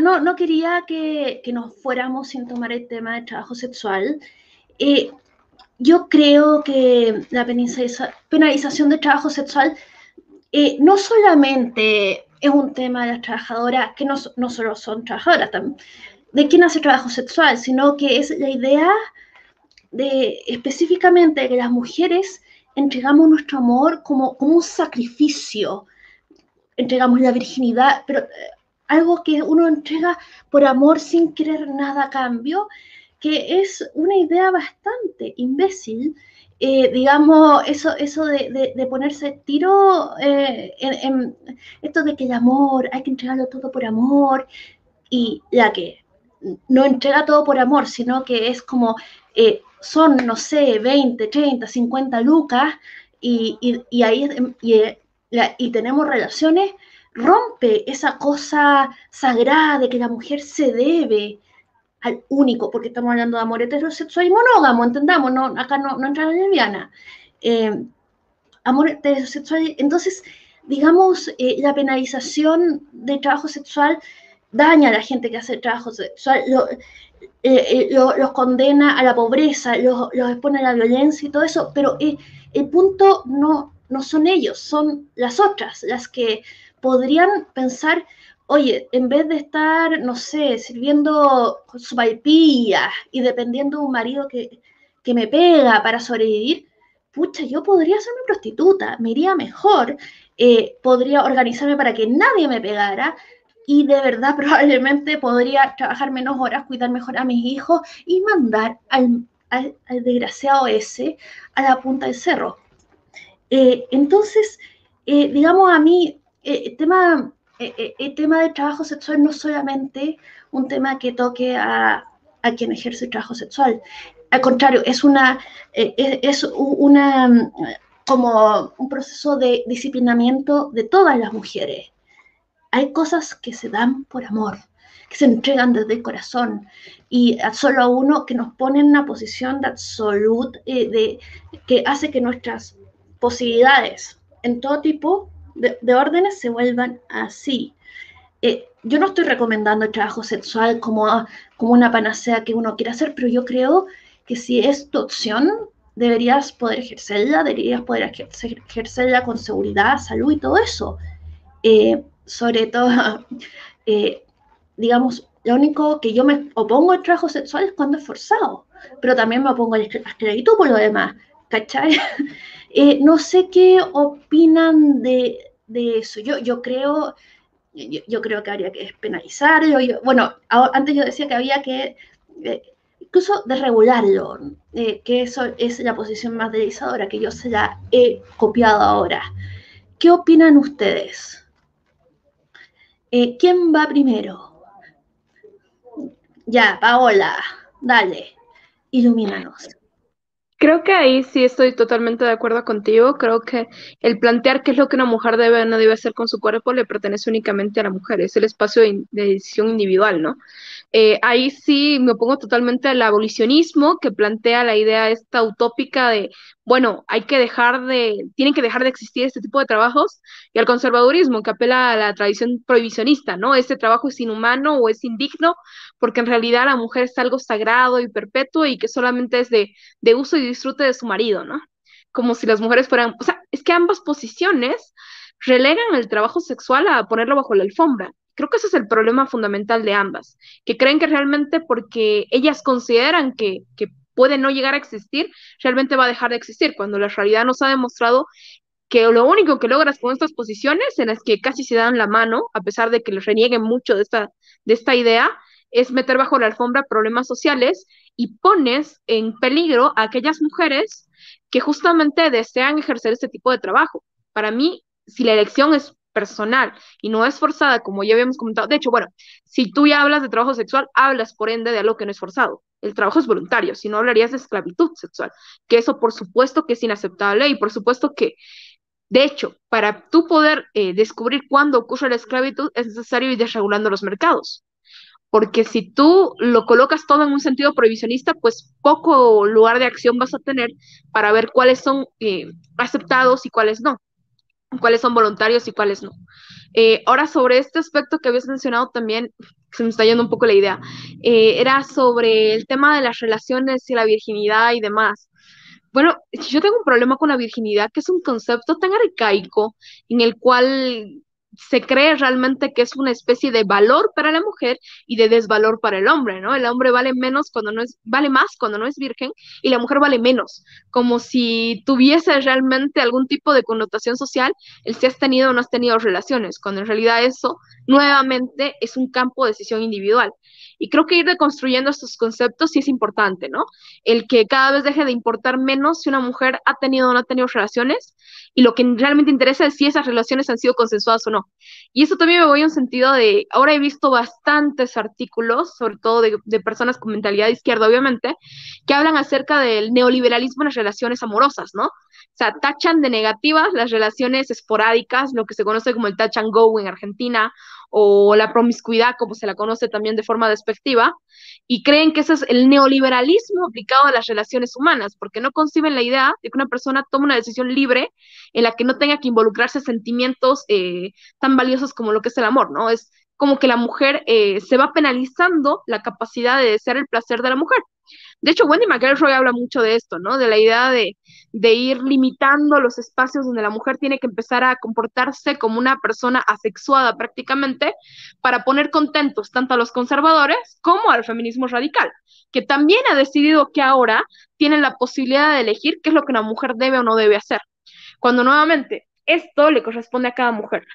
No, no quería que, nos fuéramos sin tomar el tema del trabajo sexual. Eh, yo creo que la penalización del trabajo sexual eh, no solamente es un tema de las trabajadoras, que no, no solo son trabajadoras, de quién hace trabajo sexual, sino que es la idea de específicamente que las mujeres entregamos nuestro amor como, como un sacrificio. entregamos la virginidad, pero eh, algo que uno entrega por amor sin querer nada a cambio, que es una idea bastante imbécil. Eh, digamos, eso, eso de, de, ponerse tiro eh, en, esto de que el amor, hay que entregarlo todo por amor, y ya que no entrega todo por amor, sino que es como, son, no sé, 20, 30, 50 lucas, y, y, ahí y, y tenemos relaciones, rompe esa cosa sagrada de que la mujer se debe al único, porque estamos hablando de amor heterosexual y monógamo, entendamos, no, acá no, no entra la lesbiana. Eh, amor heterosexual, entonces, digamos, eh, la penalización del trabajo sexual daña a la gente que hace trabajo sexual, eh, los condena a la pobreza, los, expone a la violencia y todo eso, pero el punto no, no son ellos, son las otras, las que podrían pensar, oye, en vez de estar, no sé, sirviendo su palpilla y dependiendo de un marido que, que me pega para sobrevivir, pucha, yo podría ser mi prostituta, me iría mejor, eh, podría organizarme para que nadie me pegara y de verdad probablemente podría trabajar menos horas, cuidar mejor a mis hijos y mandar al, al desgraciado ese a la punta del cerro. Eh, entonces, eh, digamos, a mí, eh, el, tema, el tema del trabajo sexual no es solamente un tema que toque a, quien ejerce el trabajo sexual. Al contrario, es una, es una, como un proceso de disciplinamiento de todas las mujeres. Hay cosas que se dan por amor, que se entregan desde el corazón y solo a uno que nos pone en una posición de absoluta, de, que hace que nuestras posibilidades en todo tipo de, órdenes se vuelvan así. Eh, yo no estoy recomendando el trabajo sexual como, como una panacea que uno quiera hacer, pero yo creo que si es tu opción, deberías poder ejercerla, deberías poder ejercerla con seguridad, salud y todo eso. Eh, sobre todo, eh, digamos, lo único que yo me opongo al trabajo sexual es cuando es forzado, pero también me opongo a la esclavitud por lo demás, ¿cachai? Eh, no sé qué opinan de, eso. Yo, yo creo, yo, creo que habría que penalizarlo. bueno, antes yo decía que había que eh, incluso de regularlo, eh, que eso es la posición más deslizadora, que yo se la he copiado ahora. ¿Qué opinan ustedes? ¿Quién va primero? Ya, Paola, dale, ilumínanos. Creo que ahí sí estoy totalmente de acuerdo contigo. Creo que el plantear qué es lo que una mujer debe o no debe hacer con su cuerpo le pertenece únicamente a la mujer, es el espacio de, decisión individual, ¿no? Eh, ahí sí me opongo totalmente al abolicionismo que plantea la idea esta utópica de, bueno, hay que dejar de, tienen que dejar de existir este tipo de trabajos, y al conservadurismo que apela a la tradición prohibicionista, ¿no? Este trabajo es inhumano o es indigno, porque en realidad la mujer es algo sagrado y perpetuo y que solamente es de, de uso y disfrute de su marido, ¿no? Como si las mujeres fueran, o sea, es que ambas posiciones relegan el trabajo sexual a ponerlo bajo la alfombra. Creo que ese es el problema fundamental de ambas, que creen que realmente porque ellas consideran que, que puede no llegar a existir, realmente va a dejar de existir, cuando la realidad nos ha demostrado que lo único que logras con estas posiciones en las que casi se dan la mano, a pesar de que les renieguen mucho de esta, de esta idea, es meter bajo la alfombra problemas sociales y pones en peligro a aquellas mujeres que justamente desean ejercer este tipo de trabajo. Para mí, si la elección es personal y no es forzada, como ya habíamos comentado. De hecho, bueno, si tú ya hablas de trabajo sexual, hablas por ende de algo que no es forzado. El trabajo es voluntario, si no hablarías de esclavitud sexual, que eso por supuesto que es inaceptable y por supuesto que, de hecho, para tú poder eh, descubrir cuándo ocurre la esclavitud es necesario ir desregulando los mercados. Porque si tú lo colocas todo en un sentido prohibicionista, pues poco lugar de acción vas a tener para ver cuáles son eh, aceptados y cuáles no cuáles son voluntarios y cuáles no. Eh, ahora, sobre este aspecto que habías mencionado también, se me está yendo un poco la idea, eh, era sobre el tema de las relaciones y la virginidad y demás. Bueno, yo tengo un problema con la virginidad, que es un concepto tan arcaico en el cual se cree realmente que es una especie de valor para la mujer y de desvalor para el hombre, ¿no? El hombre vale menos cuando no es, vale más cuando no es virgen y la mujer vale menos, como si tuviese realmente algún tipo de connotación social el si has tenido o no has tenido relaciones, cuando en realidad eso nuevamente es un campo de decisión individual. Y creo que ir deconstruyendo estos conceptos sí es importante, ¿no? El que cada vez deje de importar menos si una mujer ha tenido o no ha tenido relaciones y lo que realmente interesa es si esas relaciones han sido consensuadas o no. Y eso también me voy a un sentido de, ahora he visto bastantes artículos, sobre todo de, de personas con mentalidad izquierda, obviamente, que hablan acerca del neoliberalismo en las relaciones amorosas, ¿no? O sea, tachan de negativas las relaciones esporádicas, lo que se conoce como el touch and go en Argentina, o la promiscuidad, como se la conoce también de forma despectiva, y creen que ese es el neoliberalismo aplicado a las relaciones humanas, porque no conciben la idea de que una persona tome una decisión libre en la que no tenga que involucrarse sentimientos eh, tan valiosos como lo que es el amor, ¿no? Es como que la mujer eh, se va penalizando la capacidad de desear el placer de la mujer. De hecho, Wendy McElroy habla mucho de esto, ¿no? De la idea de, de, ir limitando los espacios donde la mujer tiene que empezar a comportarse como una persona asexuada prácticamente para poner contentos tanto a los conservadores como al feminismo radical, que también ha decidido que ahora tienen la posibilidad de elegir qué es lo que una mujer debe o no debe hacer. Cuando nuevamente esto le corresponde a cada mujer.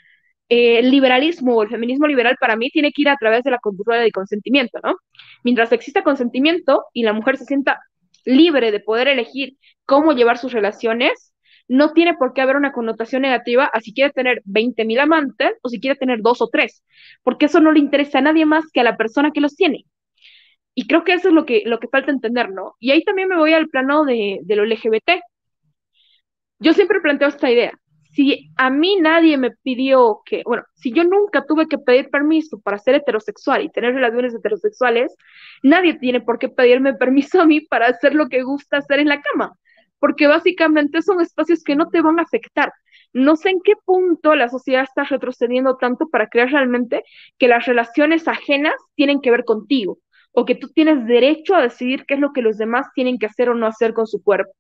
Eh, el liberalismo o el feminismo liberal para mí tiene que ir a través de la cultura de consentimiento, ¿no? Mientras exista consentimiento y la mujer se sienta libre de poder elegir cómo llevar sus relaciones, no tiene por qué haber una connotación negativa a si quiere tener 20.000 amantes o si quiere tener dos o tres, porque eso no le interesa a nadie más que a la persona que los tiene. Y creo que eso es lo que, lo que falta entender, ¿no? Y ahí también me voy al plano de, de lo LGBT. Yo siempre planteo esta idea si a mí nadie me pidió que, bueno, si yo nunca tuve que pedir permiso para ser heterosexual y tener relaciones heterosexuales, nadie tiene por qué pedirme permiso a mí para hacer lo que gusta hacer en la cama, porque básicamente son espacios que no te van a afectar. No sé en qué punto la sociedad está retrocediendo tanto para creer realmente que las relaciones ajenas tienen que ver contigo o que tú tienes derecho a decidir qué es lo que los demás tienen que hacer o no hacer con su cuerpo.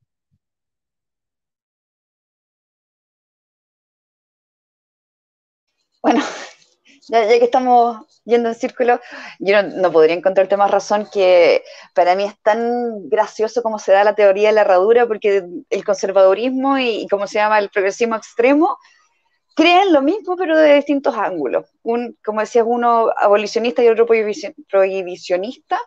Bueno, ya, que estamos yendo en círculo, yo no, podría encontrarte más razón que para mí es tan gracioso como se da la teoría de la herradura, porque el conservadurismo y, como se llama el progresismo extremo creen lo mismo, pero de distintos ángulos. Un, como decías, uno abolicionista y otro prohibicionista,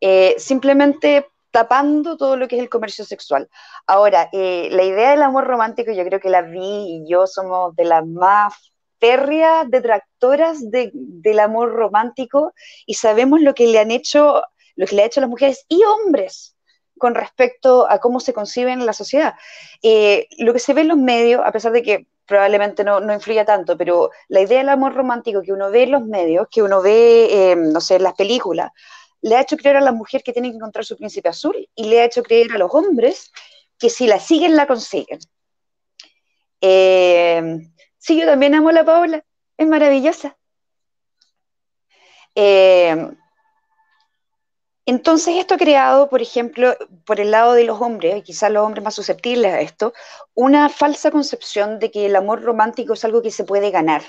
eh, simplemente tapando todo lo que es el comercio sexual. Ahora, eh, la idea del amor romántico, yo creo que la vi y yo somos de las más férreas detractoras del amor romántico y sabemos lo que le han hecho, lo que le ha hecho a las mujeres y hombres con respecto a cómo se concibe en la sociedad. Eh, lo que se ve en los medios, a pesar de que probablemente no, no influya tanto, pero la idea del amor romántico que uno ve en los medios, que uno ve, eh, no sé, en las películas, le ha hecho creer a la mujer que tiene que encontrar su príncipe azul y le ha hecho creer a los hombres que si la siguen, la consiguen. Eh, Sí, yo también amo a la Paola, es maravillosa. Eh, entonces, esto ha creado, por ejemplo, por el lado de los hombres, y quizás los hombres más susceptibles a esto, una falsa concepción de que el amor romántico es algo que se puede ganar,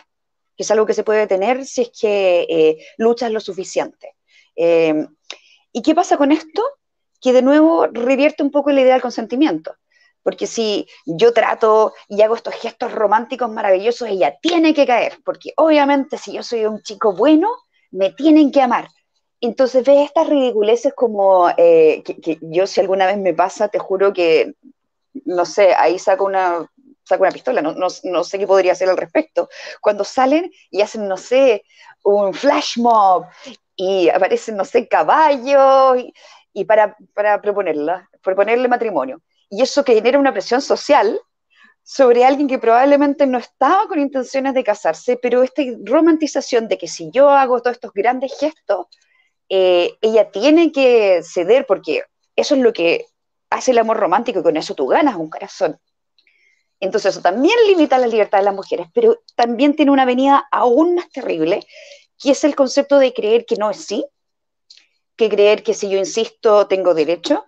que es algo que se puede tener si es que eh, luchas lo suficiente. Eh, ¿Y qué pasa con esto? Que de nuevo revierte un poco la idea del consentimiento. Porque si yo trato y hago estos gestos románticos maravillosos, ella tiene que caer, porque obviamente si yo soy un chico bueno, me tienen que amar. Entonces ves estas ridiculeces como eh, que, yo si alguna vez me pasa, te juro que, no sé, ahí saco una, saco una pistola, no, no, sé qué podría hacer al respecto. Cuando salen y hacen, no sé, un flash mob y aparecen, no sé, caballos y, y para, para proponerla, proponerle matrimonio y eso que genera una presión social sobre alguien que probablemente no estaba con intenciones de casarse, pero esta romantización de que si yo hago todos estos grandes gestos, eh, ella tiene que ceder porque eso es lo que hace el amor romántico y con eso tú ganas un corazón. Entonces eso también limita la libertad de las mujeres, pero también tiene una venida aún más terrible, que es el concepto de creer que no es sí, que creer que si yo insisto tengo derecho,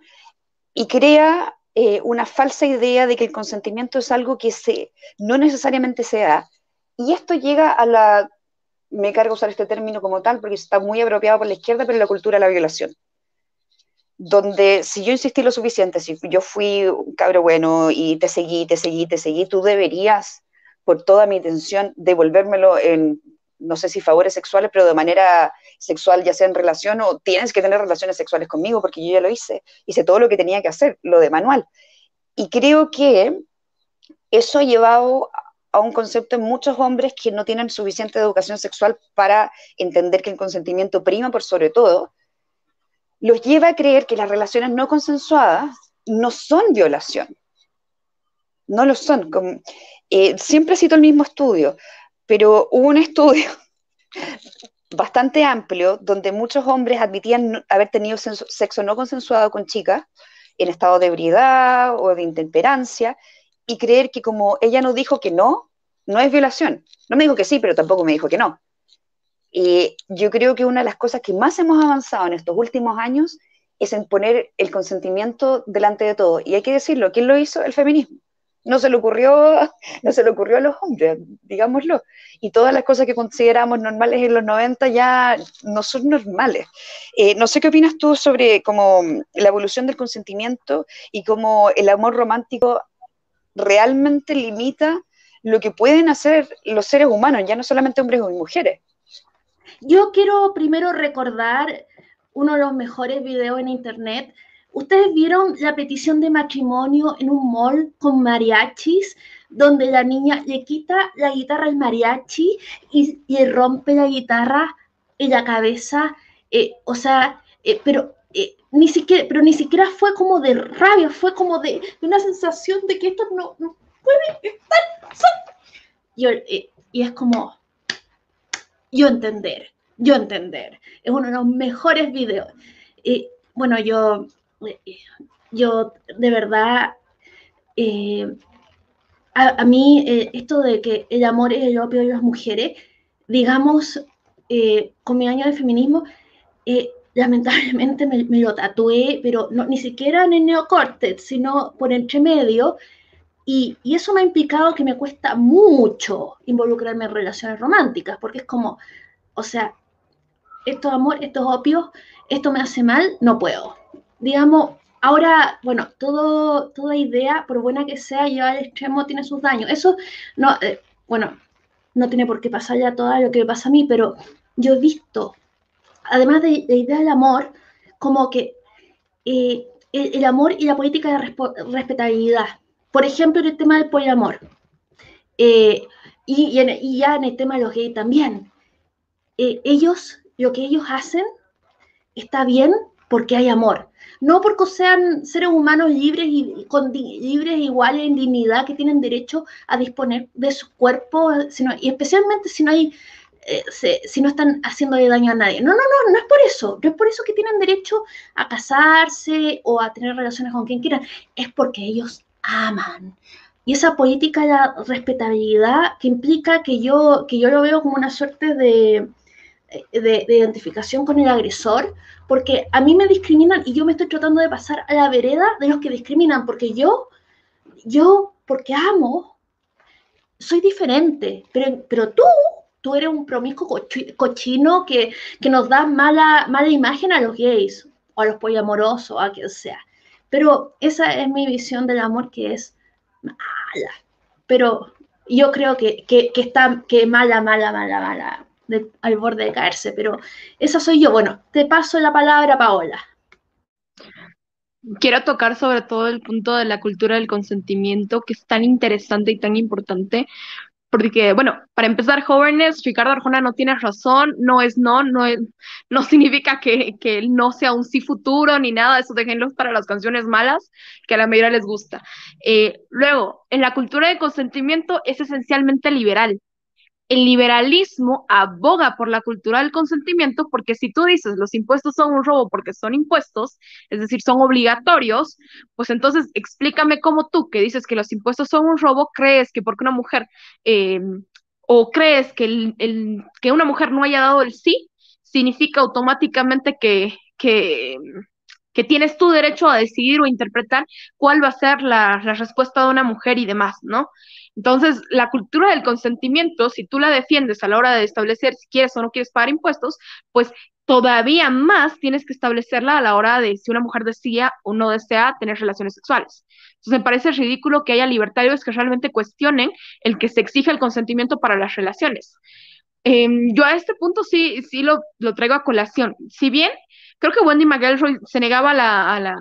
y crea eh, una falsa idea de que el consentimiento es algo que se, no necesariamente se da, Y esto llega a la, me cargo usar este término como tal porque está muy apropiado por la izquierda, pero la cultura de la violación. Donde si yo insistí lo suficiente, si yo fui un cabro bueno y te seguí, te seguí, te seguí, tú deberías, por toda mi intención, devolvérmelo en, no sé si favores sexuales, pero de manera sexual, ya sea en relación o tienes que tener relaciones sexuales conmigo porque yo ya lo hice, hice todo lo que tenía que hacer, lo de manual. Y creo que eso ha llevado a un concepto en muchos hombres que no tienen suficiente educación sexual para entender que el consentimiento prima por sobre todo, los lleva a creer que las relaciones no consensuadas no son violación. No lo son. Eh, siempre cito el mismo estudio, pero hubo un estudio bastante amplio donde muchos hombres admitían haber tenido sexo no consensuado con chicas en estado de ebriedad o de intemperancia y creer que como ella no dijo que no, no es violación. No me dijo que sí, pero tampoco me dijo que no. Y yo creo que una de las cosas que más hemos avanzado en estos últimos años es en poner el consentimiento delante de todo. Y hay que decirlo, ¿quién lo hizo? El feminismo. No se le ocurrió, no se le ocurrió a los hombres, digámoslo. Y todas las cosas que consideramos normales en los 90 ya no son normales. Eh, no sé qué opinas tú sobre como la evolución del consentimiento y cómo el amor romántico realmente limita lo que pueden hacer los seres humanos, ya no solamente hombres y mujeres. Yo quiero primero recordar uno de los mejores videos en internet. Ustedes vieron la petición de matrimonio en un mall con mariachis, donde la niña le quita la guitarra al mariachi y, le rompe la guitarra en la cabeza. Eh, o sea, eh, pero eh, ni siquiera, pero ni siquiera fue como de rabia, fue como de, una sensación de que esto no, puede estar. Y, es como, yo entender, yo entender. Es uno de los mejores videos. Bueno, yo, yo de verdad, a, mí esto de que el amor es el opio de las mujeres, digamos, con mi año de feminismo, lamentablemente me, lo tatué, pero no, ni siquiera en el neocórtex, sino por entre medio. Y, y, eso me ha implicado que me cuesta mucho involucrarme en relaciones románticas, porque es como, o sea, esto es amor, esto es esto me hace mal, no puedo. Digamos, ahora, bueno, todo, toda idea, por buena que sea, lleva al extremo tiene sus daños. Eso, no, eh, bueno, no tiene por qué pasar ya todo lo que pasa a mí, pero yo he visto además de la idea del amor, como que eh, el, amor y la política de respetabilidad. Por ejemplo, en el tema del poliamor. Eh, y, y, ya en el tema de los gays también. Eh, ellos, lo que ellos hacen está bien porque hay amor. No porque sean seres humanos libres y con libres iguales en dignidad que tienen derecho a disponer de su cuerpo, sino, y especialmente si no hay eh, si no están haciéndole daño a nadie. No, no, no, no es por eso. No es por eso que tienen derecho a casarse o a tener relaciones con quien quieran. Es porque ellos aman. Y esa política de la respetabilidad que implica que yo, que yo lo veo como una suerte de, de, identificación con el agresor, porque a mí me discriminan y yo me estoy tratando de pasar a la vereda de los que discriminan, porque yo, yo, porque amo, soy diferente, pero, pero tú tú eres un promiscuo cochino que, nos da mala, mala imagen a los gays o a los poliamorosos, a quien sea. Pero esa es mi visión del amor que es mala. Pero yo creo que, que, está que mala, mala, mala, mala, al borde de caerse. Pero esa soy yo. Bueno, te paso la palabra, Paola. Quiero tocar sobre todo el punto de la cultura del consentimiento, que es tan interesante y tan importante, porque, bueno, para empezar, jóvenes, Ricardo Arjona no tiene razón, no es no, no, no significa que, que no sea un sí futuro ni nada, eso déjenlos para las canciones malas, que a la mayoría les gusta. Eh, luego, en la cultura de consentimiento es esencialmente liberal, el liberalismo aboga por la cultura del consentimiento porque si tú dices los impuestos son un robo porque son impuestos, es decir, son obligatorios, pues entonces explícame cómo tú que dices que los impuestos son un robo, crees que porque una mujer eh, o crees que, que una mujer no haya dado el sí, significa automáticamente que, que, tienes tu derecho a decidir o interpretar cuál va a ser la respuesta de una mujer y demás, ¿no? Entonces, la cultura del consentimiento, si tú la defiendes a la hora de establecer si quieres o no quieres pagar impuestos, pues todavía más tienes que establecerla a la hora de si una mujer desea o no desea tener relaciones sexuales. Entonces, me parece ridículo que haya libertarios que realmente cuestionen el que se exige el consentimiento para las relaciones. Em, yo a este punto sí, sí lo, lo, traigo a colación. Si bien creo que Wendy McElroy se negaba a la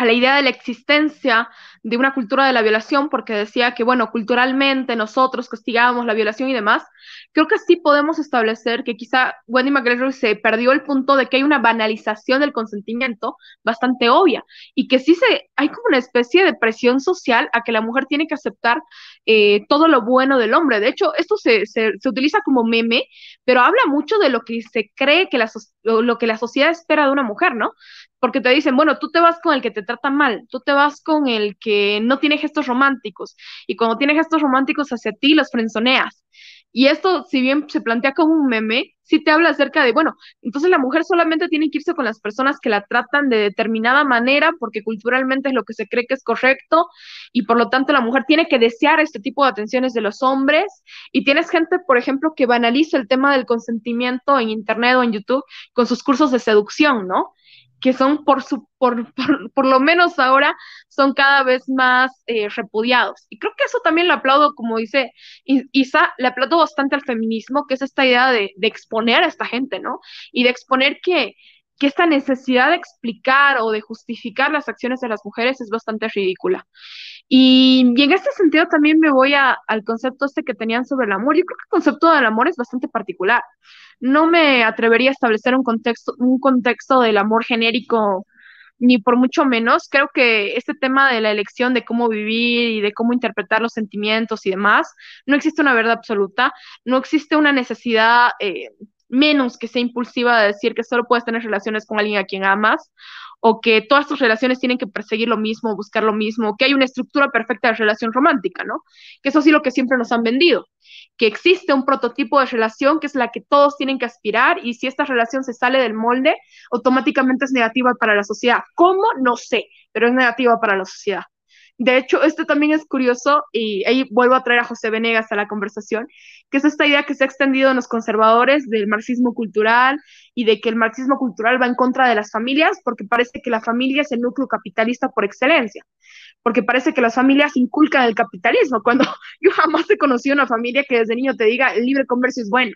a la idea de la existencia de una cultura de la violación, porque decía que, bueno, culturalmente nosotros castigábamos la violación y demás, creo que sí podemos establecer que quizá Wendy McGregor se perdió el punto de que hay una banalización del consentimiento bastante obvia y que sí se, hay como una especie de presión social a que la mujer tiene que aceptar eh, todo lo bueno del hombre. De hecho, esto se, se, se, utiliza como meme, pero habla mucho de lo que se cree que la, lo que la sociedad espera de una mujer, ¿no? porque te dicen, bueno, tú te vas con el que te trata mal, tú te vas con el que no tiene gestos románticos, y cuando tiene gestos románticos hacia ti, los frenzoneas. Y esto, si bien se plantea como un meme, sí te habla acerca de, bueno, entonces la mujer solamente tiene que irse con las personas que la tratan de determinada manera, porque culturalmente es lo que se cree que es correcto, y por lo tanto la mujer tiene que desear este tipo de atenciones de los hombres. Y tienes gente, por ejemplo, que banaliza el tema del consentimiento en Internet o en YouTube con sus cursos de seducción, ¿no? Que son por, su, por, por, lo menos ahora, son cada vez más eh, repudiados. Y creo que eso también lo aplaudo, como dice Isa, le aplaudo bastante al feminismo, que es esta idea de, de exponer a esta gente, ¿no? Y de exponer que, que esta necesidad de explicar o de justificar las acciones de las mujeres es bastante ridícula. Y, en este sentido también me voy a, al concepto este que tenían sobre el amor. Yo creo que el concepto del amor es bastante particular no me atrevería a establecer un contexto, un contexto del amor genérico, ni por mucho menos. Creo que este tema de la elección de cómo vivir y de cómo interpretar los sentimientos y demás, no existe una verdad absoluta, no existe una necesidad eh, menos que sea impulsiva de decir que solo puedes tener relaciones con alguien a quien amas o que todas tus relaciones tienen que perseguir lo mismo, buscar lo mismo, que hay una estructura perfecta de relación romántica, ¿no? Que eso sí lo que siempre nos han vendido que existe un prototipo de relación que es la que todos tienen que aspirar y si esta relación se sale del molde, automáticamente es negativa para la sociedad. ¿Cómo? No sé, pero es negativa para la sociedad. De hecho, esto también es curioso y ahí vuelvo a traer a José Venegas a la conversación, que es esta idea que se ha extendido en los conservadores del marxismo cultural y de que el marxismo cultural va en contra de las familias porque parece que la familia es el núcleo capitalista por excelencia porque parece que las familias inculcan el capitalismo, cuando yo jamás he conocido una familia que desde niño te diga el libre comercio es bueno.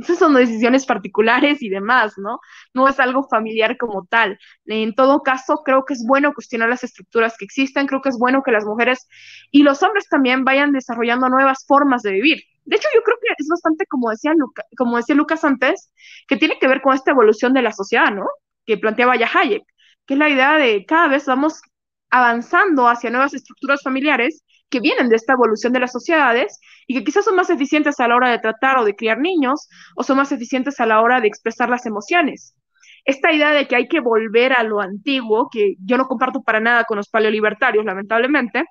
Esas son decisiones particulares y demás, ¿no? No es algo familiar como tal. En todo caso, creo que es bueno cuestionar las estructuras que existen, creo que es bueno que las mujeres y los hombres también vayan desarrollando nuevas formas de vivir. De hecho, yo creo que es bastante, como decía, como decía Lucas antes, que tiene que ver con esta evolución de la sociedad, ¿no? Que planteaba ya Hayek, que es la idea de cada vez vamos avanzando hacia nuevas estructuras familiares que vienen de esta evolución de las sociedades y que quizás son más eficientes a la hora de tratar o de criar niños o son más eficientes a la hora de expresar las emociones. Esta idea de que hay que volver a lo antiguo, que yo no comparto para nada con los paleolibertarios, lamentablemente,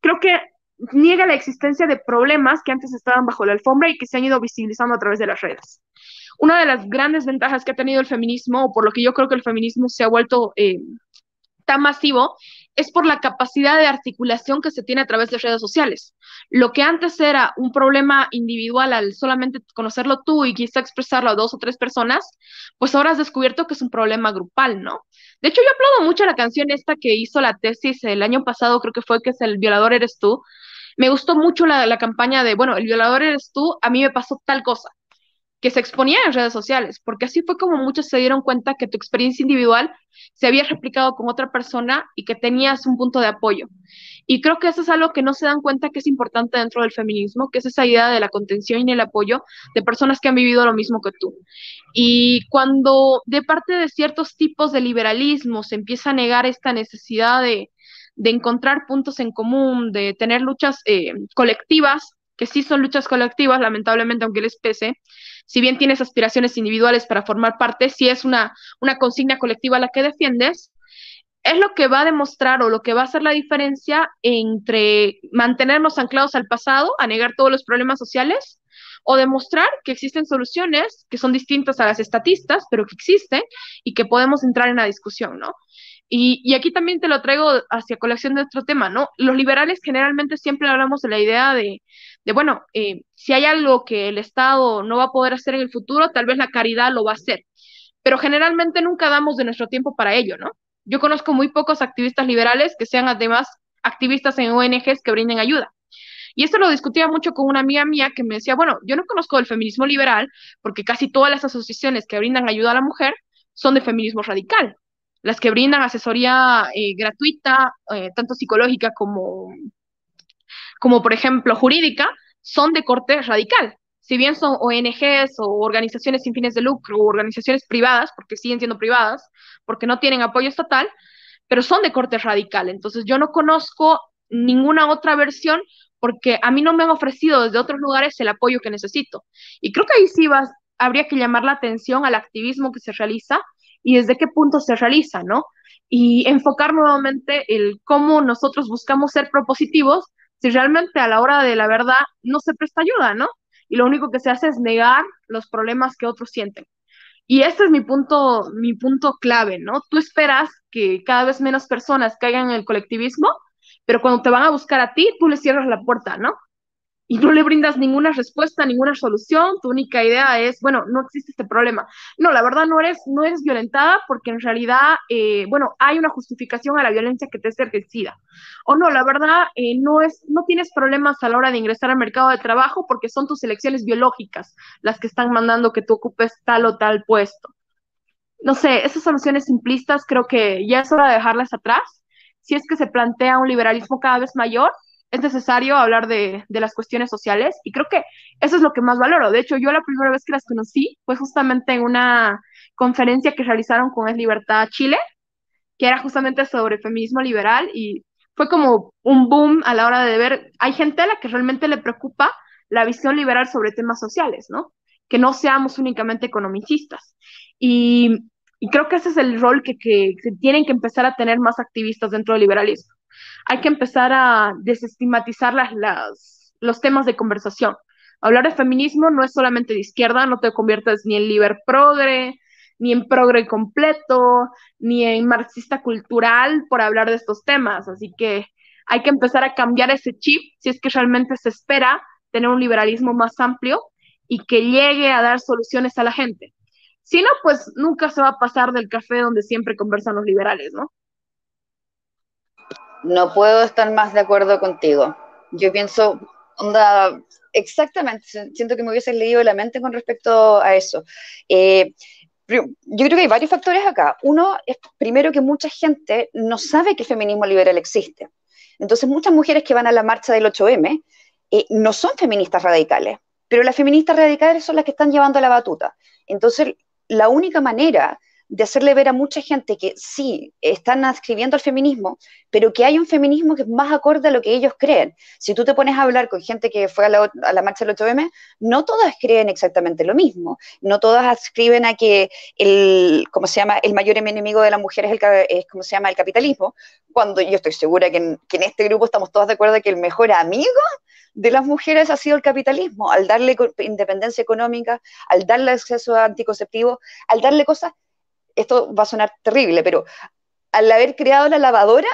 creo que niega la existencia de problemas que antes estaban bajo la alfombra y que se han ido visibilizando a través de las redes. Una de las grandes ventajas que ha tenido el feminismo, o por lo que yo creo que el feminismo se ha vuelto eh, tan masivo es por la capacidad de articulación que se tiene a través de redes sociales. Lo que antes era un problema individual al solamente conocerlo tú y quizá expresarlo a dos o tres personas, pues ahora has descubierto que es un problema grupal, ¿no? De hecho, yo aplaudo mucho la canción esta que hizo la tesis el año pasado, creo que fue que es El violador eres tú. Me gustó mucho la, la campaña de, bueno, el violador eres tú, a mí me pasó tal cosa que se exponía en redes sociales, porque así fue como muchos se dieron cuenta que tu experiencia individual se había replicado con otra persona y que tenías un punto de apoyo. Y creo que eso es algo que no se dan cuenta que es importante dentro del feminismo, que es esa idea de la contención y el apoyo de personas que han vivido lo mismo que tú. Y cuando de parte de ciertos tipos de liberalismo se empieza a negar esta necesidad de, de encontrar puntos en común, de tener luchas eh, colectivas, que sí son luchas colectivas, lamentablemente, aunque les pese, si bien tienes aspiraciones individuales para formar parte, si es una, consigna colectiva la que defiendes, es lo que va a demostrar o lo que va a hacer la diferencia entre mantenernos anclados al pasado, a negar todos los problemas sociales, o demostrar que existen soluciones que son distintas a las estatistas, pero que existen y que podemos entrar en la discusión, ¿no? Y, aquí también te lo traigo hacia colección de otro tema, ¿no? Los liberales generalmente siempre hablamos de la idea de, de bueno, eh, si hay algo que el Estado no va a poder hacer en el futuro, tal vez la caridad lo va a hacer. Pero generalmente nunca damos de nuestro tiempo para ello, ¿no? Yo conozco muy pocos activistas liberales que sean además activistas en ONGs que brinden ayuda. Y esto lo discutía mucho con una amiga mía que me decía, bueno, yo no conozco el feminismo liberal porque casi todas las asociaciones que brindan ayuda a la mujer son de feminismo radical las que brindan asesoría eh, gratuita, eh, tanto psicológica como, como, por ejemplo, jurídica, son de corte radical. Si bien son ONGs o organizaciones sin fines de lucro o organizaciones privadas, porque siguen siendo privadas, porque no tienen apoyo estatal, pero son de corte radical. Entonces yo no conozco ninguna otra versión porque a mí no me han ofrecido desde otros lugares el apoyo que necesito. Y creo que ahí sí vas, habría que llamar la atención al activismo que se realiza y desde qué punto se realiza, ¿no? Y enfocar nuevamente el cómo nosotros buscamos ser propositivos si realmente a la hora de la verdad no se presta ayuda, ¿no? Y lo único que se hace es negar los problemas que otros sienten. Y este es mi punto, mi punto clave, ¿no? Tú esperas que cada vez menos personas caigan en el colectivismo, pero cuando te van a buscar a ti, tú les cierras la puerta, ¿no? Y no le brindas ninguna respuesta, ninguna solución, tu única idea es, bueno, no existe este problema. No, la verdad no eres, no eres violentada porque en realidad, eh, bueno, hay una justificación a la violencia que te es ejercida. O no, la verdad eh, no, es, no tienes problemas a la hora de ingresar al mercado de trabajo porque son tus elecciones biológicas las que están mandando que tú ocupes tal o tal puesto. No sé, esas soluciones simplistas creo que ya es hora de dejarlas atrás. Si es que se plantea un liberalismo cada vez mayor, es necesario hablar de, las cuestiones sociales y creo que eso es lo que más valoro. De hecho, yo la primera vez que las conocí fue justamente en una conferencia que realizaron con Es Libertad Chile, que era justamente sobre feminismo liberal y fue como un boom a la hora de ver, hay gente a la que realmente le preocupa la visión liberal sobre temas sociales, ¿no? Que no seamos únicamente economicistas. Y, creo que ese es el rol que, que, que tienen que empezar a tener más activistas dentro del liberalismo hay que empezar a desestigmatizar las, los temas de conversación. Hablar de feminismo no es solamente de izquierda, no te conviertas ni en liber progre, ni en progre completo, ni en marxista cultural por hablar de estos temas. Así que hay que empezar a cambiar ese chip si es que realmente se espera tener un liberalismo más amplio y que llegue a dar soluciones a la gente. Si no, pues nunca se va a pasar del café donde siempre conversan los liberales, ¿no? No puedo estar más de acuerdo contigo. Yo pienso, onda, exactamente, siento que me hubiese leído la mente con respecto a eso. Eh, yo creo que hay varios factores acá. Uno es, primero, que mucha gente no sabe que el feminismo liberal existe. Entonces, muchas mujeres que van a la marcha del 8M eh, no son feministas radicales, pero las feministas radicales son las que están llevando la batuta. Entonces, la única manera de hacerle ver a mucha gente que sí, están adscribiendo al feminismo, pero que hay un feminismo que es más acorde a lo que ellos creen. Si tú te pones a hablar con gente que fue a la, marcha del 8M, no todas creen exactamente lo mismo, no todas adscriben a que el, ¿cómo se llama?, el mayor enemigo de la mujer es, el, es ¿cómo se llama?, el capitalismo, cuando yo estoy segura que en, que en este grupo estamos todas de acuerdo que el mejor amigo de las mujeres ha sido el capitalismo, al darle independencia económica, al darle acceso a anticonceptivos, al darle cosas esto va a sonar terrible, pero al haber creado la lavadora,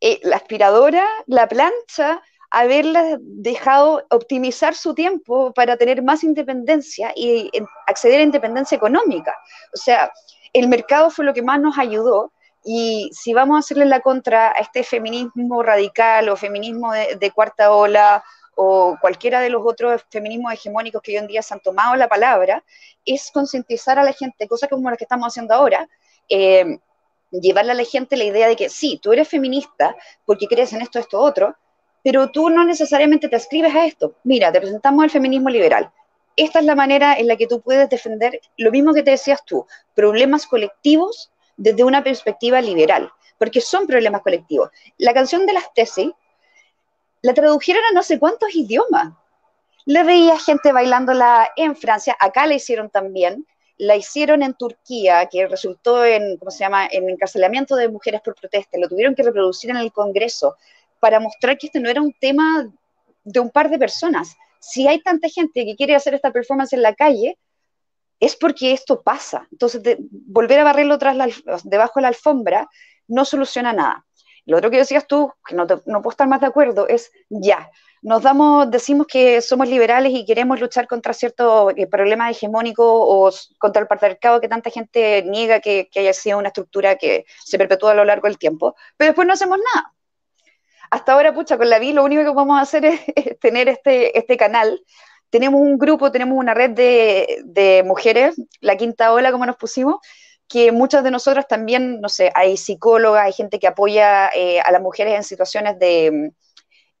eh, la aspiradora, la plancha, haberla dejado optimizar su tiempo para tener más independencia y acceder a independencia económica. O sea, el mercado fue lo que más nos ayudó y si vamos a hacerle la contra a este feminismo radical o feminismo de cuarta ola o cualquiera de los otros feminismos hegemónicos que hoy en día se han tomado la palabra, es concientizar a la gente, cosa como la que estamos haciendo ahora, eh, llevarle a la gente la idea de que sí, tú eres feminista porque crees en esto, esto, otro, pero tú no necesariamente te ascribes a esto. Mira, te presentamos el feminismo liberal. Esta es la manera en la que tú puedes defender lo mismo que te decías tú, problemas colectivos desde una perspectiva liberal, porque son problemas colectivos. La canción de las tesis la tradujeron a no sé cuántos idiomas. Le veía gente bailándola en Francia, acá la hicieron también, la hicieron en Turquía, que resultó en, ¿cómo se llama?, en encarcelamiento de mujeres por protesta, lo tuvieron que reproducir en el Congreso para mostrar que este no era un tema de un par de personas, si hay tanta gente que quiere hacer esta performance en la calle, es porque esto pasa. Entonces, volver a barrerlo tras debajo de la alfombra no soluciona nada. Lo otro que decías tú, que no, no puedo estar más de acuerdo, es ya, nos damos, decimos que somos liberales y queremos luchar contra cierto eh, problema hegemónico o contra el patriarcado que tanta gente niega que, haya sido una estructura que se perpetúa a lo largo del tiempo, pero después no hacemos nada. Hasta ahora, pucha, con la vi lo único que podemos hacer es, tener este, este canal. Tenemos un grupo, tenemos una red de, mujeres, la quinta ola, como nos pusimos, que muchas de nosotras también, no sé, hay psicólogas, hay gente que apoya eh, a las mujeres en situaciones de,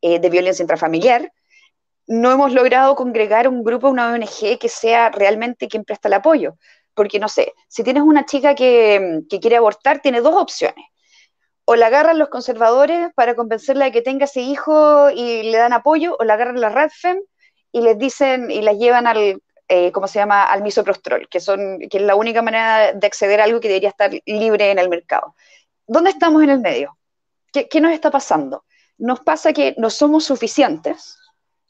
eh, de violencia intrafamiliar, no hemos logrado congregar un grupo, una ONG que sea realmente quien presta el apoyo. Porque, no sé, si tienes una chica que, quiere abortar, tiene dos opciones. O la agarran los conservadores para convencerla de que tenga ese hijo y le dan apoyo, o la agarran las Radfem y les dicen y la llevan al, eh, ¿cómo se llama?, al misoprostrol, que, son, que es la única manera de acceder a algo que debería estar libre en el mercado. ¿Dónde estamos en el medio? ¿Qué, qué nos está pasando? nos pasa que no somos suficientes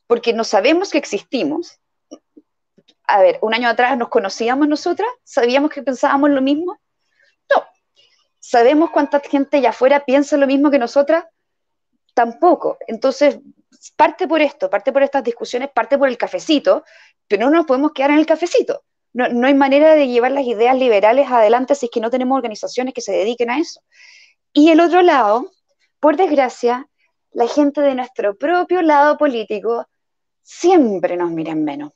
porque no sabemos que existimos. A ver, un año atrás nos conocíamos nosotras, sabíamos que pensábamos lo mismo. No. ¿Sabemos cuánta gente allá afuera piensa lo mismo que nosotras? Tampoco. Entonces, parte por esto, parte por estas discusiones, parte por el cafecito, pero no nos podemos quedar en el cafecito. No, no hay manera de llevar las ideas liberales adelante si es que no tenemos organizaciones que se dediquen a eso. Y el otro lado, por desgracia, la gente de nuestro propio lado político siempre nos mira en menos.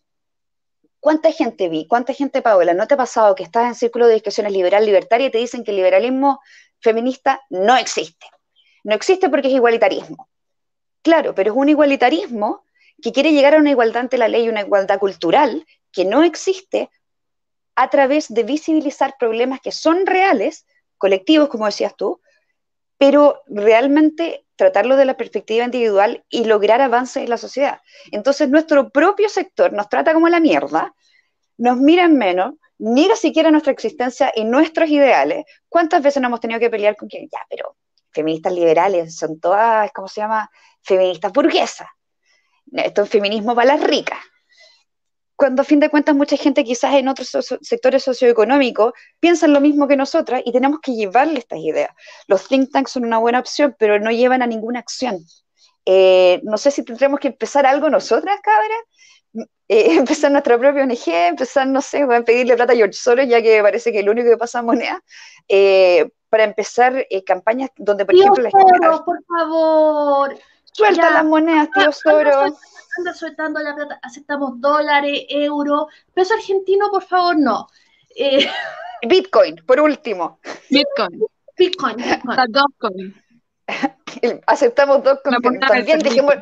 ¿Cuánta gente vi? ¿Cuánta gente, Paola? ¿No te ha pasado que estás en círculo de discusiones liberal libertaria y te dicen que el liberalismo feminista no existe? No existe porque es igualitarismo. Claro, pero es un igualitarismo que quiere llegar a una igualdad ante la ley, una igualdad cultural que no existe a través de visibilizar problemas que son reales, colectivos, como decías tú, pero realmente tratarlo de la perspectiva individual y lograr avances en la sociedad. Entonces nuestro propio sector nos trata como la mierda, nos mira en menos, niega siquiera nuestra existencia y nuestros ideales. ¿Cuántas veces nos hemos tenido que pelear con que, ya, pero feministas liberales son todas, ¿cómo se llama? Feministas burguesas. Esto es feminismo para las ricas cuando a fin de cuentas mucha gente quizás en otros sectores socioeconómicos piensan lo mismo que nosotras y tenemos que llevarle estas ideas. Los think tanks son una buena opción, pero no llevan a ninguna acción. Eh, no sé si tendremos que empezar algo nosotras, cabras, eh, empezar nuestra propia ONG, empezar, no sé, a pedirle plata a George Soros, ya que parece que es el único que pasa moneda, eh, para empezar campañas donde, por ejemplo, la gente... por favor. Suelta las monedas, tío anda soltando la plata, aceptamos dólares, euros, peso argentino, por favor, no. Eh, Bitcoin, por último. Bitcoin. Bitcoin. Bitcoin. Aceptamos dos También dejemos,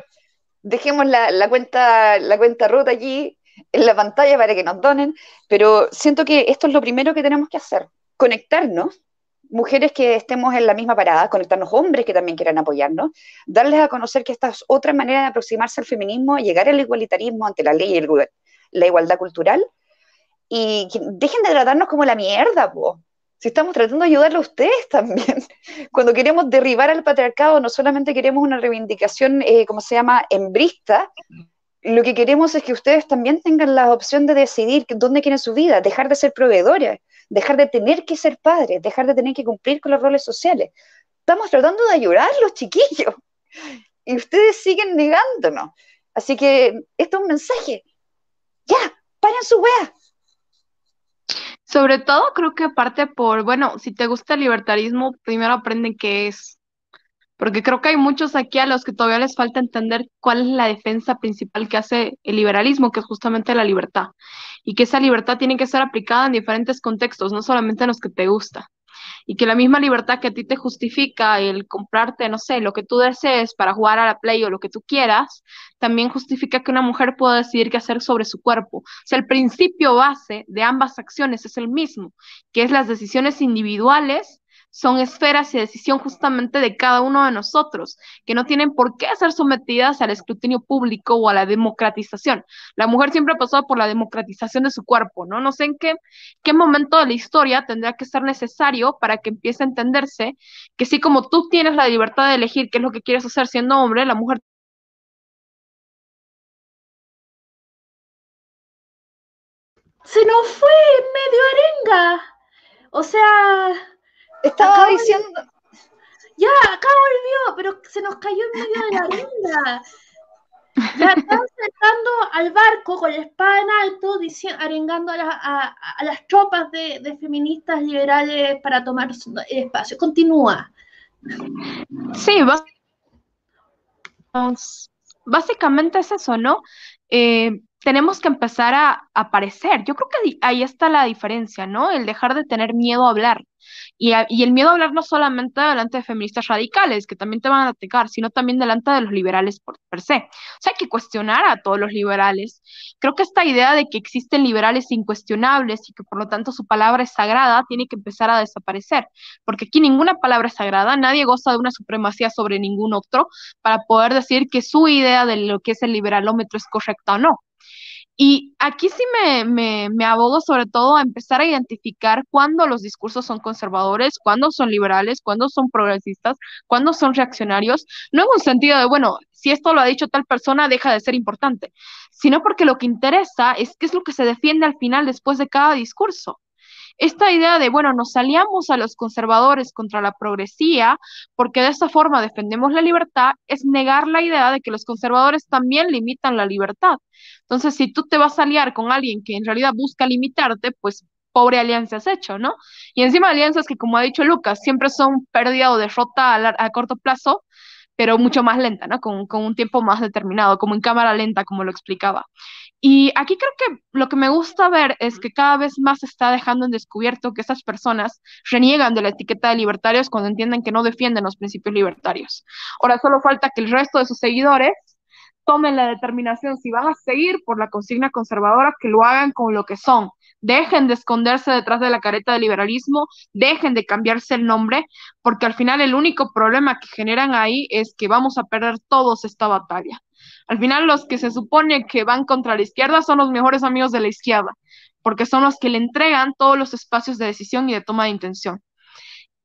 dejemos la, la, cuenta, la cuenta ruta allí en la pantalla para que nos donen, pero siento que esto es lo primero que tenemos que hacer, conectarnos mujeres que estemos en la misma parada, conectarnos hombres que también quieran apoyarnos, darles a conocer que esta es otra manera de aproximarse al feminismo, llegar al igualitarismo ante la ley y la igualdad cultural, y dejen de tratarnos como la mierda, po. Si estamos tratando de ayudarle a ustedes también. Cuando queremos derribar al patriarcado, no solamente queremos una reivindicación, eh, como se llama, embrista, lo que queremos es que ustedes también tengan la opción de decidir dónde quieren su vida, dejar de ser proveedores, dejar de tener que ser padres, dejar de tener que cumplir con los roles sociales. Estamos tratando de ayudar los chiquillos y ustedes siguen negándonos. Así que esto es un mensaje. Ya, paren su wea. Sobre todo creo que parte por, bueno, si te gusta el libertarismo, primero aprenden qué es porque creo que hay muchos aquí a los que todavía les falta entender cuál es la defensa principal que hace el liberalismo, que es justamente la libertad, y que esa libertad tiene que ser aplicada en diferentes contextos, no solamente en los que te gusta, y que la misma libertad que a ti te justifica el comprarte, no sé, lo que tú desees para jugar a la play o lo que tú quieras, también justifica que una mujer pueda decidir qué hacer sobre su cuerpo. O sea, el principio base de ambas acciones es el mismo, que es las decisiones individuales son esferas y decisión justamente de cada uno de nosotros, que no tienen por qué ser sometidas al escrutinio público o a la democratización. La mujer siempre ha pasado por la democratización de su cuerpo, ¿no? No sé en qué, qué momento de la historia tendrá que ser necesario para que empiece a entenderse que si como tú tienes la libertad de elegir qué es lo que quieres hacer siendo hombre, la mujer se nos fue medio arenga. O sea, estaba diciendo. Ya, acá volvió, pero se nos cayó en medio de la arenga. Ya están sentando al barco con la espada en alto, diciendo, arengando a, las tropas de, feministas liberales para tomar el espacio. Continúa. Sí, básicamente es eso, ¿no? Eh, tenemos que empezar a aparecer. Yo creo que ahí está la diferencia, ¿no? El dejar de tener miedo a hablar. Y, el miedo a hablar no solamente delante de feministas radicales, que también te van a atacar, sino también delante de los liberales por per se. O sea, hay que cuestionar a todos los liberales. Creo que esta idea de que existen liberales incuestionables y que por lo tanto su palabra es sagrada tiene que empezar a desaparecer, porque aquí ninguna palabra es sagrada, nadie goza de una supremacía sobre ningún otro para poder decir que su idea de lo que es el liberalómetro es correcta o no. Y aquí sí me, me, abogo sobre todo a empezar a identificar cuándo los discursos son conservadores, cuándo son liberales, cuándo son progresistas, cuándo son reaccionarios, no en un sentido de, bueno, si esto lo ha dicho tal persona, deja de ser importante, sino porque lo que interesa es qué es lo que se defiende al final después de cada discurso esta idea de, bueno, nos aliamos a los conservadores contra la progresía, porque de esta forma defendemos la libertad, es negar la idea de que los conservadores también limitan la libertad. Entonces, si tú te vas a aliar con alguien que en realidad busca limitarte, pues pobre alianza has hecho, ¿no? Y encima alianzas que, como ha dicho Lucas, siempre son pérdida o derrota a, corto plazo, pero mucho más lenta, ¿no? Con, con, un tiempo más determinado, como en cámara lenta, como lo explicaba. Y aquí creo que lo que me gusta ver es que cada vez más se está dejando en descubierto que esas personas reniegan de la etiqueta de libertarios cuando entienden que no defienden los principios libertarios. Ahora solo falta que el resto de sus seguidores tomen la determinación si van a seguir por la consigna conservadora, que lo hagan con lo que son. Dejen de esconderse detrás de la careta del liberalismo, dejen de cambiarse el nombre, porque al final el único problema que generan ahí es que vamos a perder todos esta batalla. Al final los que se supone que van contra la izquierda son los mejores amigos de la izquierda, porque son los que le entregan todos los espacios de decisión y de toma de intención.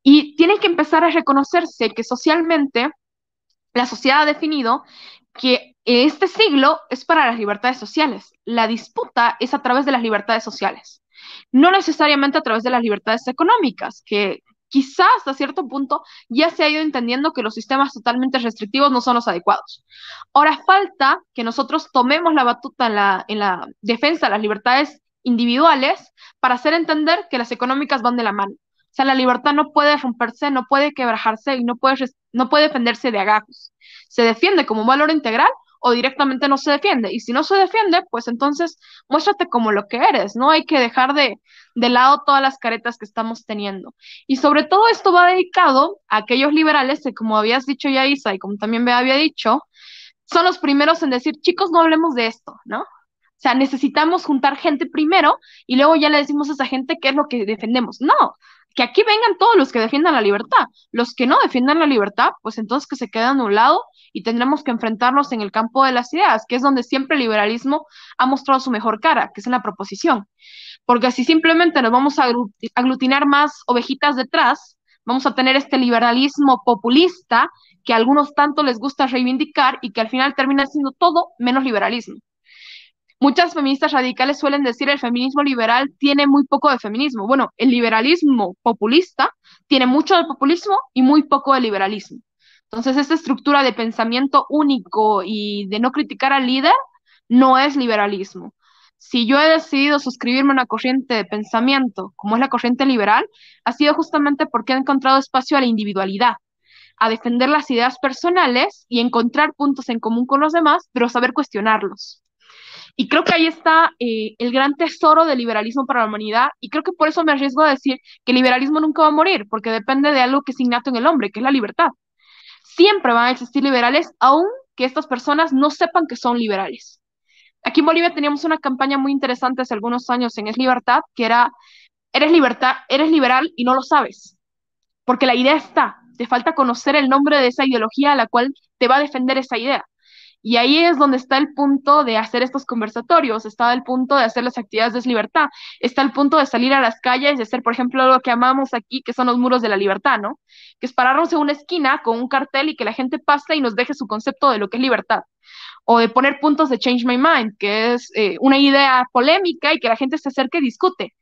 Y tienen que empezar a reconocerse que socialmente la sociedad ha definido que este siglo es para las libertades sociales. La disputa es a través de las libertades sociales, no necesariamente a través de las libertades económicas, que quizás hasta cierto punto ya se ha ido entendiendo que los sistemas totalmente restrictivos no son los adecuados. Ahora falta que nosotros tomemos la batuta en la, en la defensa de las libertades individuales para hacer entender que las económicas van de la mano. O sea, la libertad no puede romperse, no puede quebrajarse y no puede, no puede defenderse de agajos. Se defiende como un valor integral o directamente no se defiende. Y si no se defiende, pues entonces muéstrate como lo que eres, ¿no? Hay que dejar de, de lado todas las caretas que estamos teniendo. Y sobre todo esto va dedicado a aquellos liberales que, como habías dicho ya Isa y como también me había dicho, son los primeros en decir, chicos, no hablemos de esto, ¿no? O sea, necesitamos juntar gente primero y luego ya le decimos a esa gente qué es lo que defendemos. No, que aquí vengan todos los que defiendan la libertad. Los que no defiendan la libertad, pues entonces que se quedan a un lado y tendremos que enfrentarnos en el campo de las ideas, que es donde siempre el liberalismo ha mostrado su mejor cara, que es en la proposición. Porque si simplemente nos vamos a aglutinar más ovejitas detrás, vamos a tener este liberalismo populista que a algunos tanto les gusta reivindicar y que al final termina siendo todo menos liberalismo. Muchas feministas radicales suelen decir el feminismo liberal tiene muy poco de feminismo. Bueno, el liberalismo populista tiene mucho de populismo y muy poco de liberalismo. Entonces, esta estructura de pensamiento único y de no criticar al líder no es liberalismo. Si yo he decidido suscribirme a una corriente de pensamiento, como es la corriente liberal, ha sido justamente porque he encontrado espacio a la individualidad, a defender las ideas personales y encontrar puntos en común con los demás, pero saber cuestionarlos. Y creo que ahí está eh, el gran tesoro del liberalismo para la humanidad. Y creo que por eso me arriesgo a decir que el liberalismo nunca va a morir, porque depende de algo que es innato en el hombre, que es la libertad. Siempre van a existir liberales, aun que estas personas no sepan que son liberales. Aquí en Bolivia teníamos una campaña muy interesante hace algunos años en Es Libertad, que era, eres libertad, eres liberal y no lo sabes. Porque la idea está, te falta conocer el nombre de esa ideología a la cual te va a defender esa idea. Y ahí es donde está el punto de hacer estos conversatorios, está el punto de hacer las actividades de libertad, está el punto de salir a las calles y hacer, por ejemplo, lo que amamos aquí, que son los muros de la libertad, ¿no? Que es pararnos en una esquina con un cartel y que la gente pase y nos deje su concepto de lo que es libertad. O de poner puntos de Change My Mind, que es eh, una idea polémica y que la gente se acerque y discute.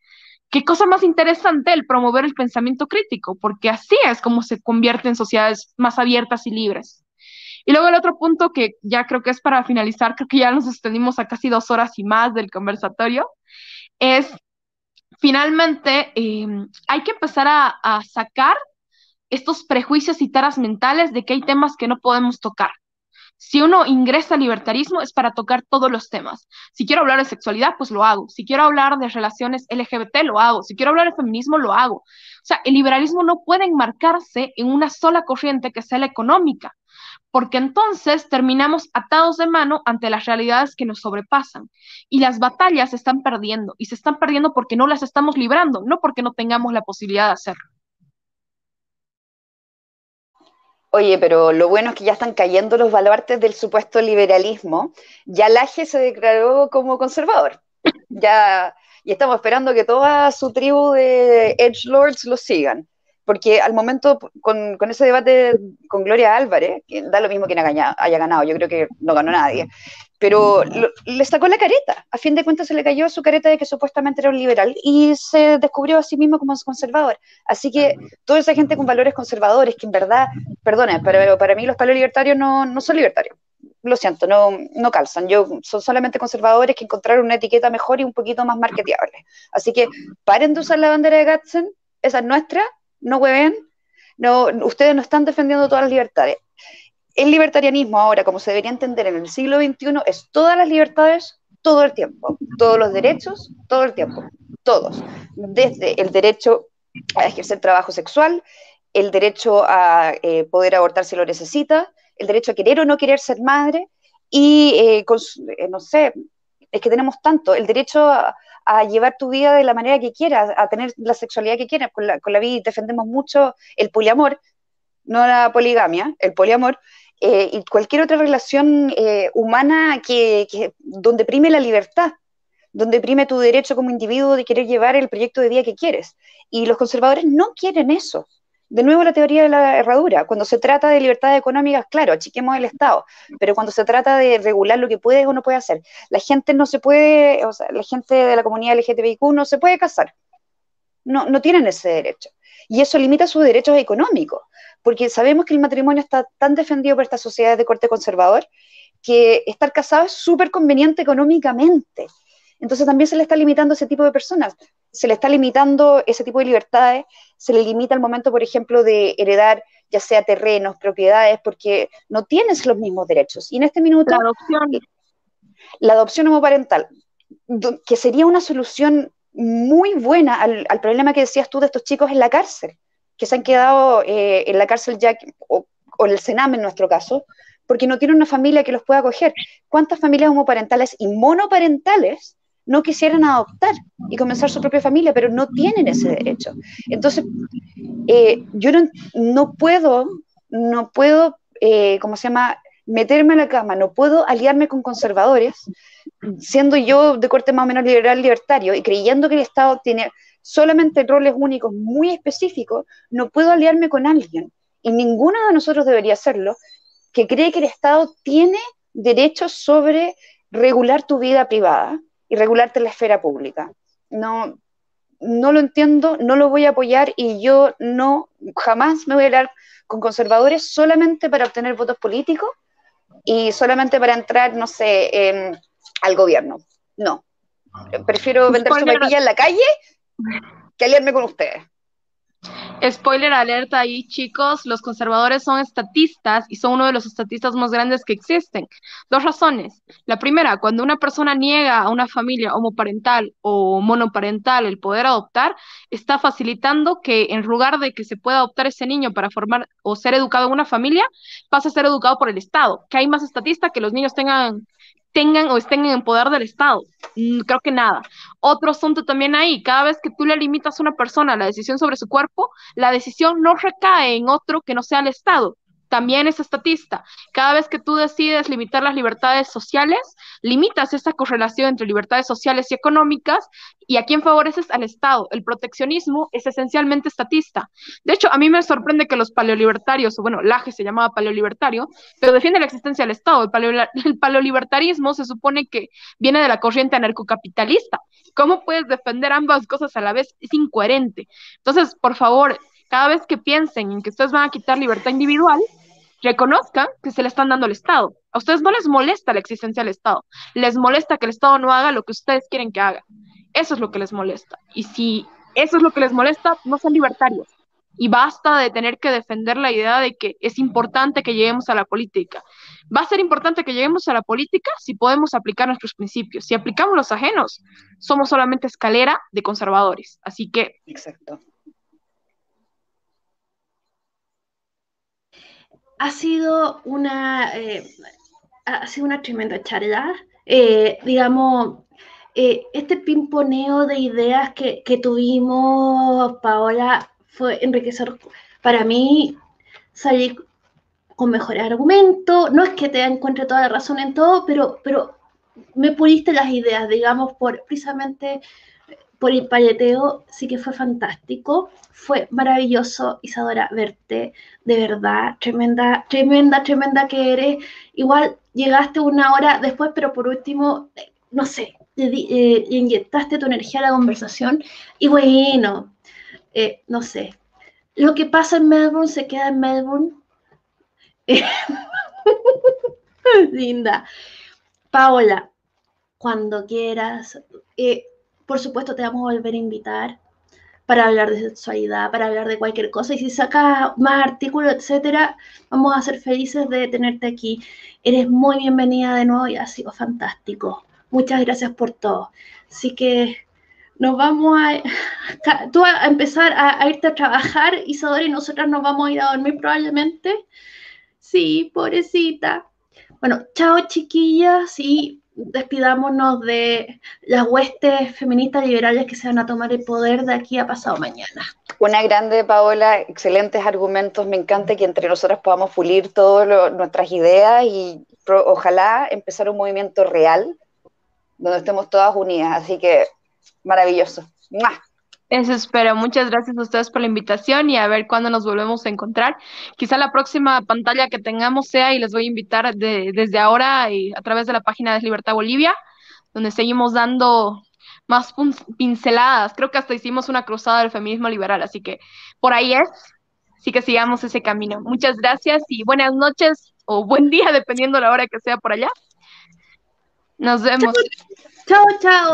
Qué cosa más interesante el promover el pensamiento crítico, porque así es como se convierte en sociedades más abiertas y libres. Y luego el otro punto que ya creo que es para finalizar, creo que ya nos extendimos a casi dos horas y más del conversatorio, es finalmente em, hay que empezar a, a sacar estos prejuicios y taras mentales de que hay temas que no podemos tocar. Si uno ingresa al libertarismo es para tocar todos los temas. Si quiero hablar de sexualidad, pues lo hago. Si quiero hablar de relaciones LGBT, lo hago. Si quiero hablar de feminismo, lo hago. O sea, el liberalismo no puede enmarcarse en una sola corriente que sea la económica porque entonces terminamos atados de mano ante las realidades que nos sobrepasan. Y las batallas se están perdiendo, y se están perdiendo porque no las estamos librando, no porque no tengamos la posibilidad de hacerlo. Oye, pero lo bueno es que ya están cayendo los baluartes del supuesto liberalismo. Ya Laje se declaró como conservador. Ya, y estamos esperando que toda su tribu de Edge Lords lo sigan porque al momento, con, con, ese debate con Gloria Álvarez, que da lo mismo quien haya, haya ganado, yo creo que no ganó nadie, pero le sacó la careta, a fin de cuentas se le cayó su careta de que supuestamente era un liberal y se descubrió a sí mismo como conservador. Así que toda esa gente con valores conservadores, que en verdad, perdone, pero para mí los palos libertarios no, no son libertarios. Lo siento, no, no calzan. Yo, son solamente conservadores que encontraron una etiqueta mejor y un poquito más marketeable. Así que paren de usar la bandera de Gatzen, esa es nuestra, no hueven, no, ustedes no están defendiendo todas las libertades. El libertarianismo ahora, como se debería entender en el siglo XXI, es todas las libertades todo el tiempo, todos los derechos todo el tiempo, todos, desde el derecho a ejercer trabajo sexual, el derecho a eh, poder abortar si lo necesita, el derecho a querer o no querer ser madre y, eh, eh, no sé, es que tenemos tanto, el derecho a, llevar tu vida de la manera que quieras, a tener la sexualidad que quieras. Con la, con la vida defendemos mucho el poliamor, no la poligamia, el poliamor, eh, y cualquier otra relación eh, humana que, donde prime la libertad, donde prime tu derecho como individuo de querer llevar el proyecto de vida que quieres. Y los conservadores no quieren eso de nuevo la teoría de la herradura. Cuando se trata de libertades económicas, claro, achiquemos el Estado, pero cuando se trata de regular lo que puede o no puede hacer, la gente no se puede, o sea, la gente de la comunidad LGTBIQ no se puede casar. No, no tienen ese derecho. Y eso limita sus derechos económicos, porque sabemos que el matrimonio está tan defendido por estas sociedades de corte conservador que estar casado es súper conveniente económicamente. Entonces también se le está limitando a ese tipo de personas, se le está limitando ese tipo de libertades, se le limita el momento, por ejemplo, de heredar ya sea terrenos, propiedades, porque no tienes los mismos derechos. Y en este minuto, la adopción, la adopción homoparental, que sería una solución muy buena al, al, problema que decías tú de estos chicos en la cárcel, que se han quedado eh, en la cárcel ya, o, o en el Sename en nuestro caso, porque no tienen una familia que los pueda acoger. ¿Cuántas familias homoparentales y monoparentales no quisieran adoptar y comenzar su propia familia, pero no tienen ese derecho. Entonces, eh, yo no, no, puedo, no puedo, eh, ¿cómo se llama?, meterme a la cama, no puedo aliarme con conservadores, siendo yo de corte más o menos liberal libertario y creyendo que el Estado tiene solamente roles únicos muy específicos, no puedo aliarme con alguien, y ninguno de nosotros debería hacerlo, que cree que el Estado tiene derechos sobre regular tu vida privada, y regularte en la esfera pública. No, no lo entiendo, no lo voy a apoyar y yo no jamás me voy a dar con conservadores solamente para obtener votos políticos y solamente para entrar, no sé, eh, al gobierno. No. Prefiero vender su en la calle que aliarme con ustedes. Spoiler alerta ahí, chicos, los conservadores son estatistas y son uno de los estatistas más grandes que existen. Dos razones. La primera, cuando una persona niega a una familia homoparental o monoparental el poder adoptar, está facilitando que en lugar de que se pueda adoptar ese niño para formar o ser educado en una familia, pase a ser educado por el Estado. Que hay más estatistas que los niños tengan tengan o estén en poder del Estado. Mm, creo que nada. Otro asunto también ahí, cada vez que tú le limitas a una persona la decisión sobre su cuerpo, la decisión no recae en otro que no sea el Estado, también es estatista. Cada vez que tú decides limitar las libertades sociales, limitas esa correlación entre libertades sociales y económicas y a quién favoreces al Estado. El proteccionismo es esencialmente estatista. De hecho, a mí me sorprende que los paleolibertarios, o bueno, Laje se llamaba paleolibertario, pero defiende la existencia del Estado. El, el paleolibertarismo se supone que viene de la corriente anarcocapitalista. ¿Cómo puedes defender ambas cosas a la vez? Es incoherente. Entonces, por favor, cada vez que piensen en que ustedes van a quitar libertad individual, reconozcan que se le están dando al Estado. A ustedes no les molesta la existencia del Estado, les molesta que el Estado no haga lo que ustedes quieren que haga. Eso es lo que les molesta. Y si eso es lo que les molesta, no son libertarios. Y basta de tener que defender la idea de que es importante que lleguemos a la política. Va a ser importante que lleguemos a la política si podemos aplicar nuestros principios. Si aplicamos los ajenos, somos solamente escalera de conservadores. Así que... Exacto. Ha sido una, eh, ha sido una tremenda charla. Eh, digamos, eh, este pimponeo de ideas que, que, tuvimos, Paola, fue enriquecedor. Para mí, salir con mejores argumentos. No es que te encuentre toda la razón en todo, pero, pero me puliste las ideas, digamos, por precisamente por el paleteo, sí que fue fantástico. Fue maravilloso, Isadora, verte, de verdad, tremenda, tremenda, tremenda que eres. Igual llegaste una hora después, pero por último, eh, no sé, eh, inyectaste tu energía a la conversación y bueno, eh, no sé, lo que pasa en Melbourne se queda en Melbourne. Linda. Paola, cuando quieras, por supuesto te vamos a volver a invitar para hablar de sexualidad, para hablar de cualquier cosa. Y si sacas más artículos, etcétera, vamos a ser felices de tenerte aquí. Eres muy bienvenida de nuevo y ha sido fantástico. Muchas gracias por todo. Así que nos vamos a, tú a empezar a, irte a trabajar, Isadora, y nosotras nos vamos a ir a dormir probablemente. Sí, pobrecita. Bueno, chao chiquillas y despidámonos de las huestes feministas liberales que se van a tomar el poder de aquí a pasado mañana. Una grande, Paola, excelentes argumentos. Me encanta que entre nosotras podamos pulir todas nuestras ideas y ojalá empezar un movimiento real donde estemos todas unidas. Así que maravilloso. Eso espero. Muchas gracias a ustedes por la invitación y a ver cuándo nos volvemos a encontrar. Quizá la próxima pantalla que tengamos sea y les voy a invitar desde ahora y a través de la página de Libertad Bolivia, donde seguimos dando más pinceladas. Creo que hasta hicimos una cruzada del feminismo liberal, así que por ahí es. Así que sigamos ese camino. Muchas gracias y buenas noches o buen día, dependiendo la hora que sea por allá. Nos vemos. Chao, chao.